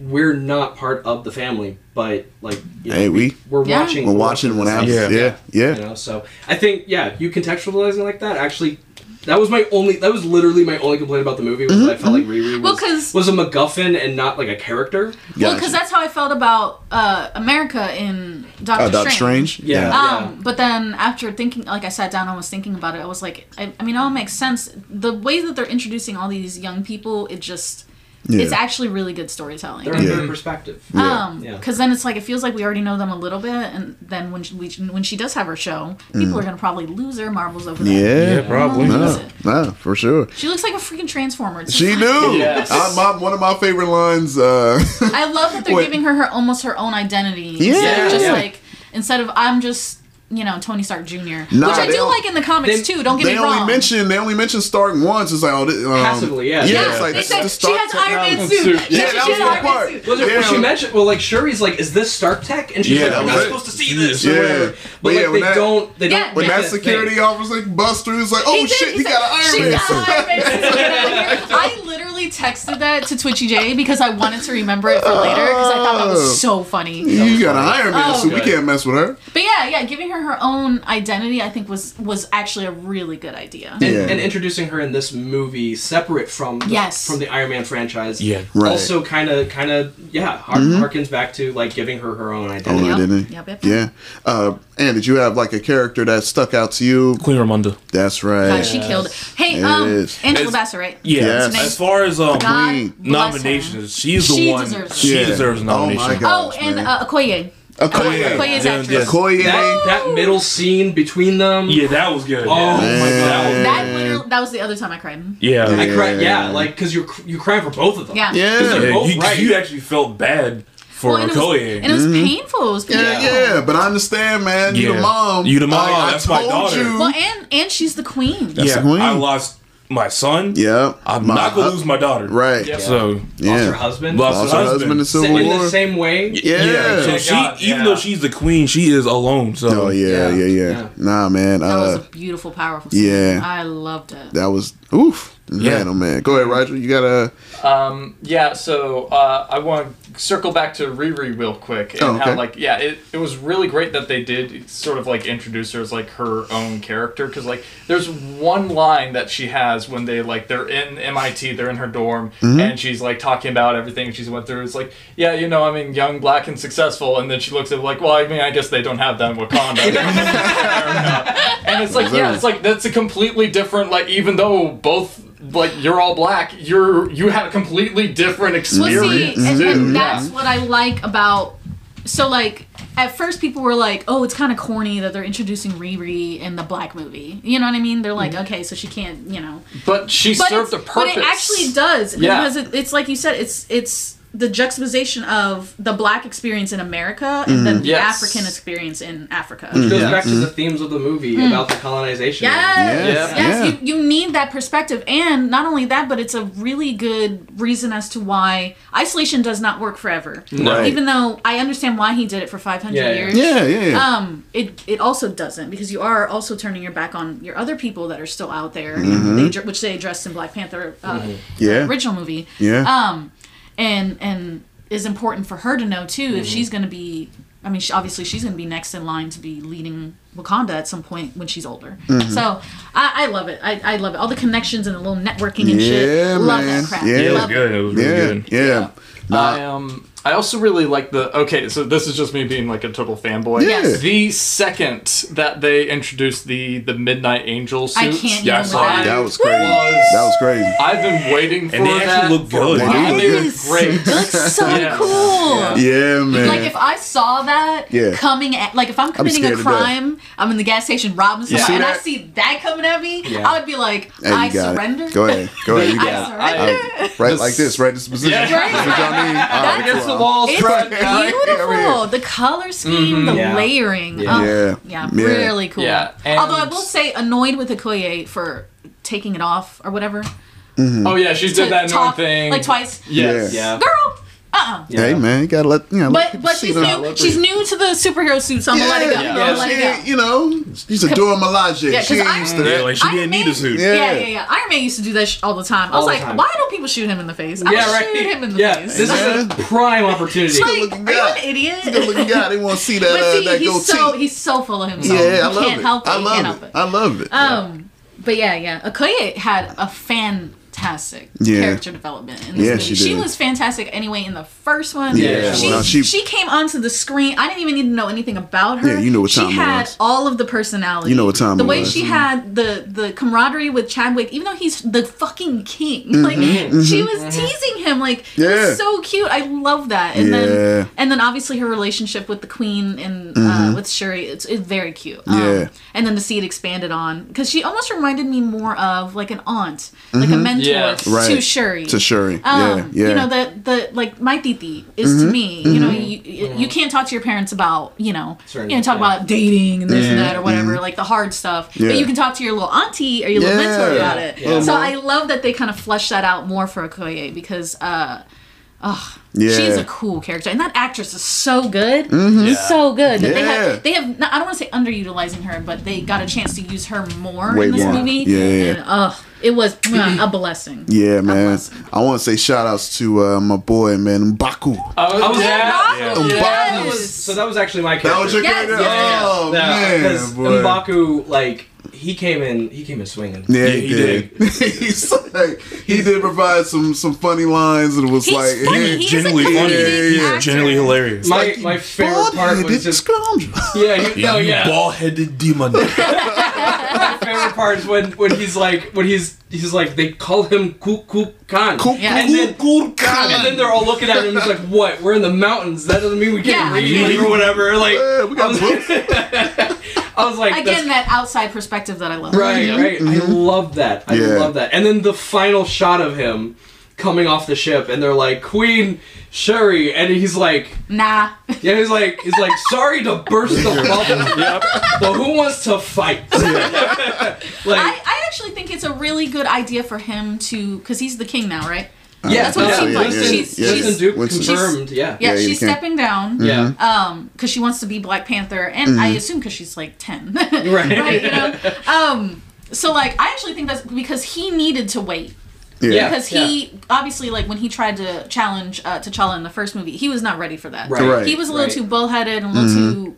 [SPEAKER 5] we're not part of the family, but like you know,
[SPEAKER 3] Hey, we-
[SPEAKER 5] we're
[SPEAKER 4] Yeah.
[SPEAKER 5] watching
[SPEAKER 3] We're watching what
[SPEAKER 5] the
[SPEAKER 3] happens.
[SPEAKER 5] same-
[SPEAKER 3] Yeah, yeah.
[SPEAKER 5] You know, so I think yeah, you contextualizing like that actually. That was my only. That was literally my only complaint about the movie was that I felt like Riri was,
[SPEAKER 4] Well, 'cause-
[SPEAKER 5] was a MacGuffin and not like a character.
[SPEAKER 4] Well, because that's how I felt about uh, America in Doctor
[SPEAKER 3] Doctor
[SPEAKER 4] Strange.
[SPEAKER 3] Strange.
[SPEAKER 5] Yeah.
[SPEAKER 4] Um, but then after thinking, like I sat down and was thinking about it, I was like, I, I mean, it all makes sense. The way that they're introducing all these young people, it just,
[SPEAKER 3] Yeah.
[SPEAKER 4] it's actually really good storytelling.
[SPEAKER 5] They're in
[SPEAKER 3] Yeah.
[SPEAKER 5] their perspective.
[SPEAKER 4] Um,
[SPEAKER 5] Yeah.
[SPEAKER 4] because then it's like it feels like we already know them a little bit, and then when she, we, when she does have her show, people are gonna probably lose their marbles over that.
[SPEAKER 3] Mm. Yeah.
[SPEAKER 6] yeah, probably.
[SPEAKER 4] Who is
[SPEAKER 3] No, no, for sure.
[SPEAKER 4] She looks like a freaking transformer.
[SPEAKER 3] She
[SPEAKER 4] just-
[SPEAKER 3] knew.
[SPEAKER 7] Yes.
[SPEAKER 3] I, my, one of my favorite lines. Uh,
[SPEAKER 4] I love that they're
[SPEAKER 3] Wait.
[SPEAKER 4] giving her her almost her own identity.
[SPEAKER 3] Yeah.
[SPEAKER 4] instead of just
[SPEAKER 5] Yeah.
[SPEAKER 4] like instead of I'm just you know Tony Stark Jr.
[SPEAKER 3] Nah,
[SPEAKER 4] which I do like in the comics
[SPEAKER 5] they-
[SPEAKER 4] too. Don't get me wrong.
[SPEAKER 3] they
[SPEAKER 4] me
[SPEAKER 3] only
[SPEAKER 4] wrong.
[SPEAKER 3] mention they only mention Stark once. It's like oh, this, um,
[SPEAKER 5] Passively, yeah.
[SPEAKER 3] yeah.
[SPEAKER 5] Yeah,
[SPEAKER 3] it's like
[SPEAKER 4] they said
[SPEAKER 3] is the
[SPEAKER 4] she has Iron Man suit.
[SPEAKER 7] suit.
[SPEAKER 3] Yeah,
[SPEAKER 4] she
[SPEAKER 3] that
[SPEAKER 4] has
[SPEAKER 3] was the
[SPEAKER 4] Iron Man
[SPEAKER 3] part.
[SPEAKER 4] suit.
[SPEAKER 5] Was it,
[SPEAKER 3] Yeah.
[SPEAKER 5] well, she mentioned well, like Shuri's like, "Is this Stark Tech?" And she's
[SPEAKER 3] Yeah,
[SPEAKER 5] like, "I'm not
[SPEAKER 3] it.
[SPEAKER 5] supposed to see this." Or
[SPEAKER 3] Yeah.
[SPEAKER 5] whatever.
[SPEAKER 3] But
[SPEAKER 5] But
[SPEAKER 3] yeah,
[SPEAKER 5] like
[SPEAKER 3] when
[SPEAKER 5] they
[SPEAKER 3] that-
[SPEAKER 5] don't, they
[SPEAKER 4] Yeah.
[SPEAKER 5] don't.
[SPEAKER 3] When that security
[SPEAKER 5] thing.
[SPEAKER 3] officer like bust through, he's like, oh shit, he, got an Iron Man suit.
[SPEAKER 4] Iron Man suit. Get out of here." I literally actually texted that to Twitchy J because I wanted to remember it for later because I thought that was so funny.
[SPEAKER 3] You got an Iron Man
[SPEAKER 4] Oh.
[SPEAKER 3] suit. We can't mess with her.
[SPEAKER 4] But yeah, yeah, giving her her own identity, I think was was actually a really good idea.
[SPEAKER 5] and,
[SPEAKER 3] Yeah.
[SPEAKER 5] and introducing her in this movie separate from the,
[SPEAKER 4] Yes.
[SPEAKER 5] from the Iron Man franchise.
[SPEAKER 6] Yeah.
[SPEAKER 3] Right.
[SPEAKER 5] Also, kind of, kind of, yeah, har- harkens back to like giving her her own
[SPEAKER 3] Own
[SPEAKER 5] identity.
[SPEAKER 4] Yep.
[SPEAKER 3] identity.
[SPEAKER 4] Yep, yep,
[SPEAKER 3] Yeah. Uh, and did you have like a character that stuck out to you?
[SPEAKER 6] Queen Ramonda.
[SPEAKER 3] That's right.
[SPEAKER 4] God, she killed it. Hey,
[SPEAKER 3] It
[SPEAKER 4] um,
[SPEAKER 3] is.
[SPEAKER 4] Angela
[SPEAKER 6] It's-
[SPEAKER 4] Bassett, right?
[SPEAKER 6] Yeah.
[SPEAKER 3] Yes.
[SPEAKER 6] As far as um
[SPEAKER 4] God
[SPEAKER 3] Queen.
[SPEAKER 4] her.
[SPEAKER 6] nominations, she's the
[SPEAKER 4] She
[SPEAKER 6] one.
[SPEAKER 4] deserves.
[SPEAKER 6] She
[SPEAKER 3] Yeah.
[SPEAKER 6] deserves a
[SPEAKER 3] Oh my
[SPEAKER 6] nomination.
[SPEAKER 3] God.
[SPEAKER 4] Oh, and
[SPEAKER 3] man.
[SPEAKER 4] uh, Okoye.
[SPEAKER 3] Okoye.
[SPEAKER 4] Okoye's
[SPEAKER 6] Yeah,
[SPEAKER 4] actress.
[SPEAKER 6] yeah.
[SPEAKER 3] Okoye.
[SPEAKER 5] That that middle scene between them.
[SPEAKER 6] Yeah, that was good.
[SPEAKER 5] Oh
[SPEAKER 6] yeah.
[SPEAKER 5] my god.
[SPEAKER 4] That that was the other time I cried.
[SPEAKER 6] Yeah.
[SPEAKER 5] I cried. Yeah, like because you you crying for both of them.
[SPEAKER 4] Yeah.
[SPEAKER 3] Yeah.
[SPEAKER 5] They're
[SPEAKER 6] you,
[SPEAKER 5] right.
[SPEAKER 6] you actually felt bad for
[SPEAKER 4] Well, and, it was, and it was painful. It was painful.
[SPEAKER 3] Yeah, yeah, but I understand, man. You
[SPEAKER 6] Yeah.
[SPEAKER 3] the mom.
[SPEAKER 6] You the mom.
[SPEAKER 3] I, I
[SPEAKER 6] That's my daughter.
[SPEAKER 3] You.
[SPEAKER 4] Well, and and she's the queen.
[SPEAKER 3] That's
[SPEAKER 6] yeah,
[SPEAKER 3] the queen.
[SPEAKER 6] I lost my son.
[SPEAKER 3] yeah,
[SPEAKER 6] I'm
[SPEAKER 3] my
[SPEAKER 6] not gonna
[SPEAKER 3] hu-
[SPEAKER 6] lose my daughter.
[SPEAKER 3] Right.
[SPEAKER 7] Yep.
[SPEAKER 6] So
[SPEAKER 5] Lost
[SPEAKER 3] Yeah.
[SPEAKER 5] her husband.
[SPEAKER 6] lost,
[SPEAKER 3] Lost
[SPEAKER 6] her
[SPEAKER 3] her
[SPEAKER 6] husband.
[SPEAKER 3] husband in Civil
[SPEAKER 5] in
[SPEAKER 3] War.
[SPEAKER 5] the same way.
[SPEAKER 3] Yeah.
[SPEAKER 6] Yeah, so
[SPEAKER 5] Yeah,
[SPEAKER 6] she,
[SPEAKER 5] God,
[SPEAKER 6] even
[SPEAKER 5] yeah.
[SPEAKER 6] though she's the queen, she is alone. So
[SPEAKER 3] Oh yeah, yeah,
[SPEAKER 5] Yeah.
[SPEAKER 3] yeah.
[SPEAKER 5] Yeah.
[SPEAKER 3] Nah, man.
[SPEAKER 4] That was
[SPEAKER 3] Uh,
[SPEAKER 4] a beautiful, powerful scene.
[SPEAKER 3] yeah.
[SPEAKER 4] I loved it.
[SPEAKER 3] that was oof.
[SPEAKER 6] Yeah.
[SPEAKER 3] Man, oh man. Go ahead, Roger. You gotta.
[SPEAKER 7] Um, yeah, so uh, I want to circle back to Riri real quick and
[SPEAKER 3] Oh, okay.
[SPEAKER 7] how like yeah, it, it was really great that they did sort of like introduce her as like her own character because like there's one line that she has when they like they're in MIT, they're in her dorm,
[SPEAKER 3] Mm-hmm.
[SPEAKER 7] and she's like talking about everything she's went through. It's like yeah, you know, I mean, young, black, and successful, and then she looks at it like, well, I mean, I guess they don't have that in Wakanda. and it's like yeah, it's like that's a completely different like even though both. Like you're all black, you're you had a completely different
[SPEAKER 4] Well,
[SPEAKER 7] experience
[SPEAKER 4] see, and,
[SPEAKER 7] too.
[SPEAKER 4] and
[SPEAKER 7] yeah.
[SPEAKER 4] that's what I like about. So, like, at first, people were like, "Oh, it's kind of corny that they're introducing Riri in the black movie." You know what I mean? They're like, mm-hmm. "Okay, so she can't," you know.
[SPEAKER 7] But she
[SPEAKER 4] But,
[SPEAKER 7] served a purpose.
[SPEAKER 4] but it actually does
[SPEAKER 7] Yeah.
[SPEAKER 4] because it, it's like you said, it's it's the juxtaposition of the black experience in America and then the
[SPEAKER 7] Yes.
[SPEAKER 4] African experience in Africa.
[SPEAKER 5] Which goes
[SPEAKER 7] Yeah.
[SPEAKER 5] back to the themes of the movie about the colonization.
[SPEAKER 4] Yes,
[SPEAKER 3] Yes,
[SPEAKER 4] yes,
[SPEAKER 3] yeah.
[SPEAKER 4] You, you need that perspective, and not only that, but it's a really good reason as to why isolation does not work forever.
[SPEAKER 3] Right.
[SPEAKER 4] Even though I understand why he did it for five hundred
[SPEAKER 5] Yeah, yeah.
[SPEAKER 4] years.
[SPEAKER 3] Yeah, yeah, yeah.
[SPEAKER 4] Um, it it also doesn't because you are also turning your back on your other people that are still out there, you know, they, which they addressed in Black Panther, uh,
[SPEAKER 3] Mm-hmm. Yeah.
[SPEAKER 4] original movie.
[SPEAKER 3] Yeah.
[SPEAKER 4] Um, and and is important for her to know too if she's going to be. I mean, she, obviously she's going to be next in line to be leading Wakanda at some point when she's older.
[SPEAKER 3] Mm-hmm.
[SPEAKER 4] So I, I love it. I, I love it. All the connections and the little networking and shit.
[SPEAKER 3] Yeah,
[SPEAKER 4] Love
[SPEAKER 3] man.
[SPEAKER 4] that crap.
[SPEAKER 3] Yeah.
[SPEAKER 6] yeah, it was
[SPEAKER 4] Love it.
[SPEAKER 6] good. It was really
[SPEAKER 3] yeah,
[SPEAKER 6] good.
[SPEAKER 3] yeah. Nah,
[SPEAKER 7] I um I also really like the okay, so this is just me being like a total fanboy.
[SPEAKER 3] Yeah.
[SPEAKER 4] Yes.
[SPEAKER 7] The second that they introduced the the Midnight Angel suits,
[SPEAKER 4] I can't
[SPEAKER 6] Yeah, I saw
[SPEAKER 4] lie.
[SPEAKER 3] that was crazy.
[SPEAKER 7] was-
[SPEAKER 3] That was crazy.
[SPEAKER 7] I've been waiting for that.
[SPEAKER 6] And they
[SPEAKER 7] that.
[SPEAKER 6] actually look good.
[SPEAKER 7] a while.
[SPEAKER 3] They
[SPEAKER 7] They
[SPEAKER 3] do
[SPEAKER 7] look
[SPEAKER 3] look
[SPEAKER 7] great.
[SPEAKER 4] It looks so
[SPEAKER 7] Yeah.
[SPEAKER 4] cool.
[SPEAKER 3] Yeah, man.
[SPEAKER 4] Like if I saw that
[SPEAKER 3] Yeah.
[SPEAKER 4] coming at like if I'm committing a
[SPEAKER 3] scared to death.
[SPEAKER 4] crime, I'm in the gas station robbing
[SPEAKER 7] Yeah.
[SPEAKER 4] someone,
[SPEAKER 3] See
[SPEAKER 4] and I
[SPEAKER 3] that?
[SPEAKER 4] see that coming at me,
[SPEAKER 5] Yeah.
[SPEAKER 4] I would be like,
[SPEAKER 3] Hey, you
[SPEAKER 4] I
[SPEAKER 3] got
[SPEAKER 4] surrender.
[SPEAKER 3] It. Go ahead. Go ahead. You
[SPEAKER 4] I
[SPEAKER 3] got it.
[SPEAKER 4] surrender.
[SPEAKER 7] I-
[SPEAKER 3] Right like this, right? This position.
[SPEAKER 7] Yeah.
[SPEAKER 3] This is what y'all need? All right,
[SPEAKER 7] against
[SPEAKER 3] cool.
[SPEAKER 7] The wall,
[SPEAKER 4] It's
[SPEAKER 7] strut.
[SPEAKER 4] beautiful. The color scheme, mm-hmm. the
[SPEAKER 5] Yeah.
[SPEAKER 4] layering.
[SPEAKER 5] Yeah.
[SPEAKER 4] Oh,
[SPEAKER 3] Yeah.
[SPEAKER 4] yeah.
[SPEAKER 3] Yeah.
[SPEAKER 4] Really cool.
[SPEAKER 7] Yeah, and-
[SPEAKER 4] Although I will say, annoyed with Okoye for taking it off or whatever. Mm-hmm.
[SPEAKER 7] Oh yeah, she did that annoying thing
[SPEAKER 4] like twice.
[SPEAKER 7] Yes.
[SPEAKER 5] Yeah.
[SPEAKER 4] Girl, uh uh
[SPEAKER 3] Hey, man, you gotta let you know.
[SPEAKER 4] But but she's
[SPEAKER 3] them.
[SPEAKER 4] new. She's new to the superhero suit, so I'm gonna let it go.
[SPEAKER 3] Yeah,
[SPEAKER 4] I'm
[SPEAKER 7] yeah,
[SPEAKER 4] let
[SPEAKER 3] she
[SPEAKER 4] it go.
[SPEAKER 3] ain't, you know, she's a Dora Milaje.
[SPEAKER 4] Yeah,
[SPEAKER 3] she
[SPEAKER 4] 'cause
[SPEAKER 3] ain't
[SPEAKER 4] I-
[SPEAKER 3] used to
[SPEAKER 6] Yeah,
[SPEAKER 3] that.
[SPEAKER 6] like she
[SPEAKER 4] Iron
[SPEAKER 6] didn't need a suit.
[SPEAKER 3] Yeah.
[SPEAKER 4] Yeah, yeah, yeah. Iron Man used to do that sh- all the time. I
[SPEAKER 5] All
[SPEAKER 4] was
[SPEAKER 5] the
[SPEAKER 4] like,
[SPEAKER 5] time.
[SPEAKER 4] why don't people shoot him in the face? I
[SPEAKER 5] Yeah,
[SPEAKER 4] would
[SPEAKER 5] right.
[SPEAKER 4] shoot him in the
[SPEAKER 5] yeah,
[SPEAKER 4] face.
[SPEAKER 5] this is a prime opportunity.
[SPEAKER 4] like,
[SPEAKER 3] looking
[SPEAKER 4] are you
[SPEAKER 3] guy.
[SPEAKER 4] an idiot?
[SPEAKER 3] Good looking guy. They want to see that
[SPEAKER 4] But
[SPEAKER 3] uh, that
[SPEAKER 4] he's
[SPEAKER 3] goatee.
[SPEAKER 4] so he's so full of himself.
[SPEAKER 3] yeah, I love it. I love it. I love it.
[SPEAKER 4] Um, but yeah, yeah. Okoye had a fantastic
[SPEAKER 3] Yeah.
[SPEAKER 4] character development in this
[SPEAKER 3] Yeah,
[SPEAKER 4] movie.
[SPEAKER 3] she
[SPEAKER 4] She, was fantastic anyway in the first one.
[SPEAKER 3] Yeah,
[SPEAKER 4] she,
[SPEAKER 3] well,
[SPEAKER 4] she,
[SPEAKER 3] she-
[SPEAKER 4] came onto the screen. I didn't even need to know anything about her.
[SPEAKER 3] Yeah, you know what
[SPEAKER 4] she
[SPEAKER 3] time it
[SPEAKER 4] had
[SPEAKER 3] was.
[SPEAKER 4] all of the personality.
[SPEAKER 3] You know what time
[SPEAKER 4] the way
[SPEAKER 3] was.
[SPEAKER 4] she had the the camaraderie with Chadwick, even though he's the fucking king.
[SPEAKER 3] Mm-hmm,
[SPEAKER 4] Like she was teasing him. Like it
[SPEAKER 3] Yeah.
[SPEAKER 4] was so cute. I love that. And
[SPEAKER 3] Yeah.
[SPEAKER 4] then and then obviously her relationship with the queen and uh, with Shuri, it's, it's very cute. Um,
[SPEAKER 3] Mm-hmm. Yeah.
[SPEAKER 4] And then to see it expanded on because she almost reminded me more of like an aunt, like a mentor
[SPEAKER 7] Yes.
[SPEAKER 4] to
[SPEAKER 3] Mm-hmm. Right.
[SPEAKER 4] Shuri.
[SPEAKER 3] To Shuri.
[SPEAKER 4] Um,
[SPEAKER 3] yeah, yeah. Mm-hmm.
[SPEAKER 4] You know the the like my titi is to me. You know you you can't talk to your parents about you know
[SPEAKER 5] Certain-
[SPEAKER 4] you know talk
[SPEAKER 5] yeah.
[SPEAKER 4] about dating and this and that or whatever like the hard stuff.
[SPEAKER 3] Mm-hmm. Yeah.
[SPEAKER 4] But you can talk to your little auntie or your little mentor about it.
[SPEAKER 5] Yeah.
[SPEAKER 4] So I love that they kind of flesh that out more for Okoye because uh, oh
[SPEAKER 3] Yeah.
[SPEAKER 4] she's a cool character, and that actress is so good,
[SPEAKER 7] Yeah.
[SPEAKER 4] so good. that They have, they have. I don't want to say underutilizing her, but they got a chance to use her more
[SPEAKER 3] Way
[SPEAKER 4] in this
[SPEAKER 3] more.
[SPEAKER 4] movie.
[SPEAKER 3] Yeah, yeah.
[SPEAKER 4] And, uh, it was mwah, a blessing.
[SPEAKER 3] Yeah, man.
[SPEAKER 4] blessing.
[SPEAKER 3] I want to say shout outs to uh, my boy, man, Mbaku.
[SPEAKER 7] Oh,
[SPEAKER 5] was-
[SPEAKER 7] yeah.
[SPEAKER 6] Yeah.
[SPEAKER 3] Mbaku.
[SPEAKER 5] That was, so that was actually my character.
[SPEAKER 3] That was your
[SPEAKER 4] Yes,
[SPEAKER 3] character?
[SPEAKER 4] yes,
[SPEAKER 3] Oh, man.
[SPEAKER 5] because
[SPEAKER 3] boy.
[SPEAKER 5] Mbaku, like he came in, he came in swinging.
[SPEAKER 3] Yeah,
[SPEAKER 6] Yeah,
[SPEAKER 3] he,
[SPEAKER 6] he
[SPEAKER 3] did. He's like, he did provide some some funny lines, and it was
[SPEAKER 4] He's
[SPEAKER 3] like,
[SPEAKER 4] funny.
[SPEAKER 3] hey,
[SPEAKER 4] He's
[SPEAKER 6] genuinely
[SPEAKER 4] a
[SPEAKER 6] funny.
[SPEAKER 4] comedic
[SPEAKER 6] He's
[SPEAKER 4] actor.
[SPEAKER 6] genuinely hilarious.
[SPEAKER 5] My
[SPEAKER 3] like,
[SPEAKER 5] my favorite part
[SPEAKER 3] bald-headed
[SPEAKER 5] was just
[SPEAKER 3] scoundrel.
[SPEAKER 5] yeah, he, no,
[SPEAKER 6] you
[SPEAKER 5] yeah.
[SPEAKER 6] bald headed demon.
[SPEAKER 5] My favorite part is when when he's like when he's he's like they call him Kuk K'uk'ulkan.
[SPEAKER 3] Cool,
[SPEAKER 4] Yeah.
[SPEAKER 5] And then,
[SPEAKER 3] cool,
[SPEAKER 5] and then they're all looking at him. He's like, "What? We're in the mountains. That doesn't mean we can't
[SPEAKER 4] Yeah.
[SPEAKER 5] read or whatever." Like,
[SPEAKER 3] Yeah, we got books.
[SPEAKER 5] I was like,
[SPEAKER 4] Again, that outside perspective that I love.
[SPEAKER 5] Right, right. I love that. I
[SPEAKER 3] Mm-hmm. Yeah.
[SPEAKER 5] love that. And then the final shot of him coming off the ship, and they're like, Queen Shuri, and he's like,
[SPEAKER 4] Nah.
[SPEAKER 5] yeah, he's like, he's like, sorry to burst the bubble, but who wants to fight? like,
[SPEAKER 4] I, I actually think it's a really good idea for him to, because he's the king now, right?
[SPEAKER 5] yeah,
[SPEAKER 4] that's what it
[SPEAKER 5] yeah,
[SPEAKER 4] seems like.
[SPEAKER 5] Winston,
[SPEAKER 4] She's-
[SPEAKER 5] Winston
[SPEAKER 4] she's-
[SPEAKER 5] Duke
[SPEAKER 3] Winston-
[SPEAKER 5] confirmed. Yeah,
[SPEAKER 4] Yeah,
[SPEAKER 3] Yeah,
[SPEAKER 4] she's stepping down.
[SPEAKER 5] yeah.
[SPEAKER 4] Um, because she wants to be Black Panther, and I assume because she's like ten, right?
[SPEAKER 5] Right.
[SPEAKER 4] You know. Um. So like, I actually think that's because he needed to wait
[SPEAKER 3] Yeah.
[SPEAKER 5] Yeah.
[SPEAKER 4] because he obviously like when he tried to challenge uh, T'Challa in the first movie, he was not ready for that.
[SPEAKER 5] Right.
[SPEAKER 3] Right.
[SPEAKER 4] He was a little
[SPEAKER 5] Right.
[SPEAKER 4] too bullheaded and a little too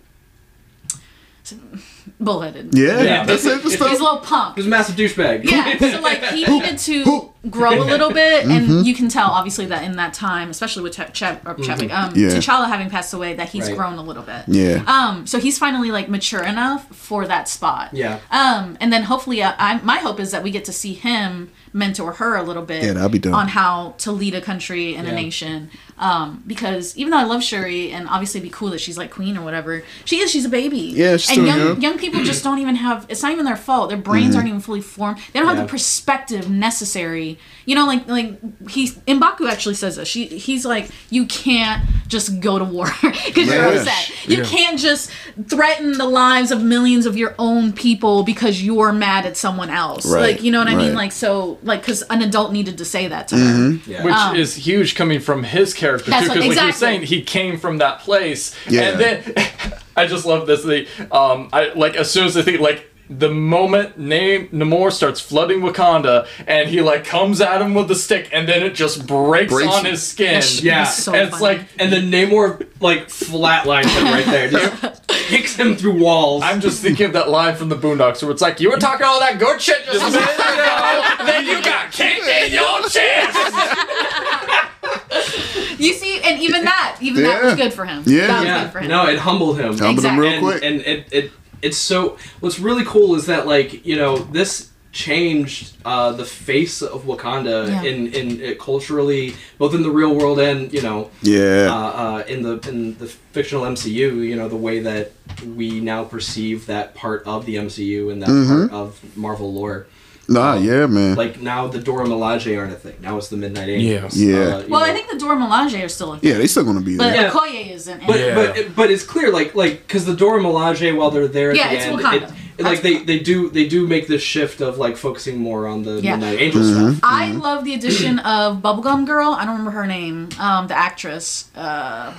[SPEAKER 4] bullheaded.
[SPEAKER 3] Yeah,
[SPEAKER 5] Yeah.
[SPEAKER 3] that's it.
[SPEAKER 4] He's a little punk.
[SPEAKER 5] He's a massive douchebag.
[SPEAKER 4] Yeah, so like he needed to grow a little bit, and you can tell obviously that in that time, especially with Ch- Ch- or Chadwick, um,
[SPEAKER 3] Yeah.
[SPEAKER 4] T'Challa having passed away, that he's
[SPEAKER 5] Right.
[SPEAKER 4] grown a little bit.
[SPEAKER 3] Yeah.
[SPEAKER 4] Um, so he's finally like mature enough for that spot.
[SPEAKER 5] Yeah.
[SPEAKER 4] Um, and then hopefully, uh, I, my hope is that we get to see him mentor her a little bit.
[SPEAKER 3] Yeah, that'd be dope.
[SPEAKER 4] On how to lead a country and a nation. Um, because even though I love Shuri and obviously it'd be cool that she's like queen or whatever, she is. She's a baby.
[SPEAKER 3] Yeah, she's
[SPEAKER 4] and
[SPEAKER 3] still
[SPEAKER 4] young
[SPEAKER 3] young.
[SPEAKER 4] young people just don't even have. It's not even their fault. Their brains aren't even fully formed. They don't have the perspective necessary. You know, like like he Mbaku actually says this. She he's like, you can't just go to war because you're upset. You
[SPEAKER 6] Yeah.
[SPEAKER 4] can't just threaten the lives of millions of your own people because you're mad at someone else.
[SPEAKER 3] Right,
[SPEAKER 4] Like you know what I mean? Like so like because an adult needed to say that to her.
[SPEAKER 5] Yeah.
[SPEAKER 7] Which
[SPEAKER 4] Um,
[SPEAKER 7] is huge coming from his character
[SPEAKER 4] That's
[SPEAKER 7] too,
[SPEAKER 4] what-
[SPEAKER 7] because like you're saying, he came from that place.
[SPEAKER 3] Yeah.
[SPEAKER 7] And then I just love this. The um, I like as soon as I think like the moment name Namor starts flooding Wakanda, and he like comes at him with the stick, and then it just breaks,
[SPEAKER 3] Breaks
[SPEAKER 7] on his skin.
[SPEAKER 5] Yeah.
[SPEAKER 4] so
[SPEAKER 7] and it's
[SPEAKER 4] funny.
[SPEAKER 7] like
[SPEAKER 5] And then Namor like flatlines him right there, just kicks him through walls.
[SPEAKER 7] I'm just thinking of that line from the Boondocks where it's like, you were talking all that good shit just a minute ago, then you got kicked in your chest.
[SPEAKER 4] You see, and even that, even that was good for him.
[SPEAKER 3] Yeah.
[SPEAKER 4] that was
[SPEAKER 5] yeah,
[SPEAKER 4] good for him.
[SPEAKER 5] no, it humbled him.
[SPEAKER 3] Humbled him
[SPEAKER 4] Exactly.
[SPEAKER 3] real
[SPEAKER 5] and,
[SPEAKER 3] quick.
[SPEAKER 5] and it, it it's so what's really cool is that like you know this changed uh, the face of Wakanda
[SPEAKER 4] Yeah.
[SPEAKER 5] in in it culturally both in the real world and you know
[SPEAKER 3] yeah.
[SPEAKER 5] uh, uh, in the in the fictional MCU you know the way that we now perceive that part of the MCU and that
[SPEAKER 3] Mm-hmm.
[SPEAKER 5] part of Marvel lore
[SPEAKER 3] nah, yeah, man.
[SPEAKER 5] like now the Dora Milaje aren't a thing now it's the Midnight Angels
[SPEAKER 3] Yeah.
[SPEAKER 5] Uh,
[SPEAKER 4] Well,
[SPEAKER 5] know.
[SPEAKER 4] I think the Dora Milaje are still a thing.
[SPEAKER 3] yeah, they still gonna be
[SPEAKER 4] but
[SPEAKER 3] there.
[SPEAKER 5] Yeah.
[SPEAKER 4] Okoye isn't.
[SPEAKER 5] But
[SPEAKER 6] Yeah.
[SPEAKER 5] but but it's clear like like because the Dora Milaje while they're there at
[SPEAKER 4] Yeah,
[SPEAKER 5] the
[SPEAKER 4] it's
[SPEAKER 5] end,
[SPEAKER 4] Wakanda.
[SPEAKER 5] it, it, like they, they do they do make this shift of like focusing more on the
[SPEAKER 4] Yeah.
[SPEAKER 5] Midnight Angel
[SPEAKER 3] Mm-hmm.
[SPEAKER 5] stuff.
[SPEAKER 4] I love the addition of Bubblegum Girl. I don't remember her name. Um, the actress. Uh,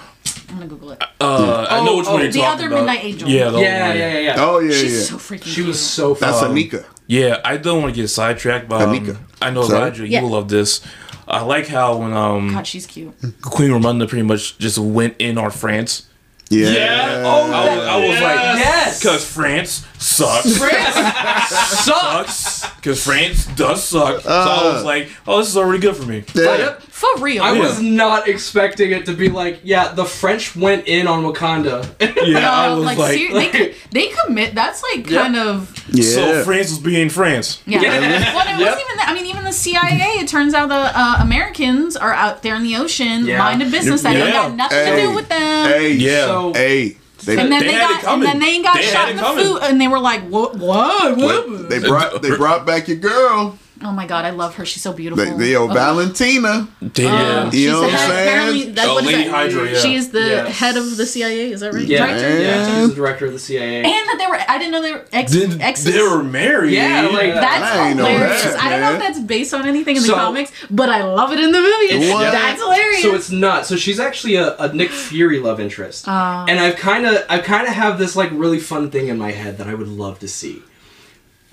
[SPEAKER 4] I'm gonna Google it.
[SPEAKER 6] Uh, I know which
[SPEAKER 5] oh,
[SPEAKER 6] one you're
[SPEAKER 4] the
[SPEAKER 6] talking
[SPEAKER 4] other. Midnight Angel.
[SPEAKER 6] Yeah, the
[SPEAKER 5] Yeah, yeah, yeah, yeah.
[SPEAKER 3] oh yeah,
[SPEAKER 4] She's
[SPEAKER 3] yeah.
[SPEAKER 4] so freaking.
[SPEAKER 5] She was
[SPEAKER 4] cute.
[SPEAKER 5] so
[SPEAKER 3] That's
[SPEAKER 5] fun.
[SPEAKER 3] Aneka.
[SPEAKER 6] Yeah, I don't want to get sidetracked, but um, I know
[SPEAKER 3] Sorry?
[SPEAKER 6] Elijah,
[SPEAKER 4] Yeah.
[SPEAKER 6] you will love this. I like how when um
[SPEAKER 4] God, she's cute.
[SPEAKER 6] Queen Ramonda pretty much just went in on France.
[SPEAKER 3] Yeah.
[SPEAKER 7] Yeah.
[SPEAKER 5] Oh,
[SPEAKER 6] I was, I was like,
[SPEAKER 5] Yes.
[SPEAKER 6] because France sucks. France sucks. Because France does suck. so I was like, oh, this is already good for me.
[SPEAKER 3] Yeah.
[SPEAKER 4] For real.
[SPEAKER 5] I was not expecting it to be like, yeah, the French went in on Wakanda.
[SPEAKER 6] Yeah, I was
[SPEAKER 4] like,
[SPEAKER 6] like,
[SPEAKER 4] ser- they, co- they commit. That's like
[SPEAKER 5] Yep.
[SPEAKER 4] kind of
[SPEAKER 3] Yeah.
[SPEAKER 6] so France was being France.
[SPEAKER 4] yeah.
[SPEAKER 5] Yeah.
[SPEAKER 4] Well, it wasn't even that. I mean, even the CIA. It turns out the uh, Americans are out there in the ocean,
[SPEAKER 5] Yeah.
[SPEAKER 4] minding business that ain't
[SPEAKER 6] Yeah.
[SPEAKER 4] got nothing to
[SPEAKER 3] Hey.
[SPEAKER 4] do with them.
[SPEAKER 3] Hey.
[SPEAKER 6] Yeah.
[SPEAKER 5] So
[SPEAKER 3] Hey. They,
[SPEAKER 4] And then
[SPEAKER 6] They
[SPEAKER 4] they, got, and then they got
[SPEAKER 6] They
[SPEAKER 4] shot in the
[SPEAKER 6] coming.
[SPEAKER 4] foot, and they were like, "What? What? what?
[SPEAKER 3] they brought they brought back your girl.
[SPEAKER 4] Oh my god, I love her. She's so beautiful.
[SPEAKER 3] The, the yo, Valentina.
[SPEAKER 6] Damn.
[SPEAKER 4] Oh, She's
[SPEAKER 3] You know
[SPEAKER 4] the
[SPEAKER 3] what I'm
[SPEAKER 4] head,
[SPEAKER 3] saying?
[SPEAKER 4] apparently, that's
[SPEAKER 6] Oh,
[SPEAKER 4] what is
[SPEAKER 6] Lady
[SPEAKER 4] that?
[SPEAKER 6] Hydra, yeah.
[SPEAKER 4] She is the
[SPEAKER 5] Yes.
[SPEAKER 4] head of the CIA. Is that right?
[SPEAKER 5] Yeah,
[SPEAKER 4] Director?
[SPEAKER 5] yeah, she's the director of the CIA.
[SPEAKER 4] And that they were. I didn't know they were ex.
[SPEAKER 6] They,
[SPEAKER 4] exes.
[SPEAKER 6] they were married.
[SPEAKER 5] Yeah, like-
[SPEAKER 4] That's
[SPEAKER 3] I ain't know
[SPEAKER 4] hilarious.
[SPEAKER 3] that,
[SPEAKER 4] I don't know if that's based on anything in the
[SPEAKER 5] So-
[SPEAKER 4] comics, but I love it in the movie.
[SPEAKER 3] What?
[SPEAKER 4] That's hilarious.
[SPEAKER 5] So it's not. So she's actually a, a Nick Fury love interest, oh. and I've kind of I kind of have this like really fun thing in my head that I would love to see.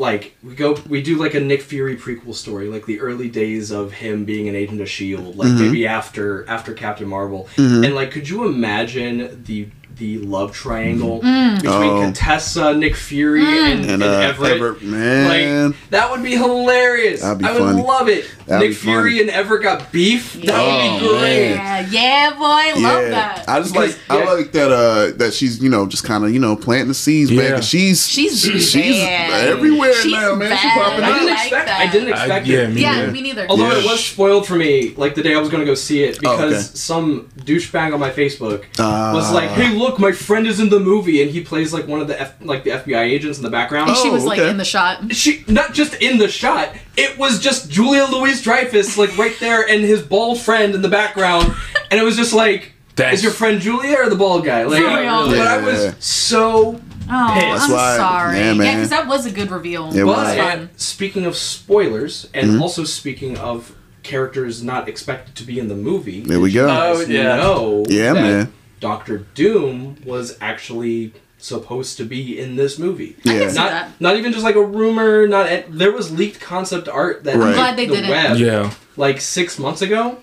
[SPEAKER 5] Like we go, we do like a Nick Fury prequel story, like the early days of him being an agent of Shield, like mm-hmm. maybe after after Captain Marvel, mm-hmm. and like could you imagine the the love triangle between
[SPEAKER 3] Oh.
[SPEAKER 5] Contessa, Nick Fury, and,
[SPEAKER 3] And,
[SPEAKER 5] and
[SPEAKER 3] uh,
[SPEAKER 5] Everett?
[SPEAKER 3] Everett, man.
[SPEAKER 5] Like that would be hilarious.
[SPEAKER 3] That'd be
[SPEAKER 5] I would
[SPEAKER 3] funny.
[SPEAKER 5] love it.
[SPEAKER 3] That'd
[SPEAKER 5] Nick. Fury and Everett got beef. That
[SPEAKER 3] Oh,
[SPEAKER 5] would be great.
[SPEAKER 4] yeah, yeah, boy, love that.
[SPEAKER 3] I just like
[SPEAKER 5] Because-
[SPEAKER 3] I like that uh that she's you know just kind of you know planting the seeds, man. She's
[SPEAKER 4] She's
[SPEAKER 3] she's
[SPEAKER 4] bad.
[SPEAKER 3] everywhere
[SPEAKER 4] She's
[SPEAKER 3] now, man. She
[SPEAKER 4] bad.
[SPEAKER 3] popping
[SPEAKER 5] I
[SPEAKER 3] up.
[SPEAKER 5] didn't
[SPEAKER 4] like
[SPEAKER 5] expect.
[SPEAKER 4] that.
[SPEAKER 5] I didn't
[SPEAKER 6] I-
[SPEAKER 5] expect
[SPEAKER 6] yeah,
[SPEAKER 5] it.
[SPEAKER 6] me
[SPEAKER 4] yeah,
[SPEAKER 6] neither.
[SPEAKER 4] me neither.
[SPEAKER 5] Although
[SPEAKER 3] Yeah.
[SPEAKER 5] it was spoiled for me, like the day I was gonna go see it,
[SPEAKER 3] Oh,
[SPEAKER 5] because
[SPEAKER 3] okay.
[SPEAKER 5] some douchebag on my Facebook
[SPEAKER 3] Ah.
[SPEAKER 5] was like, "Hey, look, my friend is in the movie, and he plays like one of the F- like the FBI agents in the background."
[SPEAKER 4] and she
[SPEAKER 3] Oh,
[SPEAKER 4] was like
[SPEAKER 3] okay.
[SPEAKER 4] in the shot.
[SPEAKER 5] She not just in the shot; it was just Julia Louis-Dreyfus, like right there, and his bald friend in the background, and it was just like.
[SPEAKER 6] That's-
[SPEAKER 5] Is your friend Julia or the bald guy? Like,
[SPEAKER 4] For real.
[SPEAKER 5] but I was so
[SPEAKER 4] Oh,
[SPEAKER 5] That's
[SPEAKER 4] I'm
[SPEAKER 3] why-
[SPEAKER 4] sorry.
[SPEAKER 3] yeah,
[SPEAKER 4] Yeah, because that was a good reveal.
[SPEAKER 3] It
[SPEAKER 4] It
[SPEAKER 3] was.
[SPEAKER 4] was
[SPEAKER 5] But
[SPEAKER 4] fun.
[SPEAKER 5] speaking of spoilers, and
[SPEAKER 3] Mm-hmm.
[SPEAKER 5] also speaking of characters not expected to be in the movie,
[SPEAKER 3] There we go.
[SPEAKER 7] Oh, yeah.
[SPEAKER 5] know
[SPEAKER 3] Yeah,
[SPEAKER 5] that
[SPEAKER 3] man.
[SPEAKER 5] Doctor Doom was actually supposed to be in this movie.
[SPEAKER 3] Yeah.
[SPEAKER 4] can see
[SPEAKER 5] Not,
[SPEAKER 4] that.
[SPEAKER 5] not even just like a rumor. Not there was leaked concept art that
[SPEAKER 3] Right.
[SPEAKER 5] hit
[SPEAKER 4] Glad they
[SPEAKER 5] the
[SPEAKER 4] did it.
[SPEAKER 5] web
[SPEAKER 6] Yeah.
[SPEAKER 5] like six months ago,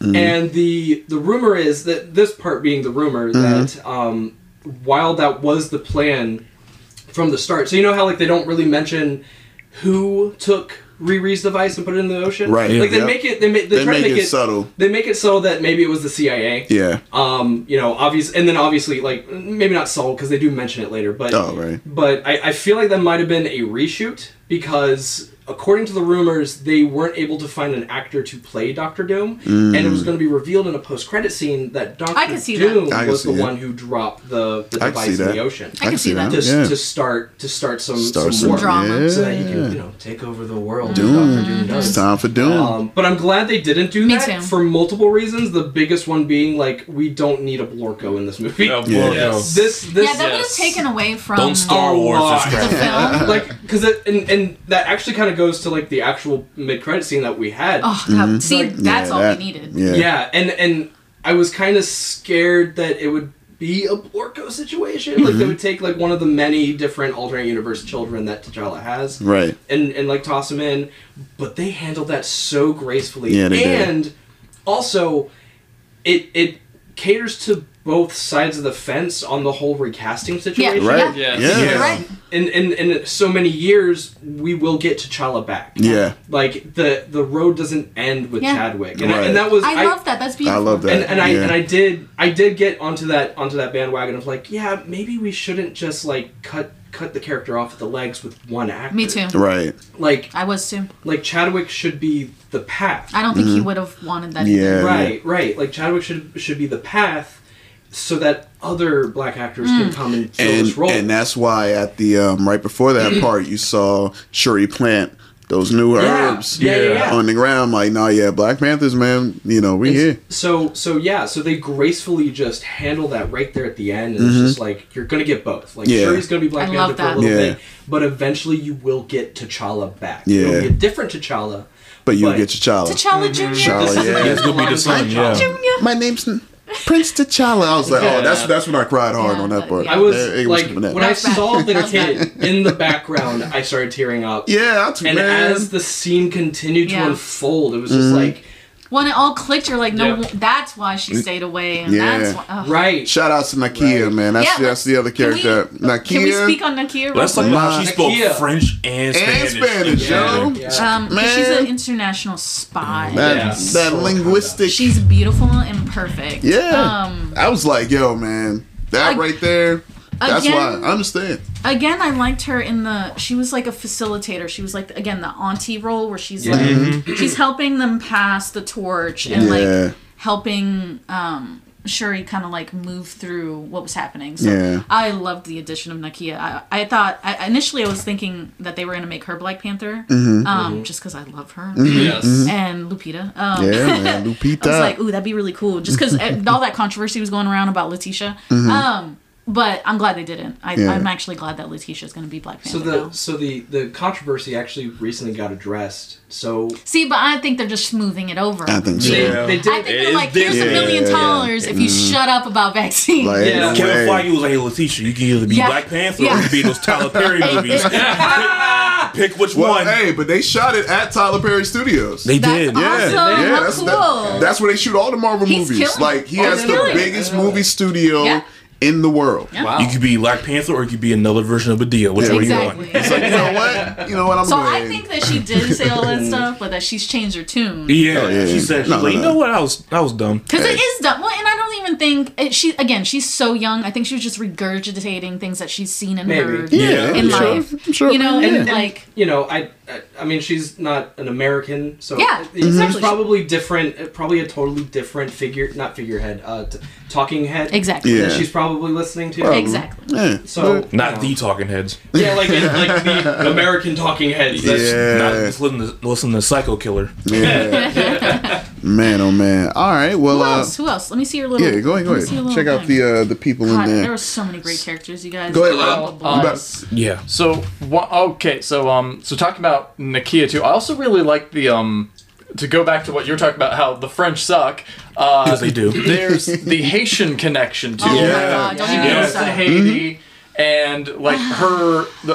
[SPEAKER 3] Mm-hmm.
[SPEAKER 5] and the the rumor is that this part being the rumor
[SPEAKER 3] Mm-hmm.
[SPEAKER 5] that um, while that was the plan from the start, so you know how like they don't really mention who took Riri's device and put it in the ocean,
[SPEAKER 3] Right,
[SPEAKER 5] Like they
[SPEAKER 3] yep.
[SPEAKER 5] make it, they make, they,
[SPEAKER 3] They
[SPEAKER 5] try
[SPEAKER 3] make
[SPEAKER 5] to make
[SPEAKER 3] it subtle.
[SPEAKER 5] They make it so that maybe it was the CIA.
[SPEAKER 3] Yeah.
[SPEAKER 5] Um, you know, obvious, and then obviously, like maybe not subtle because they do mention it later, but
[SPEAKER 3] Oh, right.
[SPEAKER 5] but I, I feel like that might have been a reshoot because according to the rumors, they weren't able to find an actor to play Doctor Doom, and it was going to be revealed in a post-credit scene that Doctor
[SPEAKER 4] I can see that.
[SPEAKER 5] Doom
[SPEAKER 3] I can
[SPEAKER 5] was the
[SPEAKER 3] it.
[SPEAKER 5] one who dropped the, the device in the ocean
[SPEAKER 4] I can see that.
[SPEAKER 5] to,
[SPEAKER 3] Yeah.
[SPEAKER 5] to start to start some
[SPEAKER 3] Start
[SPEAKER 5] some,
[SPEAKER 3] some
[SPEAKER 5] war,
[SPEAKER 4] drama.
[SPEAKER 5] so that he can you know take over the world.
[SPEAKER 3] Doom.
[SPEAKER 5] Doctor Doom does.
[SPEAKER 3] It's time for Doom.
[SPEAKER 5] Um, but I'm glad they didn't do
[SPEAKER 4] Me
[SPEAKER 5] that
[SPEAKER 4] too.
[SPEAKER 5] for multiple reasons. The biggest one being like we don't need a Blorko in this movie.
[SPEAKER 6] Yeah,
[SPEAKER 3] Yeah.
[SPEAKER 7] Yes.
[SPEAKER 5] This this
[SPEAKER 4] yeah, that would have taken away from
[SPEAKER 6] Don't Star Wars
[SPEAKER 4] the film.
[SPEAKER 5] like because it and, and that actually kind of goes to like the actual mid credit scene that we had.
[SPEAKER 4] Oh, God. see, that's
[SPEAKER 3] Mm-hmm. Yeah,
[SPEAKER 4] all
[SPEAKER 3] that-
[SPEAKER 4] we needed.
[SPEAKER 3] Yeah.
[SPEAKER 5] Yeah, and and I was kind of scared that it would be a Blorko situation. Like
[SPEAKER 3] Mm-hmm.
[SPEAKER 5] they would take like one of the many different alternate universe children that T'Challa has,
[SPEAKER 3] Right.
[SPEAKER 5] and and like toss him in. But they handled that so gracefully.
[SPEAKER 3] Yeah, they did.
[SPEAKER 5] and also, it it caters to both sides of the fence on the whole recasting situation.
[SPEAKER 3] Right.
[SPEAKER 4] Yeah.
[SPEAKER 7] Yes.
[SPEAKER 3] Yeah.
[SPEAKER 4] Right.
[SPEAKER 5] In, in in so many years, we will get T'Challa back.
[SPEAKER 3] Yeah.
[SPEAKER 5] Like the the road doesn't end with
[SPEAKER 4] Yeah.
[SPEAKER 5] Chadwick, and, I- and that was
[SPEAKER 4] I, love that. That's beautiful.
[SPEAKER 3] I love that.
[SPEAKER 5] and, and I
[SPEAKER 3] yeah.
[SPEAKER 5] and I did I did get onto that onto that bandwagon of like yeah maybe we shouldn't just like cut cut the character off at the legs with one actor.
[SPEAKER 4] Me too.
[SPEAKER 3] Right.
[SPEAKER 5] Like
[SPEAKER 4] I was too.
[SPEAKER 5] like Chadwick should be the path.
[SPEAKER 4] I don't think he would have wanted that. either.
[SPEAKER 3] Mm-hmm. Yeah.
[SPEAKER 5] right, right. Like Chadwick should should be the path, so that other black actors
[SPEAKER 4] Mm.
[SPEAKER 5] can come and fill
[SPEAKER 3] and
[SPEAKER 5] this role.
[SPEAKER 3] and that's why at the um, right before that part you saw Shuri plant those new
[SPEAKER 5] Yeah.
[SPEAKER 3] herbs
[SPEAKER 5] Yeah, yeah, yeah.
[SPEAKER 3] on the ground. Like, nah, yeah, Black Panthers, man. You know, we
[SPEAKER 5] And
[SPEAKER 3] here.
[SPEAKER 5] So so yeah, so they gracefully just handle that right there at the end, and it's just like you're gonna get both. Like
[SPEAKER 3] Mm-hmm. Yeah.
[SPEAKER 5] sure he's gonna be Black
[SPEAKER 4] I
[SPEAKER 5] Panther for a little
[SPEAKER 3] Yeah.
[SPEAKER 5] bit, but eventually you will get T'Challa back.
[SPEAKER 3] Yeah.
[SPEAKER 5] It'll be a different T'Challa.
[SPEAKER 3] But you
[SPEAKER 5] but-
[SPEAKER 3] get T'Challa.
[SPEAKER 4] T'Challa Jr.
[SPEAKER 3] T'Challa,
[SPEAKER 5] This
[SPEAKER 3] yeah.
[SPEAKER 6] It's gonna be the son, yeah.
[SPEAKER 3] My name's Prince T'Challa. I was like, oh, that's that's when I cried hard
[SPEAKER 4] Yeah,
[SPEAKER 3] on that part.
[SPEAKER 4] yeah.
[SPEAKER 5] I was
[SPEAKER 3] It- it
[SPEAKER 5] like
[SPEAKER 3] coming at-
[SPEAKER 5] when I saw the kid in the background, I started tearing up.
[SPEAKER 3] yeah, I too,
[SPEAKER 5] And
[SPEAKER 3] man.
[SPEAKER 5] as the scene continued to
[SPEAKER 4] Yeah.
[SPEAKER 5] unfold, it was
[SPEAKER 3] Mm-hmm.
[SPEAKER 5] just like
[SPEAKER 4] When it all clicked, you're like, no,
[SPEAKER 7] Yeah.
[SPEAKER 4] that's why she stayed away, and
[SPEAKER 3] Yeah.
[SPEAKER 4] that's why. ugh.
[SPEAKER 5] right.
[SPEAKER 3] Shout out to Nakia,
[SPEAKER 5] Right.
[SPEAKER 3] man. That's
[SPEAKER 4] Yeah,
[SPEAKER 3] that's the other
[SPEAKER 4] can we-
[SPEAKER 3] character. Nakia
[SPEAKER 4] Can we speak on Nakia? real
[SPEAKER 6] Let's talk about how she spoke
[SPEAKER 5] Nakia.
[SPEAKER 6] French and
[SPEAKER 3] and
[SPEAKER 6] Spanish.
[SPEAKER 3] Spanish,
[SPEAKER 5] Yeah. Yeah.
[SPEAKER 4] Um, 'cause
[SPEAKER 3] Man.
[SPEAKER 4] she's an international spy.
[SPEAKER 3] That
[SPEAKER 5] Yeah.
[SPEAKER 3] that
[SPEAKER 5] So
[SPEAKER 3] linguistic.
[SPEAKER 4] She's beautiful and perfect.
[SPEAKER 3] yeah.
[SPEAKER 4] Um,
[SPEAKER 3] I was like, yo, man, that
[SPEAKER 4] Ag-
[SPEAKER 3] right there. That's
[SPEAKER 4] again-
[SPEAKER 3] why I understand.
[SPEAKER 4] again, I liked her in the. She was like a facilitator. She was like again the auntie role where she's
[SPEAKER 5] Yeah.
[SPEAKER 4] like she's helping them pass the torch and
[SPEAKER 3] Yeah.
[SPEAKER 4] like helping um Shuri kind of like move through what was happening. So
[SPEAKER 3] Yeah.
[SPEAKER 4] I loved the addition of Nakia. I, I thought I, initially I was thinking that they were gonna make her Black Panther, um, just because I love her
[SPEAKER 7] Yes.
[SPEAKER 4] and Lupita. Um,
[SPEAKER 3] Yeah, man, Lupita.
[SPEAKER 4] I was like, ooh, that'd be really cool. Just because all that controversy was going around about Letitia. Um, but I'm glad they didn't. I,
[SPEAKER 3] Yeah.
[SPEAKER 4] I'm actually glad that Letitia is going to be Black Panther.
[SPEAKER 5] So
[SPEAKER 4] Panther.
[SPEAKER 5] the
[SPEAKER 4] now.
[SPEAKER 5] so the the controversy actually recently got addressed. So
[SPEAKER 4] See, but I think they're just smoothing it over.
[SPEAKER 3] I think so.
[SPEAKER 5] they,
[SPEAKER 6] Yeah.
[SPEAKER 5] they did.
[SPEAKER 4] I think
[SPEAKER 6] It
[SPEAKER 4] they're
[SPEAKER 6] is
[SPEAKER 4] like, here's a million
[SPEAKER 3] Yeah, yeah.
[SPEAKER 4] dollars if you mm-hmm. shut up about vaccines.
[SPEAKER 3] Like,
[SPEAKER 5] Yeah.
[SPEAKER 3] no
[SPEAKER 6] Kevin. Feige was like, "Hey, Letitia, you can either be
[SPEAKER 4] Yeah.
[SPEAKER 6] Black Panther or you can be those Tyler Perry movies. Pick which
[SPEAKER 3] Well,
[SPEAKER 6] one."
[SPEAKER 3] hey, but they shot it at Tyler Perry Studios.
[SPEAKER 6] They
[SPEAKER 4] That's
[SPEAKER 6] did.
[SPEAKER 4] awesome.
[SPEAKER 3] yeah, yeah, that's
[SPEAKER 4] cool.
[SPEAKER 3] that- that's where they shoot all the Marvel
[SPEAKER 4] He's
[SPEAKER 3] movies. Like he
[SPEAKER 4] Oh,
[SPEAKER 3] has the biggest movie studio
[SPEAKER 4] Yeah.
[SPEAKER 3] In the world.
[SPEAKER 5] Wow.
[SPEAKER 6] You could be Black Panther or you could be another version of Madea. Which
[SPEAKER 3] Yeah.
[SPEAKER 6] one
[SPEAKER 4] Exactly.
[SPEAKER 6] you want?
[SPEAKER 3] It's like you know what, you know what, I'm
[SPEAKER 4] So
[SPEAKER 3] going.
[SPEAKER 4] I think that she did say all that stuff, but that she's changed her tune.
[SPEAKER 6] Yeah,
[SPEAKER 3] Oh, yeah,
[SPEAKER 6] she
[SPEAKER 3] yeah.
[SPEAKER 6] said, she's
[SPEAKER 3] No,
[SPEAKER 6] like,
[SPEAKER 3] no,
[SPEAKER 6] you know what? I was, I was dumb.
[SPEAKER 4] Because it is dumb. Well, and I don't even think it, she. Again, she's so young. I think she was just regurgitating things that she's seen and
[SPEAKER 5] Maybe.
[SPEAKER 4] heard
[SPEAKER 6] Yeah,
[SPEAKER 4] in
[SPEAKER 3] I'm sure.
[SPEAKER 4] life.
[SPEAKER 3] I'm sure.
[SPEAKER 4] You know, and,
[SPEAKER 5] And-
[SPEAKER 4] like
[SPEAKER 5] you know, I, I, I mean, she's not an American, so
[SPEAKER 4] Yeah,
[SPEAKER 5] there's
[SPEAKER 4] exactly.
[SPEAKER 5] probably different, uh, probably a totally different figure, not figurehead, uh, t- talking head.
[SPEAKER 4] exactly,
[SPEAKER 3] Yeah.
[SPEAKER 5] That she's probably listening to.
[SPEAKER 3] Probably.
[SPEAKER 4] exactly.
[SPEAKER 3] Yeah.
[SPEAKER 5] So
[SPEAKER 6] Not
[SPEAKER 5] you
[SPEAKER 6] the
[SPEAKER 5] know.
[SPEAKER 6] talking heads.
[SPEAKER 5] yeah, like like the American talking heads. That's,
[SPEAKER 3] Yeah.
[SPEAKER 6] Not just listen to, listen to Psycho Killer.
[SPEAKER 3] Yeah. man, oh man. All right. Well,
[SPEAKER 4] Who
[SPEAKER 3] uh,
[SPEAKER 4] else? Who else? Let me see your little.
[SPEAKER 3] yeah. Go ahead. Go
[SPEAKER 4] let me see your
[SPEAKER 3] ahead. Check out
[SPEAKER 4] thing.
[SPEAKER 3] the uh, the people
[SPEAKER 4] God,
[SPEAKER 3] in
[SPEAKER 4] there
[SPEAKER 3] there.
[SPEAKER 4] were so many great characters, you guys.
[SPEAKER 3] Go ahead.
[SPEAKER 4] Unbelievable.
[SPEAKER 3] Uh,
[SPEAKER 7] Um,
[SPEAKER 3] about-
[SPEAKER 6] Yeah.
[SPEAKER 7] So wha- okay, so um, so talking about Nakia too. I also really like the um, to go back to what you're talking about, how the French suck. Uh,
[SPEAKER 6] Because they do.
[SPEAKER 7] There's the Haitian connection to
[SPEAKER 4] Oh
[SPEAKER 7] it.
[SPEAKER 4] my
[SPEAKER 3] Yeah.
[SPEAKER 4] god! Don't
[SPEAKER 7] She
[SPEAKER 4] even
[SPEAKER 7] goes
[SPEAKER 4] get
[SPEAKER 7] to
[SPEAKER 4] started.
[SPEAKER 7] Haiti, and like her, the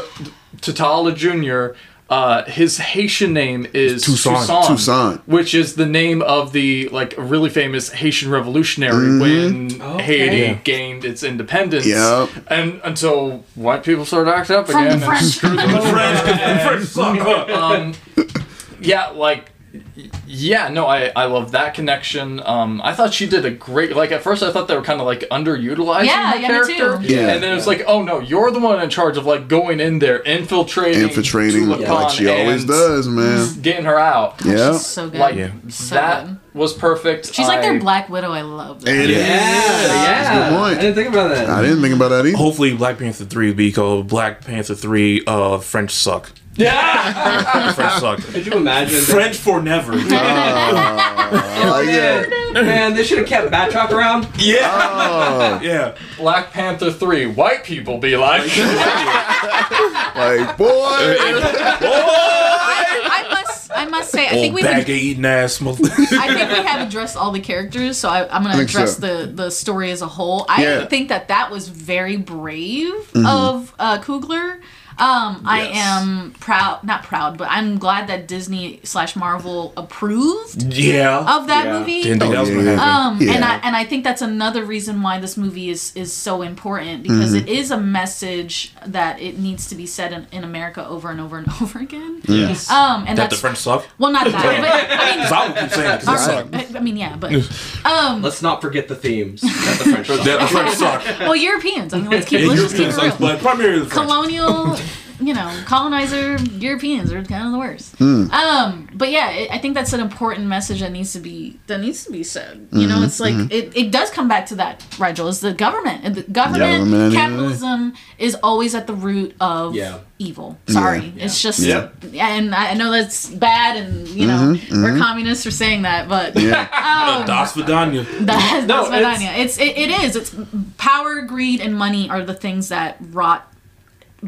[SPEAKER 7] T'Challa Jr. Uh, his Haitian name is
[SPEAKER 6] Toussaint.
[SPEAKER 7] Toussaint,
[SPEAKER 3] Toussaint.
[SPEAKER 7] which is the name of the like really famous Haitian revolutionary when
[SPEAKER 5] Okay.
[SPEAKER 7] Haiti
[SPEAKER 5] Yeah.
[SPEAKER 7] gained its independence.
[SPEAKER 3] Yep.
[SPEAKER 7] And until white people started acting up
[SPEAKER 4] From
[SPEAKER 7] again
[SPEAKER 4] the
[SPEAKER 7] and
[SPEAKER 4] French.
[SPEAKER 7] screwed them over.
[SPEAKER 6] French, French suck.
[SPEAKER 7] um, yeah, like, y- yeah, no, I, I love that connection. Um, I thought she did a great. Like at first, I thought they were kind of like underutilizing
[SPEAKER 4] Yeah,
[SPEAKER 7] her
[SPEAKER 4] yeah, me too.
[SPEAKER 3] Yeah.
[SPEAKER 7] and then it's like, oh no, you're the one in charge of like going in there, infiltrating,
[SPEAKER 3] Infiltrating
[SPEAKER 7] Talokan
[SPEAKER 3] like she always does, man.
[SPEAKER 7] getting her out.
[SPEAKER 3] Yeah.
[SPEAKER 4] She's so good.
[SPEAKER 7] Like
[SPEAKER 6] Yeah.
[SPEAKER 4] So
[SPEAKER 7] that
[SPEAKER 4] good.
[SPEAKER 7] was perfect.
[SPEAKER 4] She's like their Black Widow. I love that.
[SPEAKER 3] It
[SPEAKER 5] Yeah,
[SPEAKER 3] is.
[SPEAKER 5] yeah.
[SPEAKER 3] That's a good point.
[SPEAKER 5] I didn't think about that.
[SPEAKER 3] I didn't think about that either.
[SPEAKER 6] Hopefully, Black Panther 3 will be called Black Panther 3 uh, French Suck.
[SPEAKER 7] Yeah.
[SPEAKER 6] French Suck.
[SPEAKER 5] Could you imagine? that-
[SPEAKER 6] French for never.
[SPEAKER 3] I like that.
[SPEAKER 5] Man, man, they should have kept Batroc around.
[SPEAKER 6] yeah.
[SPEAKER 3] Oh,
[SPEAKER 6] Yeah.
[SPEAKER 7] Black Panther three. White people be like.
[SPEAKER 3] like boy.
[SPEAKER 4] I must. I must say. I think we've.
[SPEAKER 6] bag of eating ass.
[SPEAKER 4] I think we have addressed all the characters, so I, I'm going to address
[SPEAKER 3] so.
[SPEAKER 4] the the story as a whole. I
[SPEAKER 3] Yeah.
[SPEAKER 4] think that that was very brave of uh, Coogler. Um, I am proud, not proud, but I'm glad that Disney slash Marvel approved
[SPEAKER 6] yeah.
[SPEAKER 4] of that
[SPEAKER 5] Yeah.
[SPEAKER 4] movie.
[SPEAKER 6] Didn't think that was
[SPEAKER 3] Oh,
[SPEAKER 6] gonna
[SPEAKER 3] yeah.
[SPEAKER 6] happen.
[SPEAKER 4] Um, and I and I think that's another reason why this movie is is so important because
[SPEAKER 3] Mm-hmm.
[SPEAKER 4] it is a message that it needs to be said in, in America over and over and over again.
[SPEAKER 5] Yes.
[SPEAKER 4] Um, and
[SPEAKER 6] that
[SPEAKER 4] that's
[SPEAKER 6] the French suck?
[SPEAKER 4] well, not that, but I mean,
[SPEAKER 6] I would keep saying it 'cause they suck.
[SPEAKER 4] I, I mean, yeah, but um,
[SPEAKER 5] Let's not forget the themes that the French.
[SPEAKER 6] That the French suck.
[SPEAKER 4] well, Europeans. I mean, let's keep
[SPEAKER 6] Yeah,
[SPEAKER 4] let's just keep
[SPEAKER 6] Europeans
[SPEAKER 4] it real.
[SPEAKER 6] but primarily the French.
[SPEAKER 4] Colonial, you know, colonizer Europeans are kind of the worst.
[SPEAKER 3] Hmm.
[SPEAKER 4] Um, but yeah, it, I think that's an important message that needs to be that needs to be said. You know, it's like it, it does come back to that, right, Joel? Is the government the government,
[SPEAKER 3] Government, yeah.
[SPEAKER 4] capitalism is always at the root of
[SPEAKER 5] Yeah.
[SPEAKER 4] evil. Sorry,
[SPEAKER 5] Yeah.
[SPEAKER 4] it's just
[SPEAKER 3] Yeah.
[SPEAKER 4] and I I know that's bad, and you know we're communists for saying that, but um,
[SPEAKER 6] Das Vidania.
[SPEAKER 4] that's,
[SPEAKER 5] No,
[SPEAKER 4] that's
[SPEAKER 5] it's-
[SPEAKER 4] It's, it, it is. It's power, greed, and money are the things that rot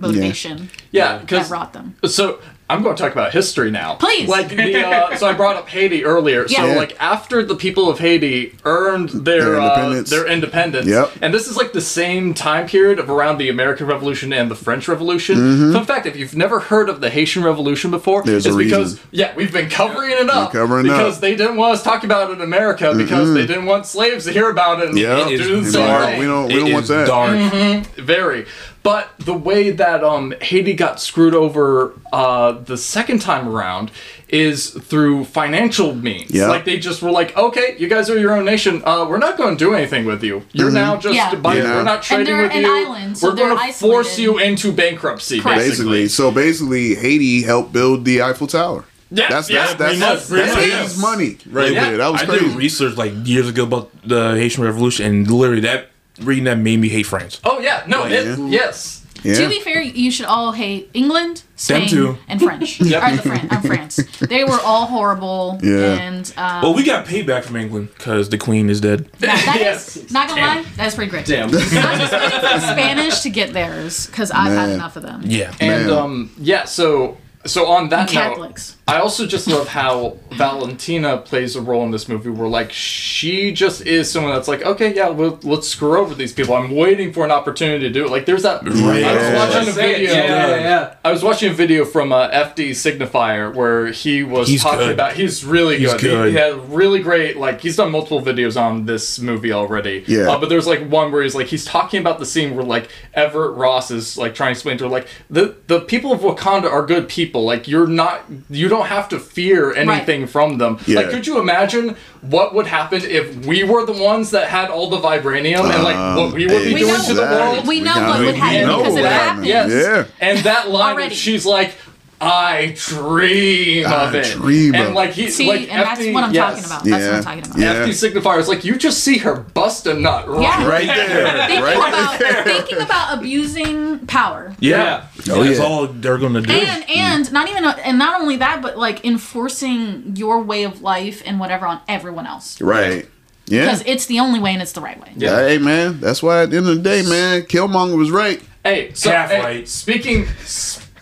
[SPEAKER 4] motivation.
[SPEAKER 7] Yeah,
[SPEAKER 4] That
[SPEAKER 7] because
[SPEAKER 4] rot them.
[SPEAKER 7] So I'm going to talk about history now.
[SPEAKER 4] Please.
[SPEAKER 7] Like the uh, so I brought up Haiti earlier. Yeah. So
[SPEAKER 4] Yeah.
[SPEAKER 7] like after the people of Haiti earned their
[SPEAKER 3] Their
[SPEAKER 7] uh,
[SPEAKER 3] independence.
[SPEAKER 7] their independence.
[SPEAKER 3] Yep.
[SPEAKER 7] And this is like the same time period of around the American Revolution and the French Revolution. Mm-hmm. Fun fact: if you've never heard of the Haitian Revolution before,
[SPEAKER 3] Mm-hmm. There's
[SPEAKER 7] it's
[SPEAKER 3] a
[SPEAKER 7] because
[SPEAKER 3] reason.
[SPEAKER 7] yeah, we've been covering it up
[SPEAKER 3] covering it
[SPEAKER 7] because
[SPEAKER 3] up.
[SPEAKER 7] they didn't want us talking about it in America because they didn't want slaves to hear about it. And
[SPEAKER 3] Yeah.
[SPEAKER 7] do
[SPEAKER 6] It is dark.
[SPEAKER 7] thing.
[SPEAKER 3] We don't. We
[SPEAKER 6] It
[SPEAKER 3] don't want that.
[SPEAKER 6] dark.
[SPEAKER 7] Very. But the way that um, Haiti got screwed over uh, the second time around is through financial means.
[SPEAKER 3] Yeah.
[SPEAKER 7] Like they just were like, okay, you guys are your own nation. Uh, we're not going to do anything with you. You're now just
[SPEAKER 4] Yeah.
[SPEAKER 7] by,
[SPEAKER 3] Yeah.
[SPEAKER 7] we're not trading
[SPEAKER 4] they're
[SPEAKER 7] with
[SPEAKER 4] an
[SPEAKER 7] you.
[SPEAKER 4] island, so
[SPEAKER 7] we're going to force you into bankruptcy. Basically.
[SPEAKER 3] Basically, so basically, Haiti helped build the Eiffel Tower.
[SPEAKER 7] Yeah,
[SPEAKER 3] That's
[SPEAKER 7] yeah,
[SPEAKER 3] that's that's
[SPEAKER 6] pretty much,
[SPEAKER 3] that's,
[SPEAKER 6] pretty
[SPEAKER 3] Haiti's money right
[SPEAKER 7] Yeah.
[SPEAKER 3] there. That was
[SPEAKER 6] I
[SPEAKER 3] crazy.
[SPEAKER 6] did research like years ago about the Haitian Revolution, and literally that reading that made me hate France.
[SPEAKER 7] Oh yeah, no, it,
[SPEAKER 3] yeah.
[SPEAKER 7] yes.
[SPEAKER 3] yeah.
[SPEAKER 4] To be fair, you should all hate England, Spain,
[SPEAKER 6] too.
[SPEAKER 4] and French.
[SPEAKER 7] Yep.
[SPEAKER 4] Or the Fran- uh, France. They were all horrible.
[SPEAKER 3] Yeah.
[SPEAKER 4] And um,
[SPEAKER 6] Well, we got payback from England because the Queen is dead.
[SPEAKER 4] that, that
[SPEAKER 7] Yes.
[SPEAKER 4] is- not gonna lie, that's pretty great.
[SPEAKER 5] Damn.
[SPEAKER 4] I'm just waiting for the Spanish to get theirs because I've had enough of them.
[SPEAKER 6] Yeah,
[SPEAKER 7] And
[SPEAKER 3] Man.
[SPEAKER 7] um, yeah, so so on that note,
[SPEAKER 4] Catholics.
[SPEAKER 7] I also just love how Valentina plays a role in this movie where like she just is someone that's like, okay, yeah, we'll, let's screw over these people. I'm waiting for an opportunity to do it. Like there's that. I was watching a video.
[SPEAKER 5] Yeah, yeah, yeah.
[SPEAKER 7] I was watching a video from uh, FD Signifier where he was
[SPEAKER 6] He's
[SPEAKER 7] talking
[SPEAKER 6] good.
[SPEAKER 7] about. He's really
[SPEAKER 6] He's
[SPEAKER 7] good. He-
[SPEAKER 6] good.
[SPEAKER 7] He, had really great. Like he's done multiple videos on this movie already.
[SPEAKER 3] Yeah.
[SPEAKER 7] Uh, but there's like one where he's like he's talking about the scene where like Everett Ross is like trying to explain to her like the the people of Wakanda are good people. Like you're not. You don't have to fear anything from them.
[SPEAKER 3] Yeah.
[SPEAKER 7] Like could you imagine what would happen if we were the ones that had all the vibranium and like what we would be
[SPEAKER 4] We
[SPEAKER 7] doing
[SPEAKER 4] know-
[SPEAKER 7] to the world?
[SPEAKER 4] We know
[SPEAKER 3] got-
[SPEAKER 4] what would happen because
[SPEAKER 3] what
[SPEAKER 4] it happened.
[SPEAKER 7] Yes.
[SPEAKER 3] Yeah.
[SPEAKER 7] And that line, she's like, I dream
[SPEAKER 3] I
[SPEAKER 7] of it.
[SPEAKER 3] dream
[SPEAKER 7] and like he,
[SPEAKER 4] See,
[SPEAKER 7] like
[SPEAKER 4] and that's what I'm
[SPEAKER 7] yes.
[SPEAKER 4] talking about. That's what I'm talking about.
[SPEAKER 3] Yeah.
[SPEAKER 7] FD signifier is like you just see her bust a nut right,
[SPEAKER 4] Yeah.
[SPEAKER 3] right there,
[SPEAKER 4] Thinking
[SPEAKER 3] right
[SPEAKER 4] about
[SPEAKER 3] there.
[SPEAKER 4] thinking about abusing power.
[SPEAKER 6] yeah.
[SPEAKER 3] Oh,
[SPEAKER 6] That's all they're gonna do.
[SPEAKER 4] And and not even and not only that, but like enforcing your way of life and whatever on everyone else
[SPEAKER 3] Right. Yeah.
[SPEAKER 4] because it's the only way and it's the right way.
[SPEAKER 7] Yeah.
[SPEAKER 3] Hey man, that's why at the end of the day, man, Killmonger was right.
[SPEAKER 7] Hey, so
[SPEAKER 6] Half
[SPEAKER 7] hey,
[SPEAKER 6] right.
[SPEAKER 7] speaking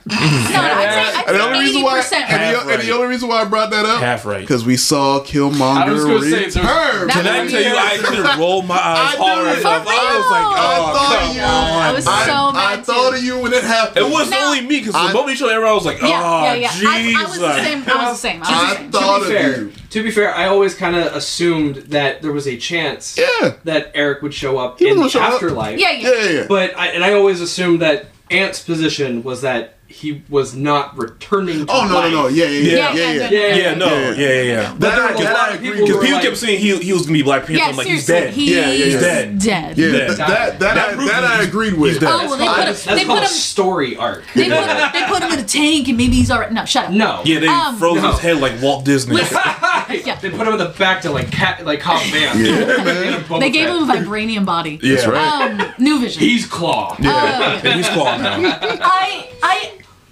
[SPEAKER 4] No, no, I'd
[SPEAKER 3] And the
[SPEAKER 4] say,
[SPEAKER 3] only
[SPEAKER 4] I'd say
[SPEAKER 3] reason why,
[SPEAKER 4] 80%
[SPEAKER 3] and
[SPEAKER 4] right.
[SPEAKER 3] the, and the only reason why I brought that up,
[SPEAKER 6] Half right.
[SPEAKER 3] because we saw Killmonger
[SPEAKER 7] I was gonna say,
[SPEAKER 3] return.
[SPEAKER 7] there's-
[SPEAKER 6] Can I tell you. I could have rolled my eyes hard
[SPEAKER 3] knew
[SPEAKER 6] enough. I was like, oh,
[SPEAKER 3] I thought
[SPEAKER 6] come
[SPEAKER 3] you-
[SPEAKER 4] I was so
[SPEAKER 3] I
[SPEAKER 4] mad
[SPEAKER 3] I
[SPEAKER 4] thought
[SPEAKER 3] of you when it happened.
[SPEAKER 6] It wasn't only me because the moment you showed everyone, I was like, oh,
[SPEAKER 4] Yeah, yeah, yeah. I, I was the same. I was the same. I
[SPEAKER 3] I thought
[SPEAKER 5] to
[SPEAKER 3] of
[SPEAKER 5] be fair,
[SPEAKER 3] you.
[SPEAKER 5] to be fair, I always kind of assumed that there was a chance
[SPEAKER 3] Yeah.
[SPEAKER 5] that Eric would show up
[SPEAKER 3] He
[SPEAKER 5] in the
[SPEAKER 3] show up.
[SPEAKER 5] afterlife.
[SPEAKER 4] Yeah, yeah.
[SPEAKER 3] Yeah, yeah, yeah.
[SPEAKER 5] But I, and I always assumed that Ant's position was that he was not returning. To
[SPEAKER 3] Oh no,
[SPEAKER 5] life.
[SPEAKER 3] no, no, yeah, yeah, yeah,
[SPEAKER 4] Yeah,
[SPEAKER 3] yeah,
[SPEAKER 4] yeah,
[SPEAKER 3] yeah.
[SPEAKER 4] yeah.
[SPEAKER 6] Yeah, no,
[SPEAKER 3] Yeah.
[SPEAKER 6] yeah, yeah, yeah.
[SPEAKER 5] But
[SPEAKER 3] That
[SPEAKER 5] there
[SPEAKER 3] I- that I agree
[SPEAKER 5] people
[SPEAKER 3] with.
[SPEAKER 5] who
[SPEAKER 6] Because people
[SPEAKER 5] like,
[SPEAKER 6] kept saying he, he was gonna be Black Panther.
[SPEAKER 4] Yeah,
[SPEAKER 6] I'm like, he's dead.
[SPEAKER 4] he's
[SPEAKER 3] Yeah, yeah, yeah.
[SPEAKER 4] dead.
[SPEAKER 6] Dead.
[SPEAKER 3] Yeah,
[SPEAKER 6] He's
[SPEAKER 3] that, that, that,
[SPEAKER 6] That
[SPEAKER 3] I, that I agreed with.
[SPEAKER 6] he's dead.
[SPEAKER 4] Oh, well, they put
[SPEAKER 5] called,
[SPEAKER 4] him.
[SPEAKER 5] that's
[SPEAKER 4] They
[SPEAKER 5] called
[SPEAKER 4] put
[SPEAKER 5] a
[SPEAKER 4] him.
[SPEAKER 5] story arc.
[SPEAKER 4] They put him. They put him in a tank, and maybe he's alright. No, shut up.
[SPEAKER 5] no.
[SPEAKER 6] Yeah, they
[SPEAKER 4] Um,
[SPEAKER 6] froze
[SPEAKER 5] no.
[SPEAKER 6] his head like Walt Disney.
[SPEAKER 4] Yeah.
[SPEAKER 5] They put him in the back to like cat like Cobb Van.
[SPEAKER 3] Yeah,
[SPEAKER 4] They gave him a vibranium body.
[SPEAKER 6] yeah,
[SPEAKER 3] That's right.
[SPEAKER 4] Um, New Vision.
[SPEAKER 5] He's Claw.
[SPEAKER 6] Yeah, he's called now.
[SPEAKER 4] I, I,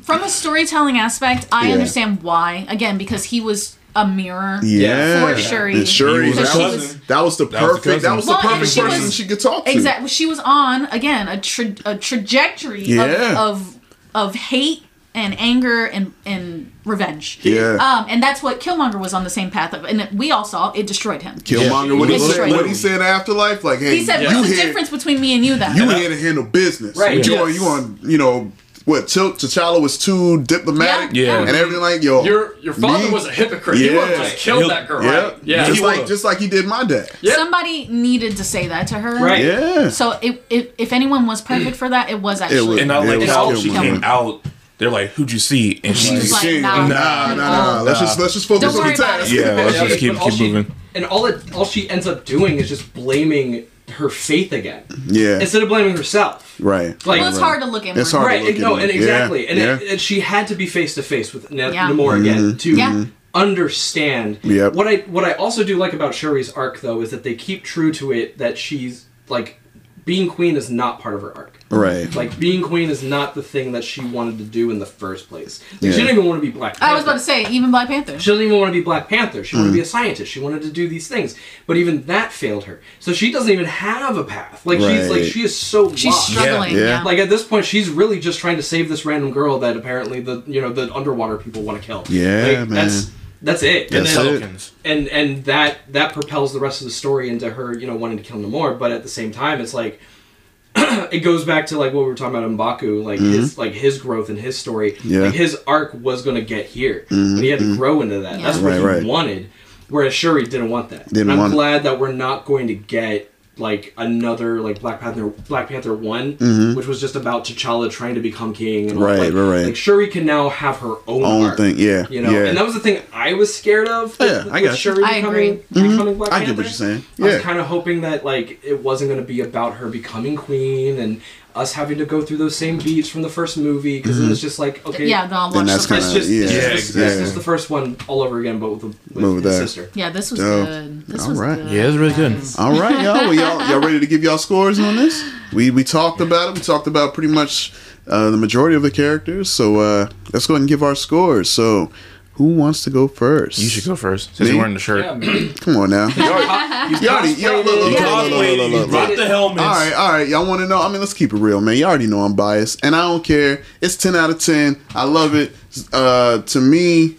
[SPEAKER 4] from a storytelling aspect, I
[SPEAKER 3] Yeah.
[SPEAKER 4] understand why. Again, because he was a mirror.
[SPEAKER 3] Yeah,
[SPEAKER 4] For Shuri.
[SPEAKER 3] And Shuri,
[SPEAKER 6] He was
[SPEAKER 3] that,
[SPEAKER 4] her
[SPEAKER 3] was,
[SPEAKER 6] cousin.
[SPEAKER 3] that was the
[SPEAKER 6] That was the
[SPEAKER 3] perfect. That was the.
[SPEAKER 4] Well, and
[SPEAKER 3] perfect
[SPEAKER 4] she
[SPEAKER 3] person
[SPEAKER 4] was-
[SPEAKER 3] she could talk to.
[SPEAKER 4] Exactly. She was on again a tra- a trajectory
[SPEAKER 3] Yeah.
[SPEAKER 4] of, of of hate and anger and and revenge.
[SPEAKER 3] Yeah.
[SPEAKER 4] Um, and that's what Killmonger was on the same path of, and we all saw it destroyed him.
[SPEAKER 3] Killmonger, what he said,
[SPEAKER 4] Literally.
[SPEAKER 3] what he said Afterlife, like, hey,
[SPEAKER 4] He said,
[SPEAKER 3] you
[SPEAKER 4] "What's the
[SPEAKER 3] here,
[SPEAKER 4] difference between me and you then?"
[SPEAKER 3] you here to handle business,
[SPEAKER 5] Right,
[SPEAKER 3] But you
[SPEAKER 5] yes.
[SPEAKER 3] on, you on, you know, what? T'Ch- T'Challa was too diplomatic,
[SPEAKER 6] Yeah.
[SPEAKER 3] and everything like, yo,
[SPEAKER 7] Your your father
[SPEAKER 3] me-
[SPEAKER 7] was a hypocrite. He would have just killed
[SPEAKER 6] He'll-
[SPEAKER 7] that girl.
[SPEAKER 3] yeah,
[SPEAKER 7] Right? Yeah.
[SPEAKER 3] just like just like he did my dad,
[SPEAKER 7] Yeah.
[SPEAKER 4] Somebody needed to say that to her.
[SPEAKER 5] Right.
[SPEAKER 3] yeah,
[SPEAKER 4] So it, it, if anyone was perfect for that, it was actually.
[SPEAKER 3] was-
[SPEAKER 6] And I
[SPEAKER 3] Yeah,
[SPEAKER 6] like
[SPEAKER 3] it was
[SPEAKER 6] how she came out. They're like, "Who'd you see?" And she's
[SPEAKER 4] She's like,
[SPEAKER 3] King,
[SPEAKER 4] nah.
[SPEAKER 3] nah, nah, nah, Let's just let's just focus
[SPEAKER 4] Don't
[SPEAKER 3] on the
[SPEAKER 4] about
[SPEAKER 3] task.
[SPEAKER 6] yeah, let's just keep
[SPEAKER 5] all
[SPEAKER 6] keep moving.
[SPEAKER 5] And all it all she ends up doing is just blaming her faith again.
[SPEAKER 3] Yeah.
[SPEAKER 5] Instead of blaming herself.
[SPEAKER 3] right.
[SPEAKER 5] Like
[SPEAKER 4] well, it's hard to look inward.
[SPEAKER 3] It's hard.
[SPEAKER 5] right,
[SPEAKER 3] look
[SPEAKER 5] and, no, and exactly,
[SPEAKER 3] Yeah,
[SPEAKER 5] and,
[SPEAKER 3] yeah.
[SPEAKER 5] It, and she had to be face to face with N-
[SPEAKER 4] Yeah.
[SPEAKER 5] Namor mm-hmm. again to
[SPEAKER 4] Yeah.
[SPEAKER 5] understand.
[SPEAKER 3] Yep.
[SPEAKER 5] What I what I also do like about Shuri's arc though is that they keep true to it that she's like being queen is not part of her arc.
[SPEAKER 3] Right.
[SPEAKER 5] Like being queen is not the thing that she wanted to do in the first place. Like,
[SPEAKER 3] Yeah.
[SPEAKER 5] She didn't even want to be Black Panther.
[SPEAKER 4] I was about to say, even Black Panther.
[SPEAKER 5] She doesn't even want to be Black Panther. She wanted to be
[SPEAKER 3] Mm.
[SPEAKER 5] a scientist. She wanted to do these things, but even that failed her. So she doesn't even have a path. Like she's like she is so
[SPEAKER 4] She's
[SPEAKER 5] lost.
[SPEAKER 4] struggling.
[SPEAKER 3] Yeah.
[SPEAKER 4] Yeah.
[SPEAKER 5] Like at this point, she's really just trying to save this random girl that apparently the you know the underwater people want to kill.
[SPEAKER 3] Yeah,
[SPEAKER 5] Like,
[SPEAKER 3] man.
[SPEAKER 5] That's that's it.
[SPEAKER 3] That's
[SPEAKER 5] and then,
[SPEAKER 3] it.
[SPEAKER 5] And and that that propels the rest of the story into her you know wanting to kill Namor. But at the same time, it's like it goes back to like what we were talking about Mbaku, like his like his growth and his story.
[SPEAKER 3] Mm-hmm. Yeah. Mm-hmm.
[SPEAKER 5] Like his arc was going to get here, but he had to grow into that. That's what
[SPEAKER 3] Right,
[SPEAKER 5] he
[SPEAKER 3] right.
[SPEAKER 5] wanted. Whereas Shuri didn't want that.
[SPEAKER 3] Didn't
[SPEAKER 5] and I'm
[SPEAKER 3] want it.
[SPEAKER 5] glad that we're not going to get like another like Black Panther Black Panther one, which was just about T'Challa trying to become king. And
[SPEAKER 3] Mm-hmm. Right,
[SPEAKER 5] like,
[SPEAKER 3] right, right.
[SPEAKER 5] Like Shuri can now have her own,
[SPEAKER 3] Own
[SPEAKER 5] arc,
[SPEAKER 3] thing, yeah,
[SPEAKER 5] You know,
[SPEAKER 3] yeah.
[SPEAKER 5] and that was the thing I was scared of. With,
[SPEAKER 3] Yeah,
[SPEAKER 5] with
[SPEAKER 3] I got you.
[SPEAKER 5] Shuri
[SPEAKER 4] I
[SPEAKER 5] becoming,
[SPEAKER 4] agree.
[SPEAKER 5] becoming Black
[SPEAKER 3] I
[SPEAKER 5] Panther.
[SPEAKER 3] get what you're saying.
[SPEAKER 5] I was kind of hoping that like it wasn't going to be about her becoming queen, and us having to go through those same beats from the first movie because
[SPEAKER 3] Mm-hmm.
[SPEAKER 5] it was just like okay,
[SPEAKER 4] Yeah, then I'll watch
[SPEAKER 3] that's
[SPEAKER 4] the first.
[SPEAKER 3] kinda-
[SPEAKER 5] just
[SPEAKER 3] yeah.
[SPEAKER 5] it's
[SPEAKER 6] Yeah,
[SPEAKER 5] just,
[SPEAKER 6] exactly.
[SPEAKER 5] it's just the first one all over again, but with, with,
[SPEAKER 3] With
[SPEAKER 5] his sister.
[SPEAKER 4] Yeah, this was
[SPEAKER 3] Dope.
[SPEAKER 4] good. This
[SPEAKER 3] All
[SPEAKER 4] was
[SPEAKER 3] right.
[SPEAKER 4] good.
[SPEAKER 6] Yeah, it's really good.
[SPEAKER 3] All right, y'all. Well, y'all, y'all ready to give y'all scores on this? We we talked about it. We talked about pretty much uh, the majority of the characters. So uh, let's go ahead and give our scores. So, who wants to go first?
[SPEAKER 6] You should go first since you're wearing the shirt.
[SPEAKER 7] Yeah.
[SPEAKER 3] Come on now.
[SPEAKER 5] You
[SPEAKER 3] You already, y'all, look, look,
[SPEAKER 6] You
[SPEAKER 3] look,
[SPEAKER 4] Yeah.
[SPEAKER 3] look, look, look, look, look,
[SPEAKER 6] rock the helmets.
[SPEAKER 3] All right, all right. Y'all want to know? I mean, let's keep it real, man. Y'all already know I'm biased, and I don't care. It's ten out of ten. I love it. Uh, to me,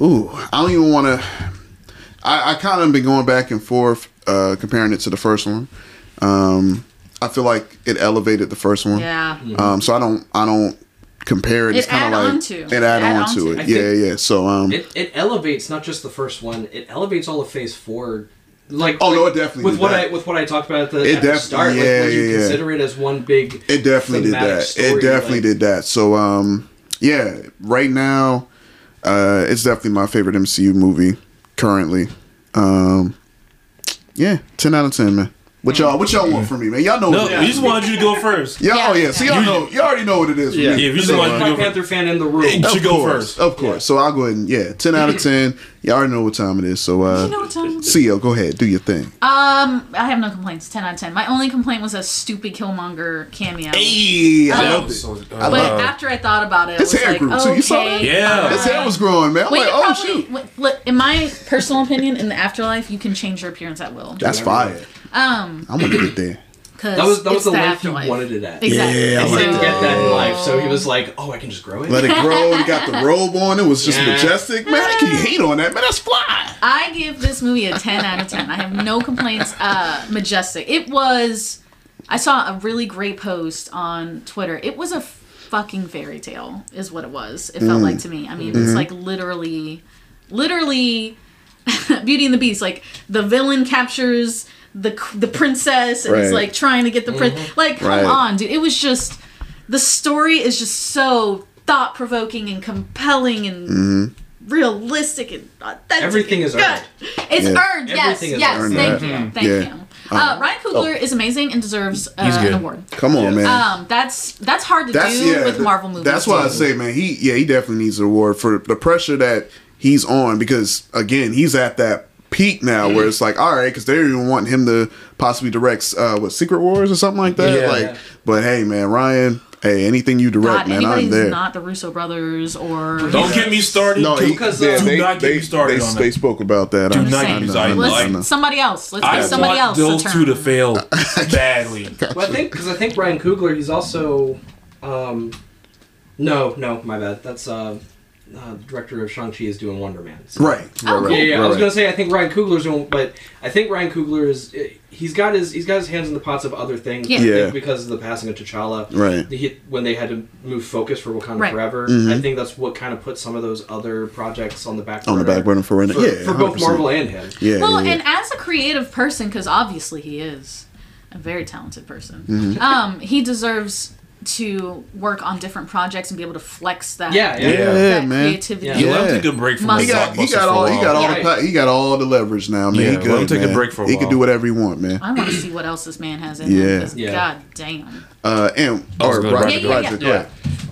[SPEAKER 3] ooh, I don't even want to. I, I kind of been going back and forth, uh, comparing it to the first one. Um, I feel like it elevated the first one.
[SPEAKER 4] Yeah.
[SPEAKER 3] Um, so I don't, I don't compare it.
[SPEAKER 4] It
[SPEAKER 3] It's kind of like
[SPEAKER 4] to.
[SPEAKER 3] it add,
[SPEAKER 4] Add
[SPEAKER 3] on
[SPEAKER 4] on
[SPEAKER 3] to
[SPEAKER 4] to.
[SPEAKER 3] it. Yeah, yeah. So um,
[SPEAKER 5] It, it elevates not just the first one; it elevates all of Phase Four. Like
[SPEAKER 3] Oh, no, it definitely
[SPEAKER 5] with
[SPEAKER 3] did
[SPEAKER 5] what
[SPEAKER 3] that.
[SPEAKER 5] I with what I talked about at the,
[SPEAKER 3] It
[SPEAKER 5] at the start.
[SPEAKER 3] yeah,
[SPEAKER 5] like when you
[SPEAKER 3] yeah, yeah.
[SPEAKER 5] consider it as one big.
[SPEAKER 3] It definitely did that.
[SPEAKER 5] story,
[SPEAKER 3] it definitely
[SPEAKER 5] like-
[SPEAKER 3] did that. So um yeah, right now uh it's definitely my favorite MCU movie currently. Um yeah, 10 out of 10, man. What y'all what y'all want from me, man? Y'all know
[SPEAKER 6] No,
[SPEAKER 3] what it
[SPEAKER 6] we just wanted you to go first.
[SPEAKER 3] Yeah, oh
[SPEAKER 4] Yeah.
[SPEAKER 3] yeah. So y'all know you already know what it is.
[SPEAKER 7] Yeah.
[SPEAKER 6] Yeah, if you just
[SPEAKER 5] The
[SPEAKER 6] wanted to
[SPEAKER 5] Black. Panther fan in the room.
[SPEAKER 6] You
[SPEAKER 3] Of
[SPEAKER 6] should go first.
[SPEAKER 3] Of course. So I'll go ahead and yeah, 10 out of 10. Y'all already know what time it is. So uh
[SPEAKER 4] You know what time it is?
[SPEAKER 3] CEO, go ahead, do your thing.
[SPEAKER 4] Um, I have no complaints. Ten out of ten. My only complaint was a stupid Killmonger cameo.
[SPEAKER 3] Hey, I loved it.
[SPEAKER 6] So, uh,
[SPEAKER 4] But
[SPEAKER 3] love
[SPEAKER 4] after I thought about it,
[SPEAKER 3] His
[SPEAKER 4] I was
[SPEAKER 3] hair
[SPEAKER 4] like,
[SPEAKER 3] grew,
[SPEAKER 4] okay,
[SPEAKER 3] too. You saw that?
[SPEAKER 6] Yeah.
[SPEAKER 3] His hair was growing, man. I'm
[SPEAKER 4] Well,
[SPEAKER 3] like, oh shoot.
[SPEAKER 4] look, in my personal opinion, in the afterlife, you can change your appearance at will.
[SPEAKER 3] That's fire.
[SPEAKER 4] Um,
[SPEAKER 3] I'm gonna get there.
[SPEAKER 4] because
[SPEAKER 5] That was that was the
[SPEAKER 4] the
[SPEAKER 5] length he wanted it at.
[SPEAKER 4] Exactly.
[SPEAKER 3] Yeah, I
[SPEAKER 5] He
[SPEAKER 3] like
[SPEAKER 5] didn't
[SPEAKER 4] So-
[SPEAKER 5] get that in life, so he was like, "Oh, I can just grow it."
[SPEAKER 3] Let it grow. He got the robe on. It was just
[SPEAKER 5] Yeah.
[SPEAKER 3] majestic. Man, I can you hate on that? Man, that's fly.
[SPEAKER 4] I give this movie a 10 out of 10. I have no complaints. Uh, majestic. It was. I saw a really great post on Twitter. It was a fucking fairy tale, is what it was. It
[SPEAKER 3] Mm.
[SPEAKER 4] felt like to me. I mean,
[SPEAKER 3] Mm-hmm.
[SPEAKER 4] it's like literally, literally Beauty and the Beast. Like the villain captures the the princess and is
[SPEAKER 3] Right.
[SPEAKER 4] like trying to get the prince. Like, come
[SPEAKER 3] Right.
[SPEAKER 4] on, dude. It was just. The story is just so thought provoking and compelling and
[SPEAKER 3] Mm-hmm.
[SPEAKER 4] realistic and authentic.
[SPEAKER 5] Everything
[SPEAKER 4] and
[SPEAKER 5] is
[SPEAKER 4] good.
[SPEAKER 5] earned.
[SPEAKER 4] It's
[SPEAKER 3] Yeah.
[SPEAKER 4] earned. Yes,
[SPEAKER 5] Everything is
[SPEAKER 4] yes.
[SPEAKER 5] earned.
[SPEAKER 4] Thank
[SPEAKER 3] That.
[SPEAKER 4] you. Thank
[SPEAKER 3] Yeah.
[SPEAKER 4] you. Uh, Ryan Coogler is amazing and deserves uh,
[SPEAKER 6] He's
[SPEAKER 4] an award.
[SPEAKER 3] Come on, man.
[SPEAKER 4] Um, that's that's hard to
[SPEAKER 3] that's
[SPEAKER 4] do
[SPEAKER 3] yeah.
[SPEAKER 4] with
[SPEAKER 3] th-
[SPEAKER 4] Marvel movies.
[SPEAKER 3] That's why I say, man. He yeah, he definitely needs an award for the pressure that he's on because again, he's at that peak now where it's like, all right, because they even want him to possibly direct uh, what Secret Wars or something like that.
[SPEAKER 6] Yeah.
[SPEAKER 3] like, but hey, man, Ryan, hey, anything you direct,
[SPEAKER 4] God,
[SPEAKER 3] man,
[SPEAKER 4] anybody
[SPEAKER 3] I'm there.
[SPEAKER 4] not the Russo brothers or
[SPEAKER 6] Don't get me started.
[SPEAKER 3] no,
[SPEAKER 5] Because,
[SPEAKER 3] yeah,
[SPEAKER 5] uh,
[SPEAKER 6] Do
[SPEAKER 3] they,
[SPEAKER 6] not get
[SPEAKER 3] they,
[SPEAKER 6] me started
[SPEAKER 3] they,
[SPEAKER 6] on
[SPEAKER 3] they
[SPEAKER 6] that.
[SPEAKER 3] spoke about that.
[SPEAKER 6] Do
[SPEAKER 3] I-
[SPEAKER 6] not get me
[SPEAKER 3] know,
[SPEAKER 6] started.
[SPEAKER 3] I know, I
[SPEAKER 4] Let's
[SPEAKER 3] know.
[SPEAKER 4] somebody else. Let's
[SPEAKER 6] I
[SPEAKER 4] somebody
[SPEAKER 6] want
[SPEAKER 4] else
[SPEAKER 6] those
[SPEAKER 4] a turn.
[SPEAKER 6] two to fail badly.
[SPEAKER 5] Well, I think because I think Ryan Coogler, he's also, um, no, no, my bad. That's uh, uh, the director of Shang Chi is doing Wonder Man. So-
[SPEAKER 3] Right.
[SPEAKER 4] Oh,
[SPEAKER 3] right,
[SPEAKER 4] cool.
[SPEAKER 5] Yeah, yeah.
[SPEAKER 3] right,
[SPEAKER 5] I was
[SPEAKER 3] right.
[SPEAKER 5] gonna say I think Ryan Coogler's doing, but I think Ryan Coogler is he's got his he's got his hands in the pots of other things.
[SPEAKER 4] Yeah.
[SPEAKER 5] I think
[SPEAKER 3] Yeah.
[SPEAKER 5] because of the passing of T'Challa.
[SPEAKER 3] Right.
[SPEAKER 5] The when they had to move focus for Wakanda
[SPEAKER 4] Right.
[SPEAKER 5] Forever,
[SPEAKER 3] Mhm.
[SPEAKER 5] I think that's what kind of put some of those other projects on the back
[SPEAKER 3] on the back burner for right now.
[SPEAKER 5] for,
[SPEAKER 3] Yeah,
[SPEAKER 5] for both
[SPEAKER 3] 100%.
[SPEAKER 5] Marvel and him.
[SPEAKER 3] Yeah,
[SPEAKER 4] Well,
[SPEAKER 3] yeah, yeah.
[SPEAKER 4] and as a creative person, because obviously he is a very talented person,
[SPEAKER 3] Mm-hmm.
[SPEAKER 4] um, he deserves to work on different projects and be able to flex that.
[SPEAKER 5] Yeah, yeah.
[SPEAKER 3] Yeah,
[SPEAKER 4] that
[SPEAKER 3] man.
[SPEAKER 4] creativity.
[SPEAKER 5] Yeah.
[SPEAKER 6] Yeah, let him
[SPEAKER 3] Yeah.
[SPEAKER 6] take a break from
[SPEAKER 4] Must-
[SPEAKER 3] He got, he got all he got
[SPEAKER 6] while.
[SPEAKER 3] all
[SPEAKER 5] Right.
[SPEAKER 3] the he got all the leverage now, man.
[SPEAKER 6] Yeah,
[SPEAKER 3] he
[SPEAKER 6] let him take a break for a
[SPEAKER 3] He can do whatever he want, man.
[SPEAKER 4] I want to see what else this man has in
[SPEAKER 3] Yeah.
[SPEAKER 4] him. 'cause
[SPEAKER 5] Yeah.
[SPEAKER 4] God damn.
[SPEAKER 3] Uh, and
[SPEAKER 6] I
[SPEAKER 3] or
[SPEAKER 6] gonna-
[SPEAKER 3] Roger,
[SPEAKER 4] Yeah, yeah,
[SPEAKER 3] Roger,
[SPEAKER 4] yeah.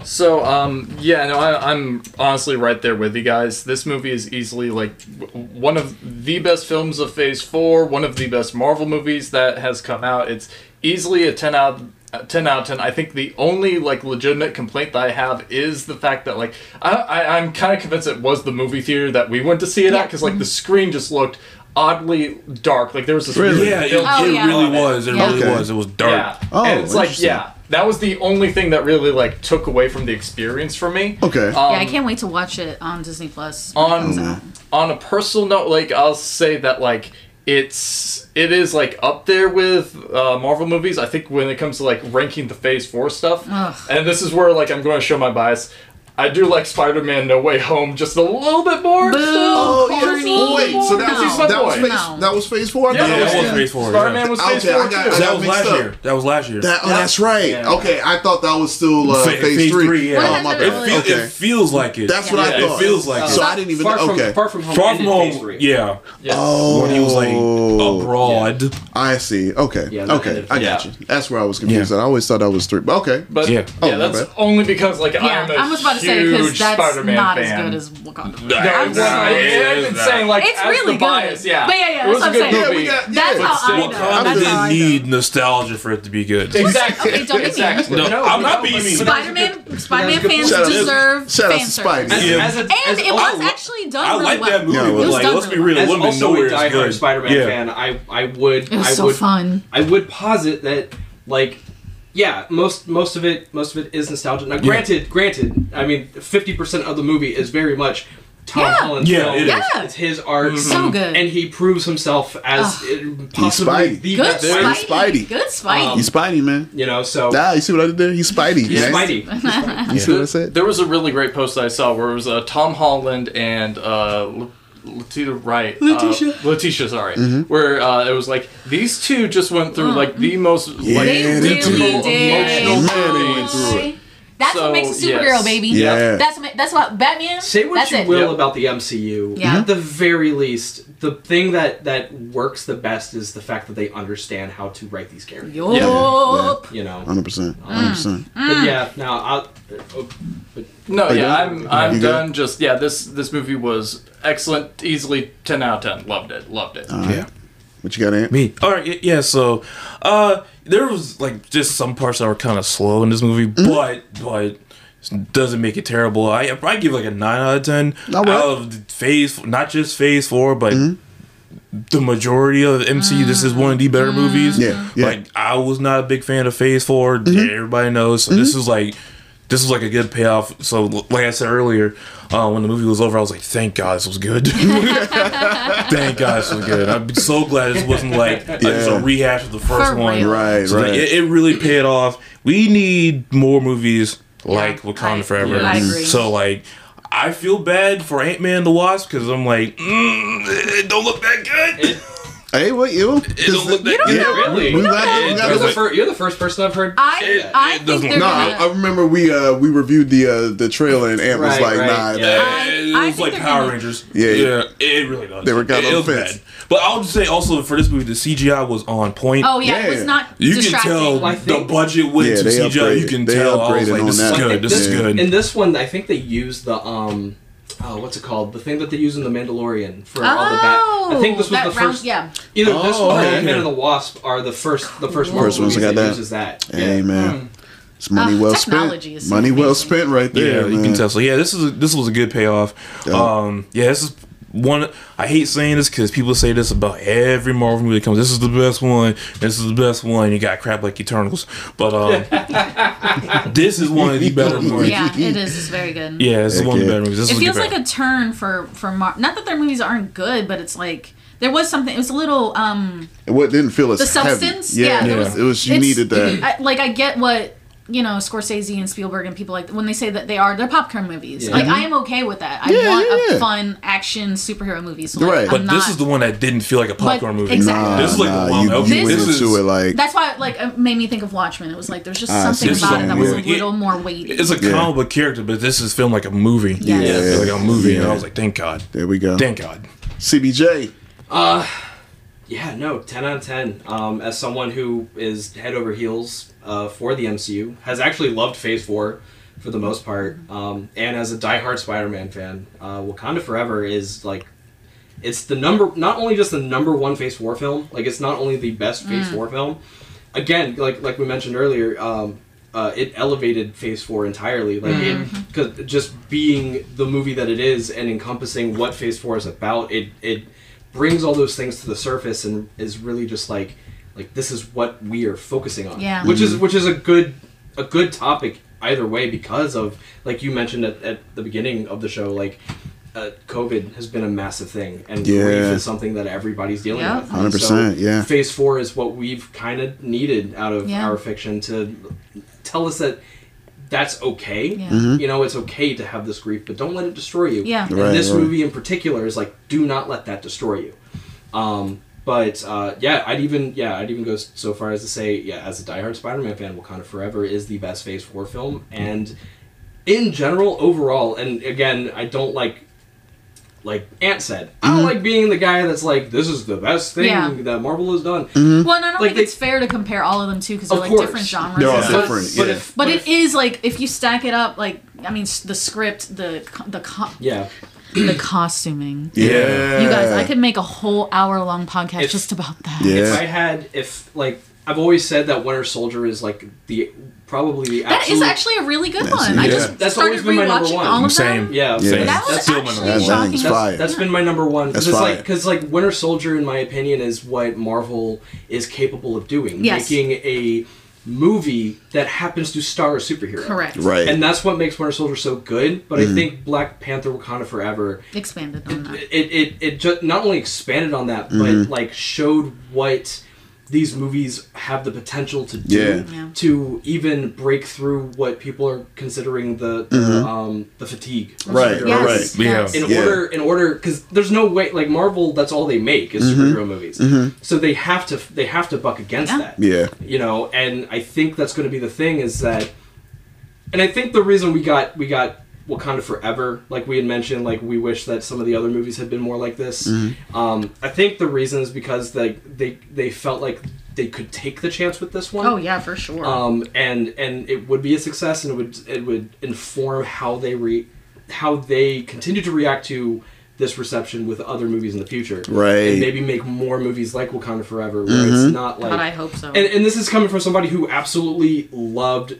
[SPEAKER 7] So, um, yeah, no, I, I'm honestly right there with you guys. This movie is easily like w- one of the best films of Phase Four, one of the best Marvel movies that has come out. It's easily a ten out. Uh, 10 out of 10 i think the only like legitimate complaint that i have is the fact that like i, I i'm kind of convinced it was the movie theater that we went to see it at because like the screen just looked oddly dark like there was this
[SPEAKER 3] Really?
[SPEAKER 6] Yeah, it,
[SPEAKER 4] Oh,
[SPEAKER 6] it
[SPEAKER 4] yeah.
[SPEAKER 6] really was. It
[SPEAKER 4] Yeah.
[SPEAKER 6] really
[SPEAKER 3] Okay.
[SPEAKER 6] was. It was dark.
[SPEAKER 7] yeah
[SPEAKER 3] Oh,
[SPEAKER 7] and it's like yeah that was the only thing that really like took away from the experience for me
[SPEAKER 3] Okay.
[SPEAKER 7] Um,
[SPEAKER 4] yeah, I can't wait to watch it on Disney Plus.
[SPEAKER 7] on on a personal note like i'll say that like it's it is like up there with uh, marvel movies i think when it comes to like ranking the phase four stuff
[SPEAKER 4] Ugh.
[SPEAKER 7] and this is where like i'm going to show my bias I do like Spider-Man No Way Home just a little bit more.
[SPEAKER 4] Boo,
[SPEAKER 7] still.
[SPEAKER 3] Oh, yeah.
[SPEAKER 4] corny.
[SPEAKER 3] Oh, wait, so that
[SPEAKER 4] No.
[SPEAKER 3] was that was phase
[SPEAKER 4] No.
[SPEAKER 3] that was phase four.
[SPEAKER 7] Yeah,
[SPEAKER 6] Yeah, that was
[SPEAKER 3] was
[SPEAKER 6] phase four.
[SPEAKER 7] Spider-Man
[SPEAKER 6] yeah.
[SPEAKER 7] was phase
[SPEAKER 3] Okay, I
[SPEAKER 7] four
[SPEAKER 3] got-
[SPEAKER 7] too.
[SPEAKER 3] I
[SPEAKER 6] That was last
[SPEAKER 3] up.
[SPEAKER 6] year. That was last year.
[SPEAKER 3] That, oh, that's right.
[SPEAKER 5] Yeah.
[SPEAKER 3] Okay, I thought that was still uh, phase,
[SPEAKER 6] phase
[SPEAKER 3] three.
[SPEAKER 6] three, yeah.
[SPEAKER 3] Oh, my
[SPEAKER 4] it
[SPEAKER 3] bad.
[SPEAKER 6] it, feel,
[SPEAKER 3] Okay,
[SPEAKER 6] it feels like it.
[SPEAKER 3] that's what I thought.
[SPEAKER 6] it feels like it.
[SPEAKER 3] So I didn't even.
[SPEAKER 5] Far from,
[SPEAKER 3] okay.
[SPEAKER 5] Far from home.
[SPEAKER 6] Far from
[SPEAKER 5] ended phase
[SPEAKER 6] home,
[SPEAKER 5] three.
[SPEAKER 6] yeah.
[SPEAKER 3] Oh,
[SPEAKER 6] When he was like abroad.
[SPEAKER 3] I see. Okay, okay, I got you. That's where I was confused. I always thought that was three. But okay,
[SPEAKER 7] But
[SPEAKER 6] Yeah.
[SPEAKER 7] yeah,
[SPEAKER 3] Oh, my
[SPEAKER 7] that's
[SPEAKER 3] bad.
[SPEAKER 7] only because like
[SPEAKER 4] Yeah,
[SPEAKER 7] I'm a
[SPEAKER 4] I was about to say
[SPEAKER 7] huge
[SPEAKER 4] because that's
[SPEAKER 7] Spider-Man
[SPEAKER 4] not
[SPEAKER 7] fan.
[SPEAKER 4] as good as Wakanda.
[SPEAKER 7] No,
[SPEAKER 4] I'm
[SPEAKER 7] it's
[SPEAKER 4] sorry.
[SPEAKER 7] not. Yeah, saying like
[SPEAKER 4] It's really good.
[SPEAKER 7] bias, yeah.
[SPEAKER 4] But yeah, yeah,
[SPEAKER 7] it was
[SPEAKER 4] that's
[SPEAKER 7] a
[SPEAKER 4] what
[SPEAKER 7] good
[SPEAKER 4] I'm saying.
[SPEAKER 7] movie.
[SPEAKER 3] Yeah, we got-
[SPEAKER 4] That's
[SPEAKER 3] yeah,
[SPEAKER 4] how
[SPEAKER 7] still-
[SPEAKER 4] I know.
[SPEAKER 6] Wakanda
[SPEAKER 4] That's how I
[SPEAKER 6] didn't
[SPEAKER 4] know.
[SPEAKER 6] need nostalgia for it to be good.
[SPEAKER 7] Exactly.
[SPEAKER 4] Okay, don't get me.
[SPEAKER 7] exactly.
[SPEAKER 6] No,
[SPEAKER 5] No,
[SPEAKER 6] I'm not being
[SPEAKER 5] mean-
[SPEAKER 6] mean.
[SPEAKER 4] Spider-Man, Spider-Man fans
[SPEAKER 3] Shout out-
[SPEAKER 4] deserve
[SPEAKER 3] shout out
[SPEAKER 4] fan
[SPEAKER 3] to
[SPEAKER 4] service.
[SPEAKER 3] Spidey.
[SPEAKER 5] As,
[SPEAKER 6] Yeah.
[SPEAKER 5] as a,
[SPEAKER 4] And it was actually done
[SPEAKER 6] I
[SPEAKER 4] really
[SPEAKER 6] like
[SPEAKER 4] well.
[SPEAKER 6] that movie,
[SPEAKER 3] it was
[SPEAKER 6] like,
[SPEAKER 4] done
[SPEAKER 6] let's be
[SPEAKER 4] really
[SPEAKER 6] real, it
[SPEAKER 5] as
[SPEAKER 6] wouldn't be
[SPEAKER 5] also a
[SPEAKER 6] nowhere as
[SPEAKER 5] diehard
[SPEAKER 6] good.
[SPEAKER 5] Spider-Man fan, I I would
[SPEAKER 4] It was
[SPEAKER 5] I
[SPEAKER 4] so
[SPEAKER 5] would
[SPEAKER 4] fun.
[SPEAKER 5] I would posit that like yeah, most most of it most of it is nostalgic. Now, granted, granted, I mean, fifty percent of the movie is very much Tom
[SPEAKER 4] Yeah.
[SPEAKER 5] Holland's
[SPEAKER 6] Yeah,
[SPEAKER 5] film.
[SPEAKER 6] it is.
[SPEAKER 4] Yeah.
[SPEAKER 5] It's his art,
[SPEAKER 4] So good.
[SPEAKER 5] and he proves himself as uh, possibly
[SPEAKER 3] Spidey.
[SPEAKER 5] the
[SPEAKER 4] Good
[SPEAKER 5] best.
[SPEAKER 3] Spidey.
[SPEAKER 4] Spidey.
[SPEAKER 3] Spidey.
[SPEAKER 4] Good Spidey.
[SPEAKER 3] He's Spidey, man.
[SPEAKER 5] You know, so
[SPEAKER 3] Ah, you see what I did there? He's Spidey.
[SPEAKER 5] he's
[SPEAKER 3] man.
[SPEAKER 5] Spidey.
[SPEAKER 3] You see what I said?
[SPEAKER 7] There was a really great post I saw where it was uh, Tom Holland and uh, L- Letitia Wright. Letitia. Uh, Letitia, sorry.
[SPEAKER 3] Mm-hmm.
[SPEAKER 7] Where uh, it was like these two just went through like the most like
[SPEAKER 4] they
[SPEAKER 3] Yeah, they
[SPEAKER 4] really
[SPEAKER 3] did.
[SPEAKER 4] did.
[SPEAKER 7] emotional
[SPEAKER 3] Man, they through it.
[SPEAKER 4] That's
[SPEAKER 7] So,
[SPEAKER 4] what makes a superhero,
[SPEAKER 7] yes.
[SPEAKER 4] baby.
[SPEAKER 3] Yeah.
[SPEAKER 4] That's what, that's what Batman.
[SPEAKER 5] Say what you
[SPEAKER 4] it.
[SPEAKER 5] will
[SPEAKER 7] Yep.
[SPEAKER 5] about the MCU.
[SPEAKER 4] Yeah.
[SPEAKER 5] At the very least, the thing that that works the best is the fact that they understand how to write these characters.
[SPEAKER 4] Yup.
[SPEAKER 5] You know.
[SPEAKER 3] Hundred percent. Hundred percent.
[SPEAKER 5] But yeah, now I'll. oh, but
[SPEAKER 7] No,
[SPEAKER 3] Are you
[SPEAKER 7] yeah,
[SPEAKER 3] done?
[SPEAKER 7] I'm I'm
[SPEAKER 3] You good?
[SPEAKER 7] done. Just yeah, this this movie was excellent. Easily ten out of ten. Loved it. Loved it.
[SPEAKER 6] Yeah.
[SPEAKER 3] What you got, Ant?
[SPEAKER 6] Me. All right. y- Yeah. So, uh, there was like just some parts that were kind of slow in this movie,
[SPEAKER 3] Mm-hmm.
[SPEAKER 6] but but doesn't make it terrible. I I probably give like a nine out of ten.
[SPEAKER 3] All right.
[SPEAKER 6] Out of phase, not just phase four, but.
[SPEAKER 3] Mm-hmm.
[SPEAKER 6] The majority of the MCU, this is one of the better movies.
[SPEAKER 3] Yeah, yeah.
[SPEAKER 6] Like I was not a big fan of Phase 4
[SPEAKER 3] Mm-hmm.
[SPEAKER 6] Everybody knows. So this is like, this is like a good payoff. So like I said earlier, uh, when the movie was over, I was like, thank God this was good. thank God this was good. I'm so glad this wasn't like, like just a rehash of the first
[SPEAKER 4] For
[SPEAKER 6] one.
[SPEAKER 4] real.
[SPEAKER 3] Right,
[SPEAKER 6] So like,
[SPEAKER 3] right.
[SPEAKER 6] it, it really paid off. We need more movies like
[SPEAKER 4] Yeah,
[SPEAKER 6] Wakanda
[SPEAKER 4] I-
[SPEAKER 6] Forever.
[SPEAKER 4] yeah, I agree.
[SPEAKER 6] So like, I feel bad for Ant Man the Wasp because I'm like, mm, it don't look that good.
[SPEAKER 3] Hey, what you?
[SPEAKER 6] It don't look that
[SPEAKER 4] You don't
[SPEAKER 6] good.
[SPEAKER 4] know.
[SPEAKER 5] Really?
[SPEAKER 3] We
[SPEAKER 4] You don't
[SPEAKER 3] got,
[SPEAKER 4] know.
[SPEAKER 3] we
[SPEAKER 5] you're, the fir- you're the first person I've heard.
[SPEAKER 4] I
[SPEAKER 5] say that.
[SPEAKER 4] I
[SPEAKER 6] it
[SPEAKER 4] think
[SPEAKER 6] doesn't-
[SPEAKER 4] they're
[SPEAKER 3] No,
[SPEAKER 4] gonna.
[SPEAKER 3] I, I remember we uh we reviewed the uh the trailer and Ant was
[SPEAKER 5] Right,
[SPEAKER 3] like,
[SPEAKER 5] right,
[SPEAKER 3] nah,
[SPEAKER 5] yeah.
[SPEAKER 3] that-
[SPEAKER 4] I-
[SPEAKER 6] it
[SPEAKER 4] I
[SPEAKER 6] was
[SPEAKER 4] think
[SPEAKER 6] like
[SPEAKER 4] they're
[SPEAKER 6] Power
[SPEAKER 4] gonna-
[SPEAKER 6] Rangers.
[SPEAKER 3] Yeah,
[SPEAKER 6] Yeah,
[SPEAKER 3] yeah.
[SPEAKER 6] it really does.
[SPEAKER 3] They were kind
[SPEAKER 6] it,
[SPEAKER 3] of
[SPEAKER 6] it was
[SPEAKER 3] offense.
[SPEAKER 6] bad. But I'll just say also for this movie, the CGI was on point.
[SPEAKER 4] oh yeah, it
[SPEAKER 3] Yeah.
[SPEAKER 4] was not
[SPEAKER 6] you
[SPEAKER 4] distracting.
[SPEAKER 6] can tell
[SPEAKER 5] I
[SPEAKER 6] the
[SPEAKER 5] think-
[SPEAKER 6] budget went
[SPEAKER 3] Yeah,
[SPEAKER 6] to
[SPEAKER 3] they
[SPEAKER 6] CGI. You
[SPEAKER 3] upgraded-
[SPEAKER 6] can
[SPEAKER 3] they
[SPEAKER 6] tell. I was
[SPEAKER 3] upgraded
[SPEAKER 6] like,
[SPEAKER 3] on
[SPEAKER 6] this is
[SPEAKER 3] that.
[SPEAKER 6] good. This is
[SPEAKER 3] Yeah.
[SPEAKER 6] good.
[SPEAKER 5] In this one, I think they used the um, oh, what's it called? The thing that they use in the Mandalorian for all the bat. I think this was
[SPEAKER 4] Oh, that
[SPEAKER 5] the
[SPEAKER 4] round-
[SPEAKER 5] first.
[SPEAKER 4] Yeah.
[SPEAKER 5] Either this
[SPEAKER 3] Oh,
[SPEAKER 5] one or
[SPEAKER 3] okay.
[SPEAKER 5] Ant-Man and the Wasp are the first, the first Marvel
[SPEAKER 3] First ones that
[SPEAKER 5] that,
[SPEAKER 3] got that.
[SPEAKER 5] uses that.
[SPEAKER 3] Hey
[SPEAKER 5] Yeah.
[SPEAKER 3] man, it's money
[SPEAKER 4] Ah,
[SPEAKER 3] well spent.
[SPEAKER 4] is so
[SPEAKER 3] Money well spent right there.
[SPEAKER 6] yeah,
[SPEAKER 3] there.
[SPEAKER 6] you can tell. So yeah, this is a, this was a good payoff. Um, yeah, this is one. I hate saying this because people say this about every Marvel movie that comes. This is the best one. This is the best one. You got crap like Eternals, but um, this is one of the better movies.
[SPEAKER 4] Yeah, it is. It's very good.
[SPEAKER 6] Yeah, this is
[SPEAKER 3] Heck
[SPEAKER 6] one of the better movies. This
[SPEAKER 4] it
[SPEAKER 6] is
[SPEAKER 4] feels like a turn for for Mar- not that their movies aren't good, but it's like there was something. It was a little um
[SPEAKER 3] And what didn't feel as
[SPEAKER 4] the
[SPEAKER 3] heavy.
[SPEAKER 4] substance.
[SPEAKER 3] Yeah,
[SPEAKER 4] Yeah, there
[SPEAKER 6] Yeah.
[SPEAKER 4] was.
[SPEAKER 3] it was. You needed that.
[SPEAKER 4] I, like I get what you know Scorsese and Spielberg and people like when they say that they are they're popcorn movies.
[SPEAKER 5] Yeah.
[SPEAKER 4] Like I am okay with that. I
[SPEAKER 3] Yeah,
[SPEAKER 4] want
[SPEAKER 3] yeah.
[SPEAKER 4] a fun action superhero movie. So like,
[SPEAKER 3] Right.
[SPEAKER 4] I'm
[SPEAKER 6] But
[SPEAKER 4] not,
[SPEAKER 6] this is the one that didn't feel like a popcorn movie.
[SPEAKER 4] exactly.
[SPEAKER 3] Nah,
[SPEAKER 6] This is like
[SPEAKER 3] nah,
[SPEAKER 6] a long-
[SPEAKER 3] you,
[SPEAKER 6] okay,
[SPEAKER 3] you went
[SPEAKER 6] this is-
[SPEAKER 3] into it like
[SPEAKER 4] That's why like it made me think of Watchmen. It was like there's just
[SPEAKER 3] Ah,
[SPEAKER 4] something
[SPEAKER 3] this is
[SPEAKER 4] about it
[SPEAKER 3] a
[SPEAKER 4] that was a
[SPEAKER 6] weird-
[SPEAKER 4] little more weighty.
[SPEAKER 6] It's a
[SPEAKER 3] Yeah.
[SPEAKER 6] comic book character, but this is filmed like a movie.
[SPEAKER 4] Yes.
[SPEAKER 3] Yeah.
[SPEAKER 6] It's like a movie, and I was like, thank God,
[SPEAKER 3] there we go.
[SPEAKER 6] thank God.
[SPEAKER 3] CBJ.
[SPEAKER 5] Yeah, no, ten out of ten. Um, as someone who is head over heels uh, for the MCU, has actually loved Phase Four for the most part, um, and as a diehard Spider-Man fan, uh, Wakanda Forever is like, it's the number, not only just the number one Phase Four film, like it's not only the best Phase Four film. Again, like like we mentioned earlier, um, uh, it elevated Phase Four entirely. Like it, because just being the movie that it is and encompassing what Phase Four is about, it it brings all those things to the surface and is really just like like this is what we are focusing on
[SPEAKER 4] Yeah.
[SPEAKER 5] which is which is a good a good topic either way because of like you mentioned at, at the beginning of the show like uh, covid has been a massive thing and
[SPEAKER 3] Yeah.
[SPEAKER 5] grief is something that everybody's dealing
[SPEAKER 4] Yeah.
[SPEAKER 5] with
[SPEAKER 3] 100%,
[SPEAKER 5] So
[SPEAKER 3] yeah.
[SPEAKER 5] phase four is what we've kind of needed out of
[SPEAKER 4] Yeah.
[SPEAKER 5] our fiction to tell us that that's okay.
[SPEAKER 4] Yeah.
[SPEAKER 3] Mm-hmm.
[SPEAKER 5] You know, it's okay to have this grief, but don't let it destroy you.
[SPEAKER 4] Yeah.
[SPEAKER 5] And
[SPEAKER 3] Right,
[SPEAKER 5] this
[SPEAKER 3] right.
[SPEAKER 5] movie in particular is like, do not let that destroy you. Um, but uh, yeah, I'd even yeah, I'd even go so far as to say yeah, as a diehard Spider-Man fan, Wakanda Forever is the best Phase Four film, and in general, overall, and again, I don't like. Like Ant said, I
[SPEAKER 3] Mm-hmm.
[SPEAKER 5] don't like being the guy that's like, "This is the best thing
[SPEAKER 4] Yeah.
[SPEAKER 5] that Marvel has done."
[SPEAKER 3] Mm-hmm.
[SPEAKER 4] Well, and I don't
[SPEAKER 5] Like
[SPEAKER 4] think
[SPEAKER 5] they-
[SPEAKER 4] it's fair to compare all of them too because they're
[SPEAKER 5] Of
[SPEAKER 4] like
[SPEAKER 5] course.
[SPEAKER 4] different genres.
[SPEAKER 3] They're all
[SPEAKER 4] and stuff.
[SPEAKER 3] different,
[SPEAKER 5] But
[SPEAKER 3] yeah.
[SPEAKER 5] if,
[SPEAKER 4] But
[SPEAKER 5] but
[SPEAKER 4] it is like if you stack it up, like I mean, s- the script, the co- the co-
[SPEAKER 5] yeah,
[SPEAKER 4] the costuming.
[SPEAKER 3] Yeah.
[SPEAKER 4] You guys, I could make a whole hour long podcast
[SPEAKER 5] If-
[SPEAKER 4] just about that.
[SPEAKER 3] Yeah.
[SPEAKER 5] if I had, if like I've always said that Winter Soldier is like the probably the
[SPEAKER 4] That
[SPEAKER 5] absolute,
[SPEAKER 4] is actually a really good one. I
[SPEAKER 3] yeah.
[SPEAKER 4] just
[SPEAKER 5] That's
[SPEAKER 4] started
[SPEAKER 5] always been my number
[SPEAKER 4] rewatching
[SPEAKER 5] one.
[SPEAKER 4] all of
[SPEAKER 6] Same.
[SPEAKER 4] them.
[SPEAKER 5] yeah,
[SPEAKER 3] Yeah.
[SPEAKER 6] Same.
[SPEAKER 4] That was
[SPEAKER 6] That's still my
[SPEAKER 4] actually
[SPEAKER 6] number
[SPEAKER 3] That
[SPEAKER 6] one.
[SPEAKER 3] thing's
[SPEAKER 4] shocking.
[SPEAKER 3] fire.
[SPEAKER 5] That's been my number one
[SPEAKER 3] That's
[SPEAKER 5] because it's
[SPEAKER 3] fire.
[SPEAKER 5] like because like Winter Soldier, in my opinion, is what Marvel is capable of doing,
[SPEAKER 4] Yes.
[SPEAKER 5] making a movie that happens to star a superhero.
[SPEAKER 4] Correct.
[SPEAKER 3] Right.
[SPEAKER 5] And that's what makes Winter Soldier so good. But
[SPEAKER 3] Mm-hmm.
[SPEAKER 5] I think Black Panther: Wakanda Forever
[SPEAKER 4] Expanded on that.
[SPEAKER 5] it it, it just not only expanded on that,
[SPEAKER 3] Mm-hmm.
[SPEAKER 5] but like showed what these movies have the potential to do
[SPEAKER 3] Yeah.
[SPEAKER 4] Yeah.
[SPEAKER 5] to even break through what people are considering the, the um the fatigue. of
[SPEAKER 3] Mm-hmm. Right,
[SPEAKER 4] Yes.
[SPEAKER 5] movies.
[SPEAKER 6] Yeah.
[SPEAKER 4] yes.
[SPEAKER 5] In
[SPEAKER 3] Yeah.
[SPEAKER 5] order, in order, because there's no way. Like Marvel, that's all they make is
[SPEAKER 3] Mm-hmm.
[SPEAKER 5] superhero movies. So they have to, they have to buck against
[SPEAKER 4] Yeah.
[SPEAKER 5] that
[SPEAKER 3] Yeah.
[SPEAKER 5] you know and i think that's going to be the thing is that and i think the reason we got we got wakanda forever like we had mentioned like we wish that some of the other movies had been more like this um, i think the reason is because they they they felt like they could take the chance with this one
[SPEAKER 4] Oh yeah, for sure.
[SPEAKER 5] um, and and it would be a success, and it would it would inform how they re how they continue to react to this reception with other movies in the future,
[SPEAKER 3] Right.
[SPEAKER 5] And maybe make more movies like Wakanda Forever, where
[SPEAKER 3] Mm-hmm.
[SPEAKER 5] it's not like.
[SPEAKER 4] but I hope so.
[SPEAKER 5] And, and this is coming from somebody who absolutely loved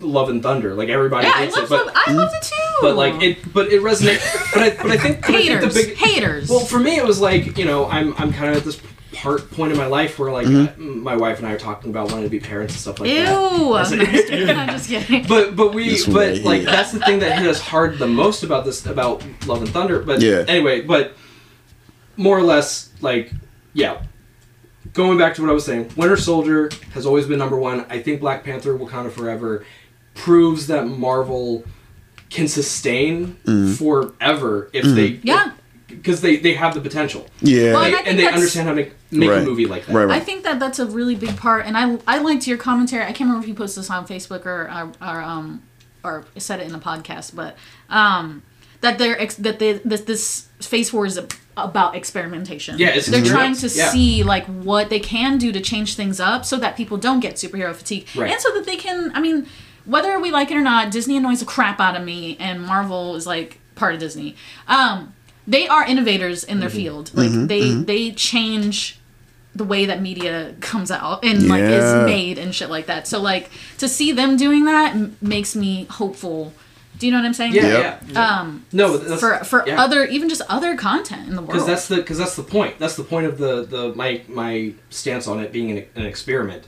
[SPEAKER 5] Love and Thunder, like everybody
[SPEAKER 4] yeah, I
[SPEAKER 5] hates it,
[SPEAKER 4] loved,
[SPEAKER 5] but
[SPEAKER 4] it. I loved it too.
[SPEAKER 5] but like it, but it resonates. but I but I think but I think
[SPEAKER 4] haters,
[SPEAKER 5] the big
[SPEAKER 4] haters.
[SPEAKER 5] well, for me, it was like you know, I'm I'm kind of at this part point in my life where like
[SPEAKER 3] Mm-hmm.
[SPEAKER 5] my wife and I are talking about wanting to be parents and stuff like that.
[SPEAKER 4] Ew.
[SPEAKER 5] that.
[SPEAKER 4] I'm just kidding.
[SPEAKER 5] But but we
[SPEAKER 3] This
[SPEAKER 5] but
[SPEAKER 3] right
[SPEAKER 5] like
[SPEAKER 3] here.
[SPEAKER 5] that's the thing that hit us hard the most about this about Love and Thunder. But
[SPEAKER 3] Yeah.
[SPEAKER 5] anyway, but more or less like yeah. Going back to what I was saying, Winter Soldier has always been number one. I think Black Panther: Wakanda Forever proves that Marvel can sustain
[SPEAKER 3] Mm.
[SPEAKER 5] forever if they
[SPEAKER 4] Yeah.
[SPEAKER 5] because they they have the potential
[SPEAKER 3] Yeah.
[SPEAKER 4] Well, and I
[SPEAKER 5] and, they understand how to make, make
[SPEAKER 3] Right.
[SPEAKER 5] a movie like that.
[SPEAKER 3] right. Right.
[SPEAKER 4] I think that that's a really big part, and I I liked your commentary. I can't remember if you posted this on Facebook or or, or um or said it in a podcast, but um that they're ex- that they, this this phase four is a, about experimentation.
[SPEAKER 5] Yeah, it's
[SPEAKER 4] they're trying to
[SPEAKER 5] Yeah.
[SPEAKER 4] see like what they can do to change things up so that people don't get superhero fatigue,
[SPEAKER 5] Right.
[SPEAKER 4] and so that they can. I mean, whether we like it or not, Disney annoys the crap out of me, and Marvel is like part of Disney. Um, they are innovators in their
[SPEAKER 5] Mm-hmm.
[SPEAKER 4] field. Like they they change the way that media comes out and like is made and shit like that. So like to see them doing that m- makes me hopeful. Do you know what I'm saying?
[SPEAKER 5] Yeah,
[SPEAKER 3] Yep.
[SPEAKER 5] yeah.
[SPEAKER 4] Um,
[SPEAKER 5] No, that's,
[SPEAKER 4] for for
[SPEAKER 5] yeah.
[SPEAKER 4] other even just other content in the world.
[SPEAKER 5] because that's the because that's the point. That's the point of the the my my stance on it being an, an experiment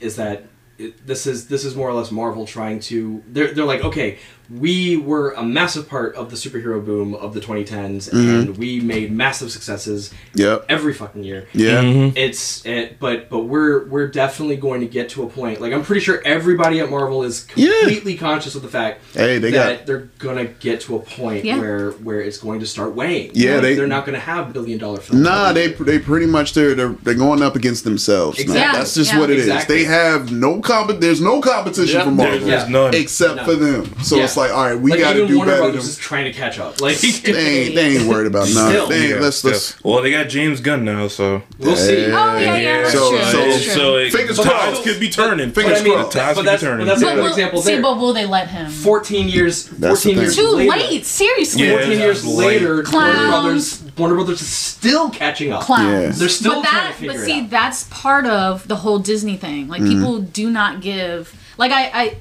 [SPEAKER 5] is that this is this is more or less Marvel trying to they're they're like okay we were a massive part of the superhero boom of the 2010s mm-hmm. and we made massive successes
[SPEAKER 3] Yep.
[SPEAKER 5] every fucking year.
[SPEAKER 3] Yeah. Mm-hmm.
[SPEAKER 5] It's it, but but we're we're definitely going to get to a point. Like I'm pretty sure everybody at Marvel is
[SPEAKER 3] Yeah.
[SPEAKER 5] completely conscious of the fact
[SPEAKER 3] Hey, they
[SPEAKER 5] that
[SPEAKER 3] got-
[SPEAKER 5] they're gonna get to a point
[SPEAKER 4] Yeah.
[SPEAKER 5] where where it's going to start weighing.
[SPEAKER 3] Yeah,
[SPEAKER 5] Like,
[SPEAKER 3] they-
[SPEAKER 5] they're not gonna have billion dollar films.
[SPEAKER 3] Nah, they
[SPEAKER 5] year.
[SPEAKER 3] they pretty much they're they're, they're going up against themselves. now.
[SPEAKER 5] Exactly.
[SPEAKER 3] That's just
[SPEAKER 4] Yeah.
[SPEAKER 3] what it is.
[SPEAKER 5] Exactly.
[SPEAKER 3] They have no comp. There's no competition
[SPEAKER 7] Yeah,
[SPEAKER 3] for Marvel
[SPEAKER 6] there's
[SPEAKER 5] Yeah.
[SPEAKER 6] none.
[SPEAKER 3] except
[SPEAKER 5] No.
[SPEAKER 3] for them. So
[SPEAKER 5] Yeah.
[SPEAKER 3] It's like, all right, we
[SPEAKER 5] like
[SPEAKER 3] got to do
[SPEAKER 5] Warner
[SPEAKER 3] better
[SPEAKER 5] Brothers
[SPEAKER 3] than.
[SPEAKER 5] is trying to catch up. Like
[SPEAKER 3] They ain't, they ain't worried about nothing.
[SPEAKER 5] Still.
[SPEAKER 3] They ain't,
[SPEAKER 6] Yeah,
[SPEAKER 3] let's let's.
[SPEAKER 6] Well, they got James Gunn now, so
[SPEAKER 5] we'll see.
[SPEAKER 3] Yeah.
[SPEAKER 4] oh yeah, yeah, that's
[SPEAKER 3] So-
[SPEAKER 4] true.
[SPEAKER 3] so-
[SPEAKER 4] that's true.
[SPEAKER 6] so it,
[SPEAKER 3] Fingers crossed.
[SPEAKER 6] could be turning.
[SPEAKER 3] Fingers
[SPEAKER 5] But I mean,
[SPEAKER 3] crossed.
[SPEAKER 6] Tides could be turning.
[SPEAKER 5] but that's a
[SPEAKER 4] But
[SPEAKER 5] good
[SPEAKER 4] will-
[SPEAKER 5] example
[SPEAKER 4] see, but will they let him?
[SPEAKER 5] 14 years.
[SPEAKER 3] That's the
[SPEAKER 5] 14 years.
[SPEAKER 4] Too late. Seriously.
[SPEAKER 5] 14 years later, Warner
[SPEAKER 4] Clowns.
[SPEAKER 5] Brothers, Warner Brothers is still catching up.
[SPEAKER 4] Clowns.
[SPEAKER 5] They're still
[SPEAKER 4] but
[SPEAKER 5] trying to figure
[SPEAKER 4] but
[SPEAKER 5] it
[SPEAKER 4] see,
[SPEAKER 5] out.
[SPEAKER 4] that's part of the whole Disney thing. Like mm-hmm. people do not give. Like I, I,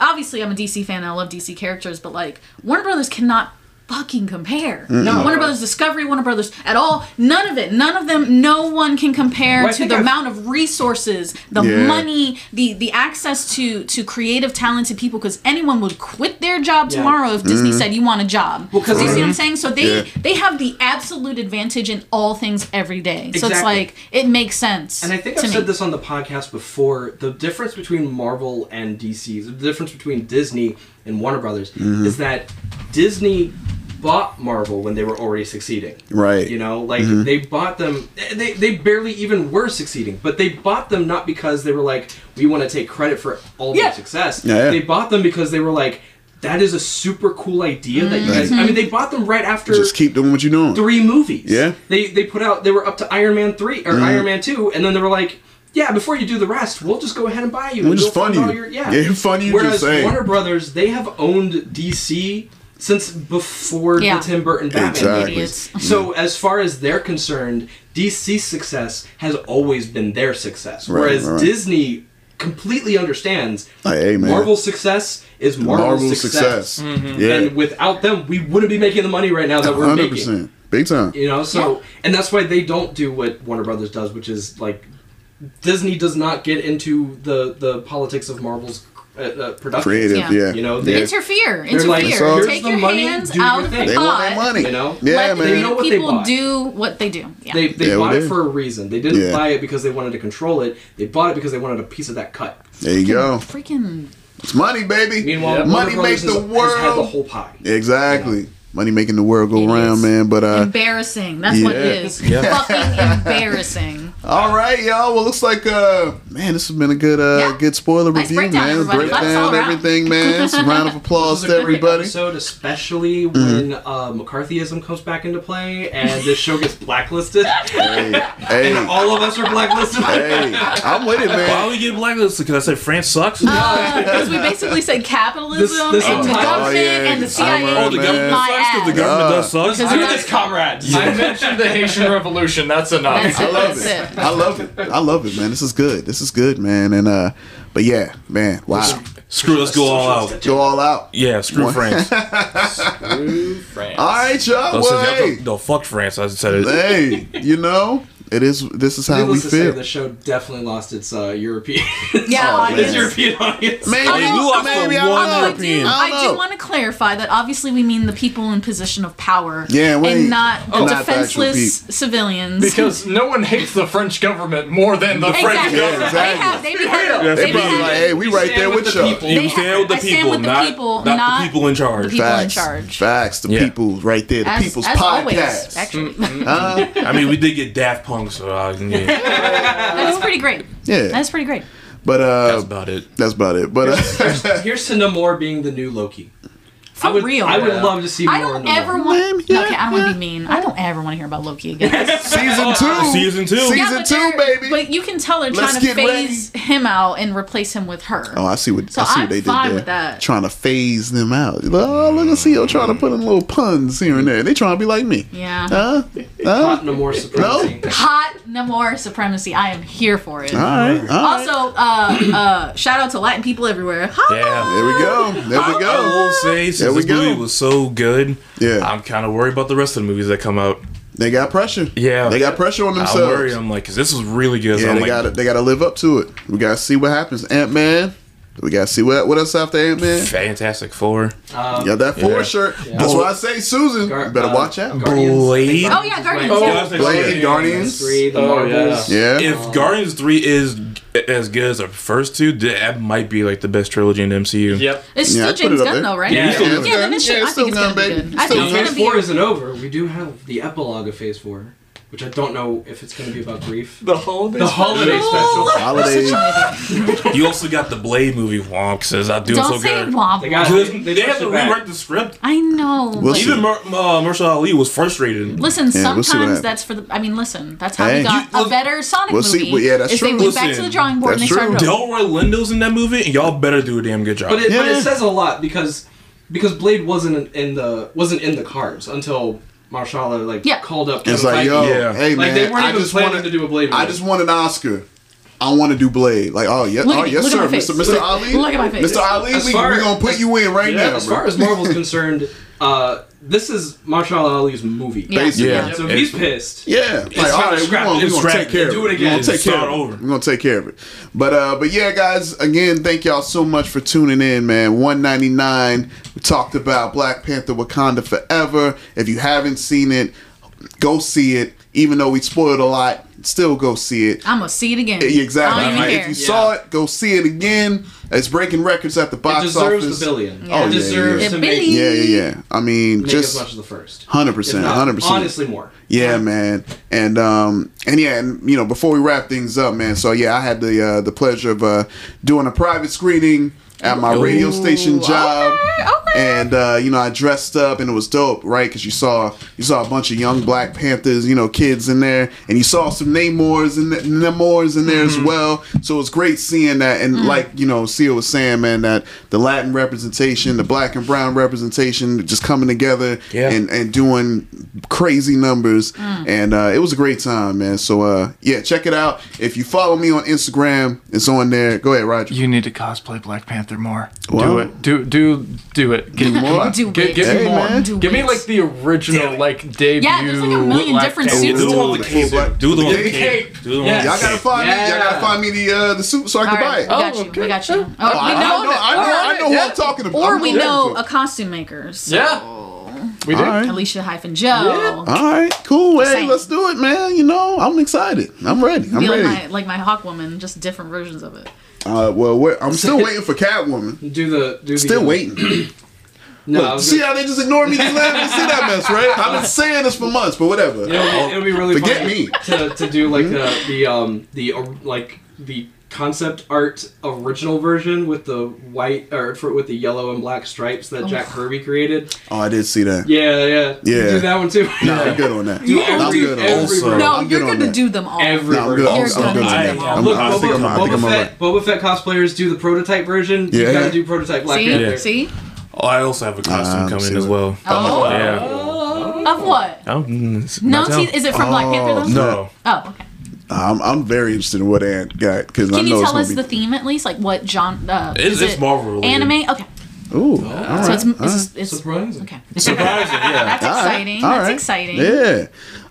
[SPEAKER 4] obviously I'm a DC fan. and I love DC characters, but like Warner Brothers cannot fucking compare.
[SPEAKER 5] No.
[SPEAKER 4] Warner Brothers Discovery, Warner Brothers at all. None of it. None of them. No one can compare
[SPEAKER 5] Well,
[SPEAKER 4] to the
[SPEAKER 5] I've-
[SPEAKER 4] amount of resources, the
[SPEAKER 3] Yeah.
[SPEAKER 4] money, the the access to to creative, talented people. Because anyone would quit their job
[SPEAKER 5] Yeah.
[SPEAKER 4] tomorrow if Disney said you want a job.
[SPEAKER 5] Well, 'cause
[SPEAKER 4] Do you see what I'm
[SPEAKER 5] Mhm.
[SPEAKER 4] saying? So they
[SPEAKER 3] Yeah.
[SPEAKER 4] they have the absolute advantage in all things every day. So it's like it makes sense.
[SPEAKER 5] And I think I've
[SPEAKER 4] me.
[SPEAKER 5] said this on the podcast before. The difference between Marvel and DC, the difference between Disney and Warner Brothers,
[SPEAKER 3] Mm-hmm.
[SPEAKER 5] is that Disney bought Marvel when they were already succeeding.
[SPEAKER 3] Right.
[SPEAKER 5] You know, like
[SPEAKER 3] Mm-hmm.
[SPEAKER 5] they bought them. They they barely even were succeeding, but they bought them not because they were like, we want to take credit for all
[SPEAKER 4] Yeah.
[SPEAKER 5] their success.
[SPEAKER 3] Yeah, yeah.
[SPEAKER 5] They bought them because they were like, that is a super cool idea that you guys. I mean, they bought them right after
[SPEAKER 3] Just keep doing what you're doing.
[SPEAKER 5] three movies.
[SPEAKER 3] Yeah.
[SPEAKER 5] They they put out they were up to Iron Man three or Iron Man two, and then they were like, yeah, before you do the rest, we'll just go ahead and buy you.
[SPEAKER 3] We'll
[SPEAKER 5] and
[SPEAKER 3] just
[SPEAKER 5] you'll
[SPEAKER 3] fund you.
[SPEAKER 5] your- yeah.
[SPEAKER 3] Yeah, fund you,
[SPEAKER 5] Whereas
[SPEAKER 3] just.
[SPEAKER 5] Warner Brothers, they have owned DC since before
[SPEAKER 4] Yeah.
[SPEAKER 5] the Tim Burton Batman
[SPEAKER 3] Exactly.
[SPEAKER 5] movies.
[SPEAKER 4] Idiots. Mm-hmm.
[SPEAKER 5] So as far as they're concerned, DC's success has always been their success.
[SPEAKER 3] Right,
[SPEAKER 5] Whereas
[SPEAKER 3] right.
[SPEAKER 5] Disney completely understands
[SPEAKER 3] Like, hey.
[SPEAKER 5] Marvel's success is Marvel's,
[SPEAKER 3] Marvel
[SPEAKER 5] success.
[SPEAKER 3] success. Mm-hmm. Yeah.
[SPEAKER 5] And without them, we wouldn't be making the money right now that we're
[SPEAKER 3] Hundred
[SPEAKER 5] making.
[SPEAKER 3] Big time.
[SPEAKER 5] You know, so and that's why they don't do what Warner Brothers does, which is like Disney does not get into the the politics of Marvel's uh, uh, production.
[SPEAKER 3] Creative,
[SPEAKER 4] Yeah.
[SPEAKER 3] yeah.
[SPEAKER 5] You know, they-
[SPEAKER 3] yeah.
[SPEAKER 4] interfere,
[SPEAKER 5] like,
[SPEAKER 4] interfere. Take your
[SPEAKER 5] money,
[SPEAKER 4] hands
[SPEAKER 5] your
[SPEAKER 4] out of the
[SPEAKER 3] They want their money.
[SPEAKER 5] You know?
[SPEAKER 3] Yeah,
[SPEAKER 4] Let
[SPEAKER 3] man.
[SPEAKER 5] They know what
[SPEAKER 4] people
[SPEAKER 5] bought.
[SPEAKER 4] do what they do. Yeah.
[SPEAKER 5] They they
[SPEAKER 3] Yeah,
[SPEAKER 5] bought it for a reason. They didn't
[SPEAKER 3] Yeah.
[SPEAKER 5] buy it because they wanted to control it. They bought it because they wanted a piece of that cut.
[SPEAKER 3] There you go.
[SPEAKER 4] Freaking
[SPEAKER 3] It's money, baby.
[SPEAKER 5] Meanwhile,
[SPEAKER 7] Yeah.
[SPEAKER 3] Money makes the
[SPEAKER 5] has, has had the whole pie.
[SPEAKER 3] Exactly. Money making the world go
[SPEAKER 4] Idiots.
[SPEAKER 3] round, man. But uh,
[SPEAKER 4] embarrassing. That's what it
[SPEAKER 3] Yeah.
[SPEAKER 4] Fucking embarrassing.
[SPEAKER 3] All right, y'all. Well, looks like uh, man, this has been a good uh,
[SPEAKER 4] Yeah.
[SPEAKER 3] good spoiler
[SPEAKER 4] Nice
[SPEAKER 3] review,
[SPEAKER 4] breakdown,
[SPEAKER 3] man.
[SPEAKER 4] everybody.
[SPEAKER 3] Break
[SPEAKER 4] That's all
[SPEAKER 3] down
[SPEAKER 4] around.
[SPEAKER 3] everything, man. Some round of applause
[SPEAKER 5] This
[SPEAKER 3] to
[SPEAKER 5] a great
[SPEAKER 3] everybody.
[SPEAKER 5] episode, especially when uh, McCarthyism comes back into play and this show gets blacklisted,
[SPEAKER 3] Hey, hey,
[SPEAKER 5] and all of us are blacklisted.
[SPEAKER 3] hey, I'm with it, man.
[SPEAKER 6] Why
[SPEAKER 3] man.
[SPEAKER 6] we get blacklisted? Because I said France sucks.
[SPEAKER 4] Because we basically said capitalism
[SPEAKER 5] This- this
[SPEAKER 4] and the government
[SPEAKER 3] Oh, yeah.
[SPEAKER 4] and the CIA.
[SPEAKER 3] I
[SPEAKER 6] oh, the
[SPEAKER 3] man.
[SPEAKER 6] government
[SPEAKER 4] my
[SPEAKER 6] sucks because the
[SPEAKER 4] ass.
[SPEAKER 6] government
[SPEAKER 3] Uh,
[SPEAKER 6] does suck.
[SPEAKER 4] Because
[SPEAKER 7] Do
[SPEAKER 4] you're
[SPEAKER 7] this, comrades. I mentioned the Haitian Revolution. That's enough.
[SPEAKER 4] That's
[SPEAKER 3] I love
[SPEAKER 4] That's
[SPEAKER 3] it.
[SPEAKER 4] It.
[SPEAKER 3] I love it. I love it, man. This is good. This is good, man. And uh, but yeah, man. Wow.
[SPEAKER 6] Screw, let's go all out.
[SPEAKER 3] Go all out.
[SPEAKER 6] Yeah, screw
[SPEAKER 3] What?
[SPEAKER 6] France.
[SPEAKER 7] Screw France.
[SPEAKER 3] All right, y'all.
[SPEAKER 6] No,
[SPEAKER 3] Well,
[SPEAKER 6] since don't- no, fuck France. I said it.
[SPEAKER 3] hey, you know, it is. This is how we
[SPEAKER 5] Needless to say,
[SPEAKER 3] feel.
[SPEAKER 5] the show definitely lost its uh, European,
[SPEAKER 4] Yeah,
[SPEAKER 3] Oh,
[SPEAKER 4] it
[SPEAKER 5] its. European audience.
[SPEAKER 3] Maybe,
[SPEAKER 4] Oh, no,
[SPEAKER 3] maybe I
[SPEAKER 6] one
[SPEAKER 3] don't.
[SPEAKER 4] I
[SPEAKER 6] European.
[SPEAKER 4] do,
[SPEAKER 3] I
[SPEAKER 4] I
[SPEAKER 3] don't
[SPEAKER 4] do
[SPEAKER 3] know.
[SPEAKER 4] want to clarify that obviously we mean the people in position of power
[SPEAKER 3] Yeah, we-
[SPEAKER 4] and not the
[SPEAKER 3] Oh. The actual
[SPEAKER 4] defenseless civilians.
[SPEAKER 7] Because no one hates the French government more than the French
[SPEAKER 4] exactly.
[SPEAKER 3] Yeah,
[SPEAKER 7] government.
[SPEAKER 3] exactly.
[SPEAKER 4] They have, they be having,
[SPEAKER 6] They
[SPEAKER 4] they
[SPEAKER 3] They probably like, hey, we
[SPEAKER 5] We
[SPEAKER 3] right there
[SPEAKER 5] with
[SPEAKER 3] with y'all.
[SPEAKER 5] people.
[SPEAKER 6] You
[SPEAKER 4] They
[SPEAKER 6] stand with the people,
[SPEAKER 4] with the
[SPEAKER 6] not,
[SPEAKER 4] people,
[SPEAKER 6] not,
[SPEAKER 4] not
[SPEAKER 6] the people in charge.
[SPEAKER 4] the people in
[SPEAKER 3] Facts.
[SPEAKER 4] charge.
[SPEAKER 3] Facts. The
[SPEAKER 6] Yeah.
[SPEAKER 3] people right there. The people's
[SPEAKER 4] as
[SPEAKER 3] podcast.
[SPEAKER 4] actually.
[SPEAKER 3] Uh,
[SPEAKER 6] I mean, we did get Daft Punk, so yeah,
[SPEAKER 4] that is pretty great.
[SPEAKER 3] yeah.
[SPEAKER 4] That's pretty great.
[SPEAKER 3] but uh,
[SPEAKER 6] that's about it.
[SPEAKER 3] that's about it. But uh,
[SPEAKER 5] Here's to Namor being the new Loki.
[SPEAKER 4] For
[SPEAKER 5] I would,
[SPEAKER 4] real.
[SPEAKER 5] I would love to see more
[SPEAKER 4] I don't ever want.
[SPEAKER 3] Yeah,
[SPEAKER 4] okay, I don't want to be mean. I don't ever want to hear about Loki again.
[SPEAKER 3] season two.
[SPEAKER 6] Season two.
[SPEAKER 3] Season
[SPEAKER 4] Yeah, but
[SPEAKER 3] two, baby.
[SPEAKER 4] But you can tell they're
[SPEAKER 3] Let's
[SPEAKER 4] trying to
[SPEAKER 3] get
[SPEAKER 4] phase him out and replace him with her.
[SPEAKER 3] Oh, I see what
[SPEAKER 4] So
[SPEAKER 3] I see
[SPEAKER 4] I'm
[SPEAKER 3] what they did
[SPEAKER 4] fine
[SPEAKER 3] there.
[SPEAKER 4] with that.
[SPEAKER 3] Trying to phase them out. Oh, look at Xio trying to put in little puns here and there. They trying to be like me.
[SPEAKER 4] Yeah.
[SPEAKER 3] Huh?
[SPEAKER 5] Hot
[SPEAKER 3] Huh?
[SPEAKER 5] Namor supremacy.
[SPEAKER 4] Hot Namor supremacy. I am here for it.
[SPEAKER 3] All right. All right.
[SPEAKER 4] Also, uh, uh, shout out to Latin people everywhere. Holla!
[SPEAKER 6] Yeah.
[SPEAKER 3] there we go. There we go.
[SPEAKER 6] I
[SPEAKER 3] go.
[SPEAKER 6] will say, since
[SPEAKER 3] we
[SPEAKER 6] this movie was so good,
[SPEAKER 3] Yeah.
[SPEAKER 6] I'm kind of worried about the rest of the movies that come out.
[SPEAKER 3] They got pressure.
[SPEAKER 6] Yeah.
[SPEAKER 3] They got pressure on themselves.
[SPEAKER 6] I'm
[SPEAKER 3] themselves.
[SPEAKER 6] worried. I'm like, 'cause this was really good.
[SPEAKER 3] Yeah,
[SPEAKER 6] I'm
[SPEAKER 3] they
[SPEAKER 6] like,
[SPEAKER 3] got they got to live up to it. We got to see what happens. Ant Man. We got to see what what else after Ant Man.
[SPEAKER 6] Fantastic Four.
[SPEAKER 5] Um,
[SPEAKER 3] Got that four
[SPEAKER 6] Yeah.
[SPEAKER 3] shirt. That's why I say, Susan,
[SPEAKER 5] Gar-
[SPEAKER 3] you better
[SPEAKER 5] uh,
[SPEAKER 3] watch out.
[SPEAKER 5] Guardians.
[SPEAKER 6] Blade.
[SPEAKER 4] Oh, yeah, Guardians,
[SPEAKER 5] Oh,
[SPEAKER 4] yeah.
[SPEAKER 3] Blade, Guardians.
[SPEAKER 5] Three, the
[SPEAKER 7] Oh,
[SPEAKER 5] Marvels.
[SPEAKER 3] Yeah.
[SPEAKER 6] If Guardians Three is as good as the first two, that might be like the best trilogy in the MCU.
[SPEAKER 7] Yep.
[SPEAKER 4] It's
[SPEAKER 3] Yeah,
[SPEAKER 4] still
[SPEAKER 3] I'd put it
[SPEAKER 4] James
[SPEAKER 3] up
[SPEAKER 4] Gunn,
[SPEAKER 3] there.
[SPEAKER 4] though, right?
[SPEAKER 5] Yeah,
[SPEAKER 4] yeah,
[SPEAKER 5] it's still
[SPEAKER 3] Gunn.
[SPEAKER 4] then it should,
[SPEAKER 3] Yeah,
[SPEAKER 4] I
[SPEAKER 3] it's still
[SPEAKER 4] think it's
[SPEAKER 3] Gunn,
[SPEAKER 4] gonna be
[SPEAKER 3] baby.
[SPEAKER 4] good.
[SPEAKER 3] It's
[SPEAKER 4] I
[SPEAKER 3] still
[SPEAKER 4] think it's
[SPEAKER 5] Phase
[SPEAKER 4] gonna be
[SPEAKER 5] four
[SPEAKER 4] a-
[SPEAKER 5] isn't over. We do have the epilogue of Phase four, which I don't know if it's going to be about grief.
[SPEAKER 7] The holiday.
[SPEAKER 5] The holiday special.
[SPEAKER 3] Holiday.
[SPEAKER 6] You also got the Blade movie Wonk says not doing
[SPEAKER 4] Don't
[SPEAKER 6] so
[SPEAKER 4] say
[SPEAKER 6] good.
[SPEAKER 4] womp.
[SPEAKER 5] They got
[SPEAKER 4] womp.
[SPEAKER 6] They,
[SPEAKER 5] they,
[SPEAKER 6] they had
[SPEAKER 5] pushed
[SPEAKER 6] to
[SPEAKER 5] it
[SPEAKER 6] rewrite the script.
[SPEAKER 4] I know.
[SPEAKER 3] We'll.
[SPEAKER 6] Even Mar- uh, Mahershala Ali was frustrated.
[SPEAKER 4] Listen,
[SPEAKER 3] Yeah, we'll
[SPEAKER 4] sometimes that's for the. I mean, listen, that's how
[SPEAKER 3] Hey.
[SPEAKER 4] we got
[SPEAKER 6] You-
[SPEAKER 4] a better Sonic
[SPEAKER 3] we'll see.
[SPEAKER 4] movie.
[SPEAKER 3] Well, yeah, that's true.
[SPEAKER 4] They went back to the drawing board and they
[SPEAKER 3] that's
[SPEAKER 4] started.
[SPEAKER 3] true.
[SPEAKER 4] over.
[SPEAKER 6] Delroy Lindo's in that movie, and y'all better do a damn good job.
[SPEAKER 5] But it, but it says a lot because because Blade wasn't in the wasn't in the cards until Mahershala like
[SPEAKER 4] Yeah.
[SPEAKER 5] called up.
[SPEAKER 3] It's
[SPEAKER 5] Kevin
[SPEAKER 3] like,
[SPEAKER 5] Feige.
[SPEAKER 3] yo,
[SPEAKER 6] Yeah.
[SPEAKER 3] hey man,
[SPEAKER 5] Like, they weren't
[SPEAKER 3] I
[SPEAKER 5] even
[SPEAKER 3] just
[SPEAKER 5] planning
[SPEAKER 3] wanted
[SPEAKER 5] to do a Blade
[SPEAKER 3] I just won an Oscar. I want to do Blade. Like, oh yeah,
[SPEAKER 4] Look
[SPEAKER 3] oh yes sir. Mr. Mr.
[SPEAKER 4] Look-
[SPEAKER 3] Ali,
[SPEAKER 4] look at my face.
[SPEAKER 3] Mr. Ali,
[SPEAKER 5] As
[SPEAKER 3] we
[SPEAKER 5] far-
[SPEAKER 3] we gonna put you in right
[SPEAKER 5] yeah,
[SPEAKER 3] now,
[SPEAKER 5] as
[SPEAKER 3] bro.
[SPEAKER 5] far as Marvel's concerned, uh, this is Mahershala Ali's movie.
[SPEAKER 4] Yeah.
[SPEAKER 3] Basically.
[SPEAKER 6] Yeah.
[SPEAKER 5] So if he's pissed,
[SPEAKER 3] Yeah, like
[SPEAKER 5] time
[SPEAKER 3] all we're gonna,
[SPEAKER 5] it.
[SPEAKER 3] we gonna
[SPEAKER 6] Scrap
[SPEAKER 3] take care of it.
[SPEAKER 5] Do
[SPEAKER 3] it.
[SPEAKER 5] it
[SPEAKER 3] We're
[SPEAKER 5] again.
[SPEAKER 3] gonna take care
[SPEAKER 6] Start
[SPEAKER 3] of it.
[SPEAKER 6] over.
[SPEAKER 3] We're gonna take care of it. But uh, but yeah, guys, again, thank y'all so much for tuning in, man. One ninety nine. We talked about Black Panther: Wakanda Forever. If you haven't seen it, go see it. Even though we spoiled a lot, still go see it.
[SPEAKER 4] I'm gonna see it again.
[SPEAKER 3] Exactly.
[SPEAKER 4] I don't even
[SPEAKER 3] If
[SPEAKER 4] care.
[SPEAKER 3] you saw it, go see it again. It's breaking records at the
[SPEAKER 5] it
[SPEAKER 3] box
[SPEAKER 5] deserves
[SPEAKER 3] office.
[SPEAKER 5] the billion.
[SPEAKER 4] Yeah.
[SPEAKER 3] Oh,
[SPEAKER 5] it
[SPEAKER 3] yeah,
[SPEAKER 5] deserves
[SPEAKER 4] yeah.
[SPEAKER 5] to
[SPEAKER 4] A
[SPEAKER 5] make,
[SPEAKER 4] billion.
[SPEAKER 3] Yeah, yeah, yeah. I mean,
[SPEAKER 5] make
[SPEAKER 3] just
[SPEAKER 5] as much as the first.
[SPEAKER 3] Hundred percent.
[SPEAKER 5] not,
[SPEAKER 3] hundred percent.
[SPEAKER 5] Honestly, more.
[SPEAKER 3] Yeah, man. And um and yeah, and you know, before we wrap things up, man. So yeah, I had the uh the pleasure of uh doing a private screening at my radio station job.
[SPEAKER 4] okay, okay.
[SPEAKER 3] And uh, you know, I dressed up and it was dope, right? Because you saw you saw a bunch of young Black Panthers, you know, kids in there, and you saw some Namors and Namors in there as well. So it was great seeing that, and like you know, Xio was saying, man, that the Latin representation, the Black and Brown representation, just coming together
[SPEAKER 6] Yeah.
[SPEAKER 3] and and doing crazy numbers, and uh, it was a great time, man. So uh, yeah, check it out. If you follow me on Instagram, it's on there. Go ahead, Roger.
[SPEAKER 7] You need to cosplay Black Panther more.
[SPEAKER 3] Wow.
[SPEAKER 7] Do it. Do do do it. Give, me more?
[SPEAKER 4] Do
[SPEAKER 7] Gi-
[SPEAKER 4] it.
[SPEAKER 7] give
[SPEAKER 3] Hey,
[SPEAKER 7] me more.
[SPEAKER 3] man.
[SPEAKER 4] Do
[SPEAKER 7] give me like the original like debut.
[SPEAKER 4] Yeah, there's like a million
[SPEAKER 7] Black
[SPEAKER 4] different
[SPEAKER 7] Panther.
[SPEAKER 4] suits.
[SPEAKER 6] Do the one with the cape.
[SPEAKER 3] Black-
[SPEAKER 6] Do the one with
[SPEAKER 3] the
[SPEAKER 6] the
[SPEAKER 7] cape.
[SPEAKER 6] cape. Do the one
[SPEAKER 7] Yes.
[SPEAKER 6] with
[SPEAKER 3] Y'all gotta
[SPEAKER 6] cape.
[SPEAKER 3] find me. Y'all gotta find me the uh, the suit so I can buy
[SPEAKER 4] right,
[SPEAKER 3] it.
[SPEAKER 4] we got
[SPEAKER 7] Oh,
[SPEAKER 4] you. We got you.
[SPEAKER 7] Oh,
[SPEAKER 4] Oh,
[SPEAKER 3] I,
[SPEAKER 4] we
[SPEAKER 3] I
[SPEAKER 4] know,
[SPEAKER 3] know, I know, who I'm talking about.
[SPEAKER 4] or we know a costume maker. So
[SPEAKER 7] Yeah. We do.
[SPEAKER 3] All right.
[SPEAKER 4] Alicia hyphen Joe. Yeah.
[SPEAKER 3] All right, cool. Hey,
[SPEAKER 4] saying.
[SPEAKER 3] let's do it, man. You know, I'm excited. I'm ready. I'm
[SPEAKER 4] Be like
[SPEAKER 3] ready.
[SPEAKER 4] my like my Hawk woman, just different versions of it.
[SPEAKER 3] Uh, well, I'm still waiting for Catwoman.
[SPEAKER 5] Do the do
[SPEAKER 3] Still
[SPEAKER 5] uh,
[SPEAKER 3] waiting.
[SPEAKER 5] No,
[SPEAKER 3] Look, see
[SPEAKER 5] gonna-
[SPEAKER 3] how they just ignore me They last? You see that mess, right? I've been saying this for months, but whatever.
[SPEAKER 5] It'll be, it'll be really
[SPEAKER 3] Forget me.
[SPEAKER 5] to, to do like the the um the uh, like the concept art original version with the white or for, with the yellow and black stripes that Jack Kirby created.
[SPEAKER 3] Oh, I did see that.
[SPEAKER 5] Yeah, yeah,
[SPEAKER 3] Yeah.
[SPEAKER 5] Do that one too.
[SPEAKER 3] Nah, I'm good on that.
[SPEAKER 5] Do
[SPEAKER 3] I'm
[SPEAKER 5] every,
[SPEAKER 3] good on.
[SPEAKER 6] Also-
[SPEAKER 4] No,
[SPEAKER 3] I'm
[SPEAKER 4] you're
[SPEAKER 3] on
[SPEAKER 4] gonna do them all.
[SPEAKER 5] Every
[SPEAKER 3] No, I'm
[SPEAKER 5] version.
[SPEAKER 3] good. I'm,
[SPEAKER 4] You're
[SPEAKER 3] I'm
[SPEAKER 4] gonna
[SPEAKER 3] good on
[SPEAKER 4] do
[SPEAKER 3] that. I'm,
[SPEAKER 5] Look,
[SPEAKER 3] I think
[SPEAKER 5] Boba,
[SPEAKER 3] I'm, I think
[SPEAKER 5] Boba
[SPEAKER 3] I'm all
[SPEAKER 5] Fett,
[SPEAKER 3] right.
[SPEAKER 5] Boba Fett cosplayers do the prototype version. You
[SPEAKER 3] Yeah.
[SPEAKER 5] gotta do prototype Black
[SPEAKER 4] See,
[SPEAKER 5] Panther.
[SPEAKER 4] see,
[SPEAKER 6] Oh, I also have a costume
[SPEAKER 3] Ah,
[SPEAKER 6] coming as
[SPEAKER 3] that.
[SPEAKER 6] well.
[SPEAKER 4] Oh.
[SPEAKER 6] Yeah.
[SPEAKER 4] of what?
[SPEAKER 6] I'm, mm,
[SPEAKER 4] No,
[SPEAKER 6] not
[SPEAKER 4] is it from Black Panther though?
[SPEAKER 6] No.
[SPEAKER 4] Oh, okay.
[SPEAKER 3] I'm, I'm very interested in what Ant got because I
[SPEAKER 4] Can
[SPEAKER 3] know
[SPEAKER 4] you tell us
[SPEAKER 3] be.
[SPEAKER 4] the theme at least? Like what John? Uh,
[SPEAKER 6] It's-
[SPEAKER 4] is
[SPEAKER 6] it's
[SPEAKER 4] it
[SPEAKER 6] Marvel related.
[SPEAKER 4] Anime. Okay,
[SPEAKER 3] Ooh, all
[SPEAKER 4] so it's
[SPEAKER 3] all
[SPEAKER 4] it's,
[SPEAKER 3] right.
[SPEAKER 4] it's
[SPEAKER 5] Surprising.
[SPEAKER 4] okay.
[SPEAKER 6] Surprising, yeah.
[SPEAKER 4] That's
[SPEAKER 3] All right,
[SPEAKER 4] exciting.
[SPEAKER 3] all
[SPEAKER 4] That's exciting.
[SPEAKER 3] Yeah.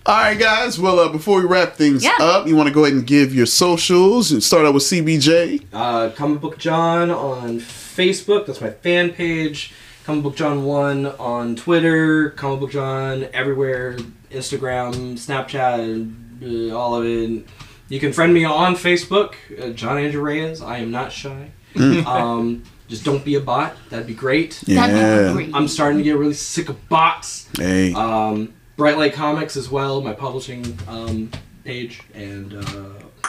[SPEAKER 3] All right, guys. Well, uh, before we wrap things
[SPEAKER 4] Yeah.
[SPEAKER 3] up, you want to go ahead and give your socials and start out with CBJ.
[SPEAKER 5] Uh, Comic Book John on Facebook. That's my fan page. Comic Book John One on Twitter. Comic Book John everywhere. Instagram, Snapchat, uh, all of it. You can friend me on Facebook, uh, John Andrew Reyes. I am not shy. um, just don't be a bot. That'd be great.
[SPEAKER 4] That'd be
[SPEAKER 3] Yeah.
[SPEAKER 4] great.
[SPEAKER 5] I'm starting to get really sick of bots.
[SPEAKER 3] Hey.
[SPEAKER 5] Um, Bright Light Comics as well, my publishing um, page, and uh,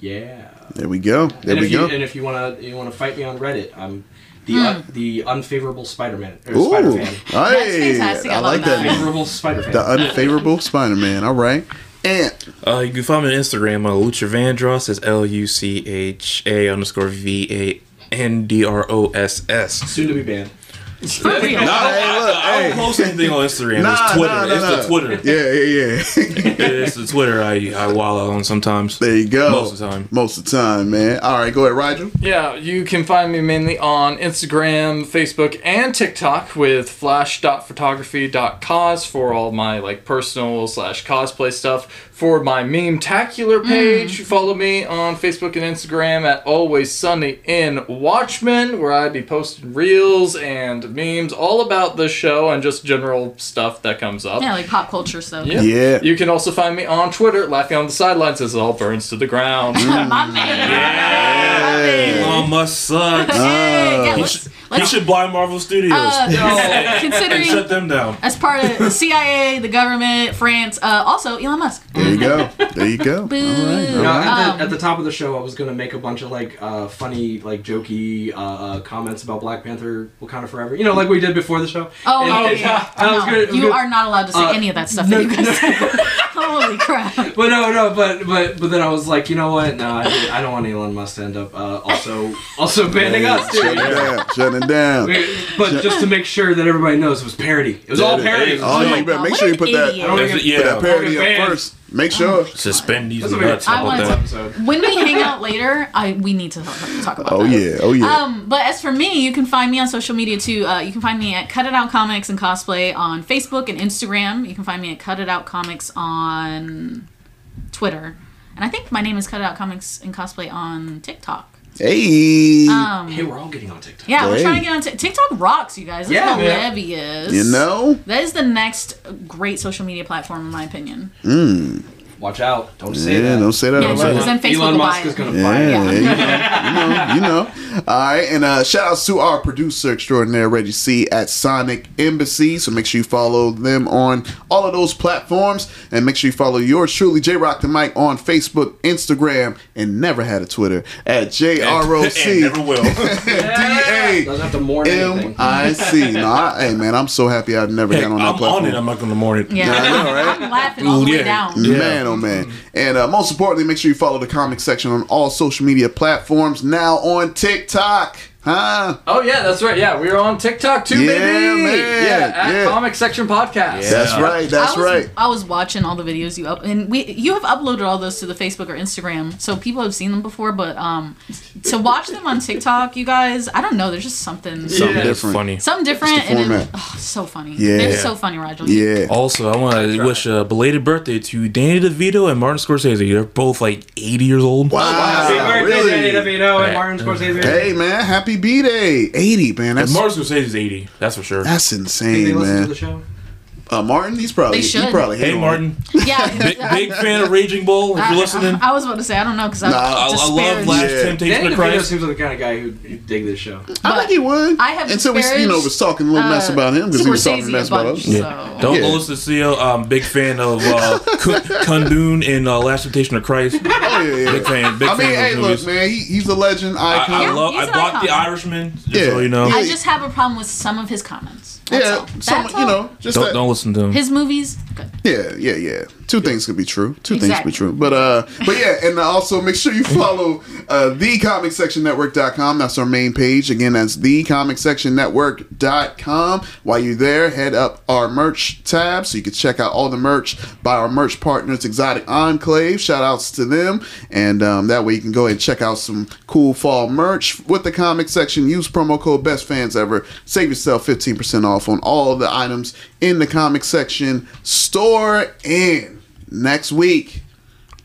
[SPEAKER 5] yeah.
[SPEAKER 3] there we go. There
[SPEAKER 5] and
[SPEAKER 3] we
[SPEAKER 5] if you
[SPEAKER 3] go.
[SPEAKER 5] and if you wanna you wanna fight me on Reddit, I'm the uh, the unfavorable Spider-Man or
[SPEAKER 3] Ooh.
[SPEAKER 5] Spider-Fan.
[SPEAKER 3] Hey,
[SPEAKER 4] fantastic. I
[SPEAKER 3] I like that.
[SPEAKER 4] that.
[SPEAKER 5] Unfavorable Spider-Fan.
[SPEAKER 3] The unfavorable Spider-Man. All right. Ant.
[SPEAKER 6] Uh, you can find me on Instagram, uh, Lucha Vandross. It's L U C H A underscore V A N D R O S S.
[SPEAKER 5] Soon to be banned.
[SPEAKER 4] For.
[SPEAKER 3] Nah, hey, look,
[SPEAKER 6] I
[SPEAKER 3] hey.
[SPEAKER 6] don't post anything on Instagram.
[SPEAKER 3] Nah,
[SPEAKER 6] it's Twitter.
[SPEAKER 3] nah, nah,
[SPEAKER 6] it's
[SPEAKER 3] nah.
[SPEAKER 6] the Twitter.
[SPEAKER 3] Yeah, yeah, yeah.
[SPEAKER 6] it's the Twitter I I wall out on sometimes.
[SPEAKER 3] there you go.
[SPEAKER 6] Most of the time.
[SPEAKER 3] Most of the time, man. All right, go ahead, Roger.
[SPEAKER 7] Yeah, you can find me mainly on Instagram, Facebook, and TikTok with flash.photography.cos for all my like personal slash cosplay stuff. For my meme tacular page, follow me on Facebook and Instagram at Always Sunny in Watchmen, where I'd be posting reels and memes all about the show and just general stuff that comes up.
[SPEAKER 4] Yeah, like pop culture stuff.
[SPEAKER 7] Yeah.
[SPEAKER 3] Yeah.
[SPEAKER 7] You can also find me on Twitter, laughing on the sidelines as it all burns to the ground.
[SPEAKER 4] My man.
[SPEAKER 6] Elon Musk sucks.
[SPEAKER 4] Hey, yeah,
[SPEAKER 6] he,
[SPEAKER 4] let's,
[SPEAKER 6] should, should buy Marvel Studios
[SPEAKER 4] uh,
[SPEAKER 6] and
[SPEAKER 4] considering
[SPEAKER 6] shut them down.
[SPEAKER 4] as part of the CIA, the government, France, uh, also Elon Musk.
[SPEAKER 3] There you go. There you go. All right.
[SPEAKER 4] Boo.
[SPEAKER 3] all
[SPEAKER 5] No,
[SPEAKER 3] right.
[SPEAKER 5] at, the, at the top of the show, I was gonna make a bunch of like uh, funny, like jokey uh, uh, comments about Black Panther, Wakanda Forever. You know, like we did before the show.
[SPEAKER 4] Oh,
[SPEAKER 5] And-
[SPEAKER 4] yeah,
[SPEAKER 5] and-
[SPEAKER 4] yeah.
[SPEAKER 5] and I was
[SPEAKER 4] No,
[SPEAKER 5] gonna- I was
[SPEAKER 4] you
[SPEAKER 5] gonna-
[SPEAKER 4] are not allowed to say
[SPEAKER 5] uh,
[SPEAKER 4] any of that stuff
[SPEAKER 5] no,
[SPEAKER 4] that you guys said. Holy crap.
[SPEAKER 5] But no, no, but but but then I was like, you know what? No, I, I don't want Elon Musk to end up uh, also also banning us too.
[SPEAKER 3] Shut it down. Down.
[SPEAKER 5] But just to make sure that everybody knows, it was parody. It was all parody.
[SPEAKER 3] Oh,
[SPEAKER 4] Oh
[SPEAKER 3] yeah,
[SPEAKER 4] my
[SPEAKER 3] you
[SPEAKER 4] God,
[SPEAKER 3] make sure you put that.
[SPEAKER 4] idiot.
[SPEAKER 5] I don't
[SPEAKER 6] That's
[SPEAKER 5] get-
[SPEAKER 6] it, yeah.
[SPEAKER 3] Put that parody up first. Make sure.
[SPEAKER 6] Suspend these
[SPEAKER 5] This will be a
[SPEAKER 6] nuts. How
[SPEAKER 4] I
[SPEAKER 6] about
[SPEAKER 4] wanted
[SPEAKER 6] that?
[SPEAKER 5] episode.
[SPEAKER 4] When we hang out later, I we need to talk, talk about
[SPEAKER 3] Oh
[SPEAKER 4] that.
[SPEAKER 3] yeah. Oh yeah.
[SPEAKER 4] Um, but as for me, you can find me on social media too. Uh, you can find me at Cut It Out Comics and Cosplay on Facebook and Instagram. You can find me at Cut It Out Comics on Twitter. And I think my name is Cut It Out Comics and Cosplay on TikTok.
[SPEAKER 3] Hey.
[SPEAKER 4] Um,
[SPEAKER 5] Hey, we're all getting on TikTok.
[SPEAKER 4] yeah, we're trying to get on Tik TikTok. Rocks, you guys. It's
[SPEAKER 5] Yeah, man.
[SPEAKER 4] hilarious.
[SPEAKER 3] you know.
[SPEAKER 4] that is the next great social media platform, in my opinion.
[SPEAKER 5] Watch out. Don't say
[SPEAKER 3] Yeah.
[SPEAKER 5] that.
[SPEAKER 3] Don't say that.
[SPEAKER 4] Yeah,
[SPEAKER 3] Don't say that.
[SPEAKER 4] then Facebook
[SPEAKER 5] Elon
[SPEAKER 4] will
[SPEAKER 5] Musk
[SPEAKER 4] buy
[SPEAKER 5] is going to buy it.
[SPEAKER 3] Yeah, you know, you know, you know. All right, and uh, shout outs to our producer extraordinaire Reggie C at Sonic Embassy. So make sure you follow them on all of those platforms, and make sure you follow yours truly, J Rock the Mic, on Facebook, Instagram, and never had a Twitter at J R O
[SPEAKER 6] And
[SPEAKER 3] C
[SPEAKER 6] never will.
[SPEAKER 3] D A
[SPEAKER 5] Doesn't have to mourn
[SPEAKER 3] M
[SPEAKER 5] anything.
[SPEAKER 3] I C. No, I, hey man, I'm so happy I've never
[SPEAKER 6] Heck,
[SPEAKER 3] got on that platform.
[SPEAKER 6] I'm on it. I'm not gonna mourn it.
[SPEAKER 4] Yeah,
[SPEAKER 3] I know, right?
[SPEAKER 4] I'm laughing all the
[SPEAKER 6] Ooh,
[SPEAKER 4] way down.
[SPEAKER 6] Yeah.
[SPEAKER 3] Man, oh man. And uh, most importantly, make sure you follow the comic section on all social media platforms. Now on TikTok. Huh?
[SPEAKER 7] Oh yeah, that's right. Yeah, we are on TikTok too,
[SPEAKER 3] Yeah,
[SPEAKER 7] baby.
[SPEAKER 3] man.
[SPEAKER 7] Yeah, at
[SPEAKER 3] Yeah.
[SPEAKER 7] Comic Section Podcast.
[SPEAKER 6] Yeah.
[SPEAKER 3] That's right. That's
[SPEAKER 4] I was,
[SPEAKER 3] right.
[SPEAKER 4] I was watching all the videos you up, and we you have uploaded all those to the Facebook or Instagram, so people have seen them before. But um, to watch them on TikTok, you guys, I don't know. There's just something,
[SPEAKER 3] Something
[SPEAKER 7] Yeah.
[SPEAKER 3] Different.
[SPEAKER 6] funny.
[SPEAKER 4] something different,
[SPEAKER 3] It's the
[SPEAKER 4] and it,
[SPEAKER 3] format.
[SPEAKER 4] oh, so funny.
[SPEAKER 3] Yeah.
[SPEAKER 4] they're so funny, Roger.
[SPEAKER 3] Yeah.
[SPEAKER 6] Also, I want to wish a belated birthday to Danny DeVito and Martin Scorsese. They're both like 80 years old.
[SPEAKER 3] Wow.
[SPEAKER 5] Happy birthday,
[SPEAKER 3] really?
[SPEAKER 5] Danny DeVito and Martin Scorsese.
[SPEAKER 3] Hey man, happy B Day. 80, man.
[SPEAKER 6] And
[SPEAKER 3] That's
[SPEAKER 6] Martin Scorsese's 80. That's for sure.
[SPEAKER 3] that's
[SPEAKER 5] Think they
[SPEAKER 3] insane,
[SPEAKER 5] listen to
[SPEAKER 3] man.
[SPEAKER 5] The show?
[SPEAKER 3] Uh, Martin, he's probably he probably
[SPEAKER 6] Hey, Martin.
[SPEAKER 4] Yeah,
[SPEAKER 6] Big, big fan of Raging Bull. If
[SPEAKER 4] I,
[SPEAKER 6] you're listening,
[SPEAKER 4] I, I was about to say I don't know because I,
[SPEAKER 3] Nah,
[SPEAKER 6] I, I love Last
[SPEAKER 3] Yeah.
[SPEAKER 6] Temptation
[SPEAKER 5] Danny
[SPEAKER 6] of
[SPEAKER 5] DeVito
[SPEAKER 6] Christ.
[SPEAKER 5] seems like the kind of guy who would dig this show.
[SPEAKER 3] it. I think he would.
[SPEAKER 4] I have
[SPEAKER 3] until we, you know, was talking a little mess
[SPEAKER 4] uh,
[SPEAKER 3] about him because he was talking
[SPEAKER 4] Scorsese
[SPEAKER 3] mess
[SPEAKER 4] a
[SPEAKER 3] about
[SPEAKER 4] bunch,
[SPEAKER 3] us.
[SPEAKER 4] so-
[SPEAKER 6] Yeah. Don't
[SPEAKER 3] Yeah.
[SPEAKER 6] go listen to Seal. Um, big fan of uh, Kun- Kundun in uh, Last Temptation of Christ.
[SPEAKER 3] Oh yeah, yeah.
[SPEAKER 6] Big fan. Big
[SPEAKER 3] I mean,
[SPEAKER 6] fan
[SPEAKER 3] hey,
[SPEAKER 6] of
[SPEAKER 3] look, man, he, he's a legend icon.
[SPEAKER 6] I
[SPEAKER 4] Yeah,
[SPEAKER 6] love.
[SPEAKER 4] he's
[SPEAKER 6] I
[SPEAKER 4] an
[SPEAKER 6] bought the
[SPEAKER 4] icon.
[SPEAKER 6] Irishman.
[SPEAKER 3] Yeah.
[SPEAKER 6] you know.
[SPEAKER 4] I just have a problem with some of his comments. That's
[SPEAKER 3] yeah,
[SPEAKER 4] all.
[SPEAKER 3] some,
[SPEAKER 4] That's
[SPEAKER 3] you
[SPEAKER 4] all.
[SPEAKER 3] know, just
[SPEAKER 6] Don't
[SPEAKER 3] that,
[SPEAKER 6] don't listen to him.
[SPEAKER 4] His movies, good.
[SPEAKER 3] Yeah, yeah, yeah. Two things could be true. Two things
[SPEAKER 4] Exactly.
[SPEAKER 3] could be true. But uh but yeah, and also make sure you follow uh thecomicsectionnetwork.com. That's our main page. Again, that's thecomicsectionnetwork.com. While you're there, head up our merch tab so you can check out all the merch by our merch partners, Exotic Enclave. Shout outs to them. And um, that way you can go ahead and check out some cool fall merch with the comic section. Use promo code best fans ever. Save yourself 15% off on all the items in the comic section store. And next week,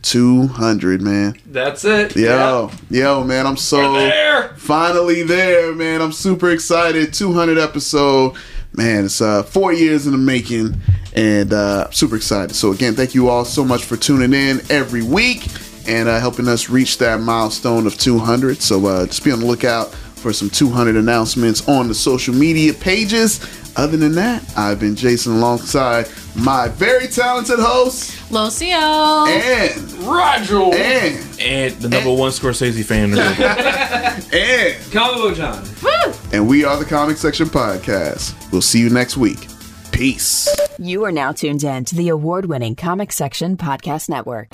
[SPEAKER 3] 200, man.
[SPEAKER 7] That's it.
[SPEAKER 3] Yo, yo, man, I'm so
[SPEAKER 7] there.
[SPEAKER 3] finally there, man. I'm super excited. 200 episode, man. It's uh four years in the making, and uh super excited. So again, thank you all so much for tuning in every week and uh, helping us reach that milestone of 200. So uh, just be on the lookout for some 200 announcements on the social media pages. Other than that, I've been Jason alongside my very talented host
[SPEAKER 4] Lucio.
[SPEAKER 3] and
[SPEAKER 7] Roger.
[SPEAKER 3] and
[SPEAKER 6] and the number one Scorsese fan. in the world.
[SPEAKER 3] and
[SPEAKER 5] Comic John.
[SPEAKER 4] Woo!
[SPEAKER 3] and we are the Comic Section Podcast. We'll see you next week. Peace.
[SPEAKER 8] You are now tuned in to the award winning Comic Section Podcast Network.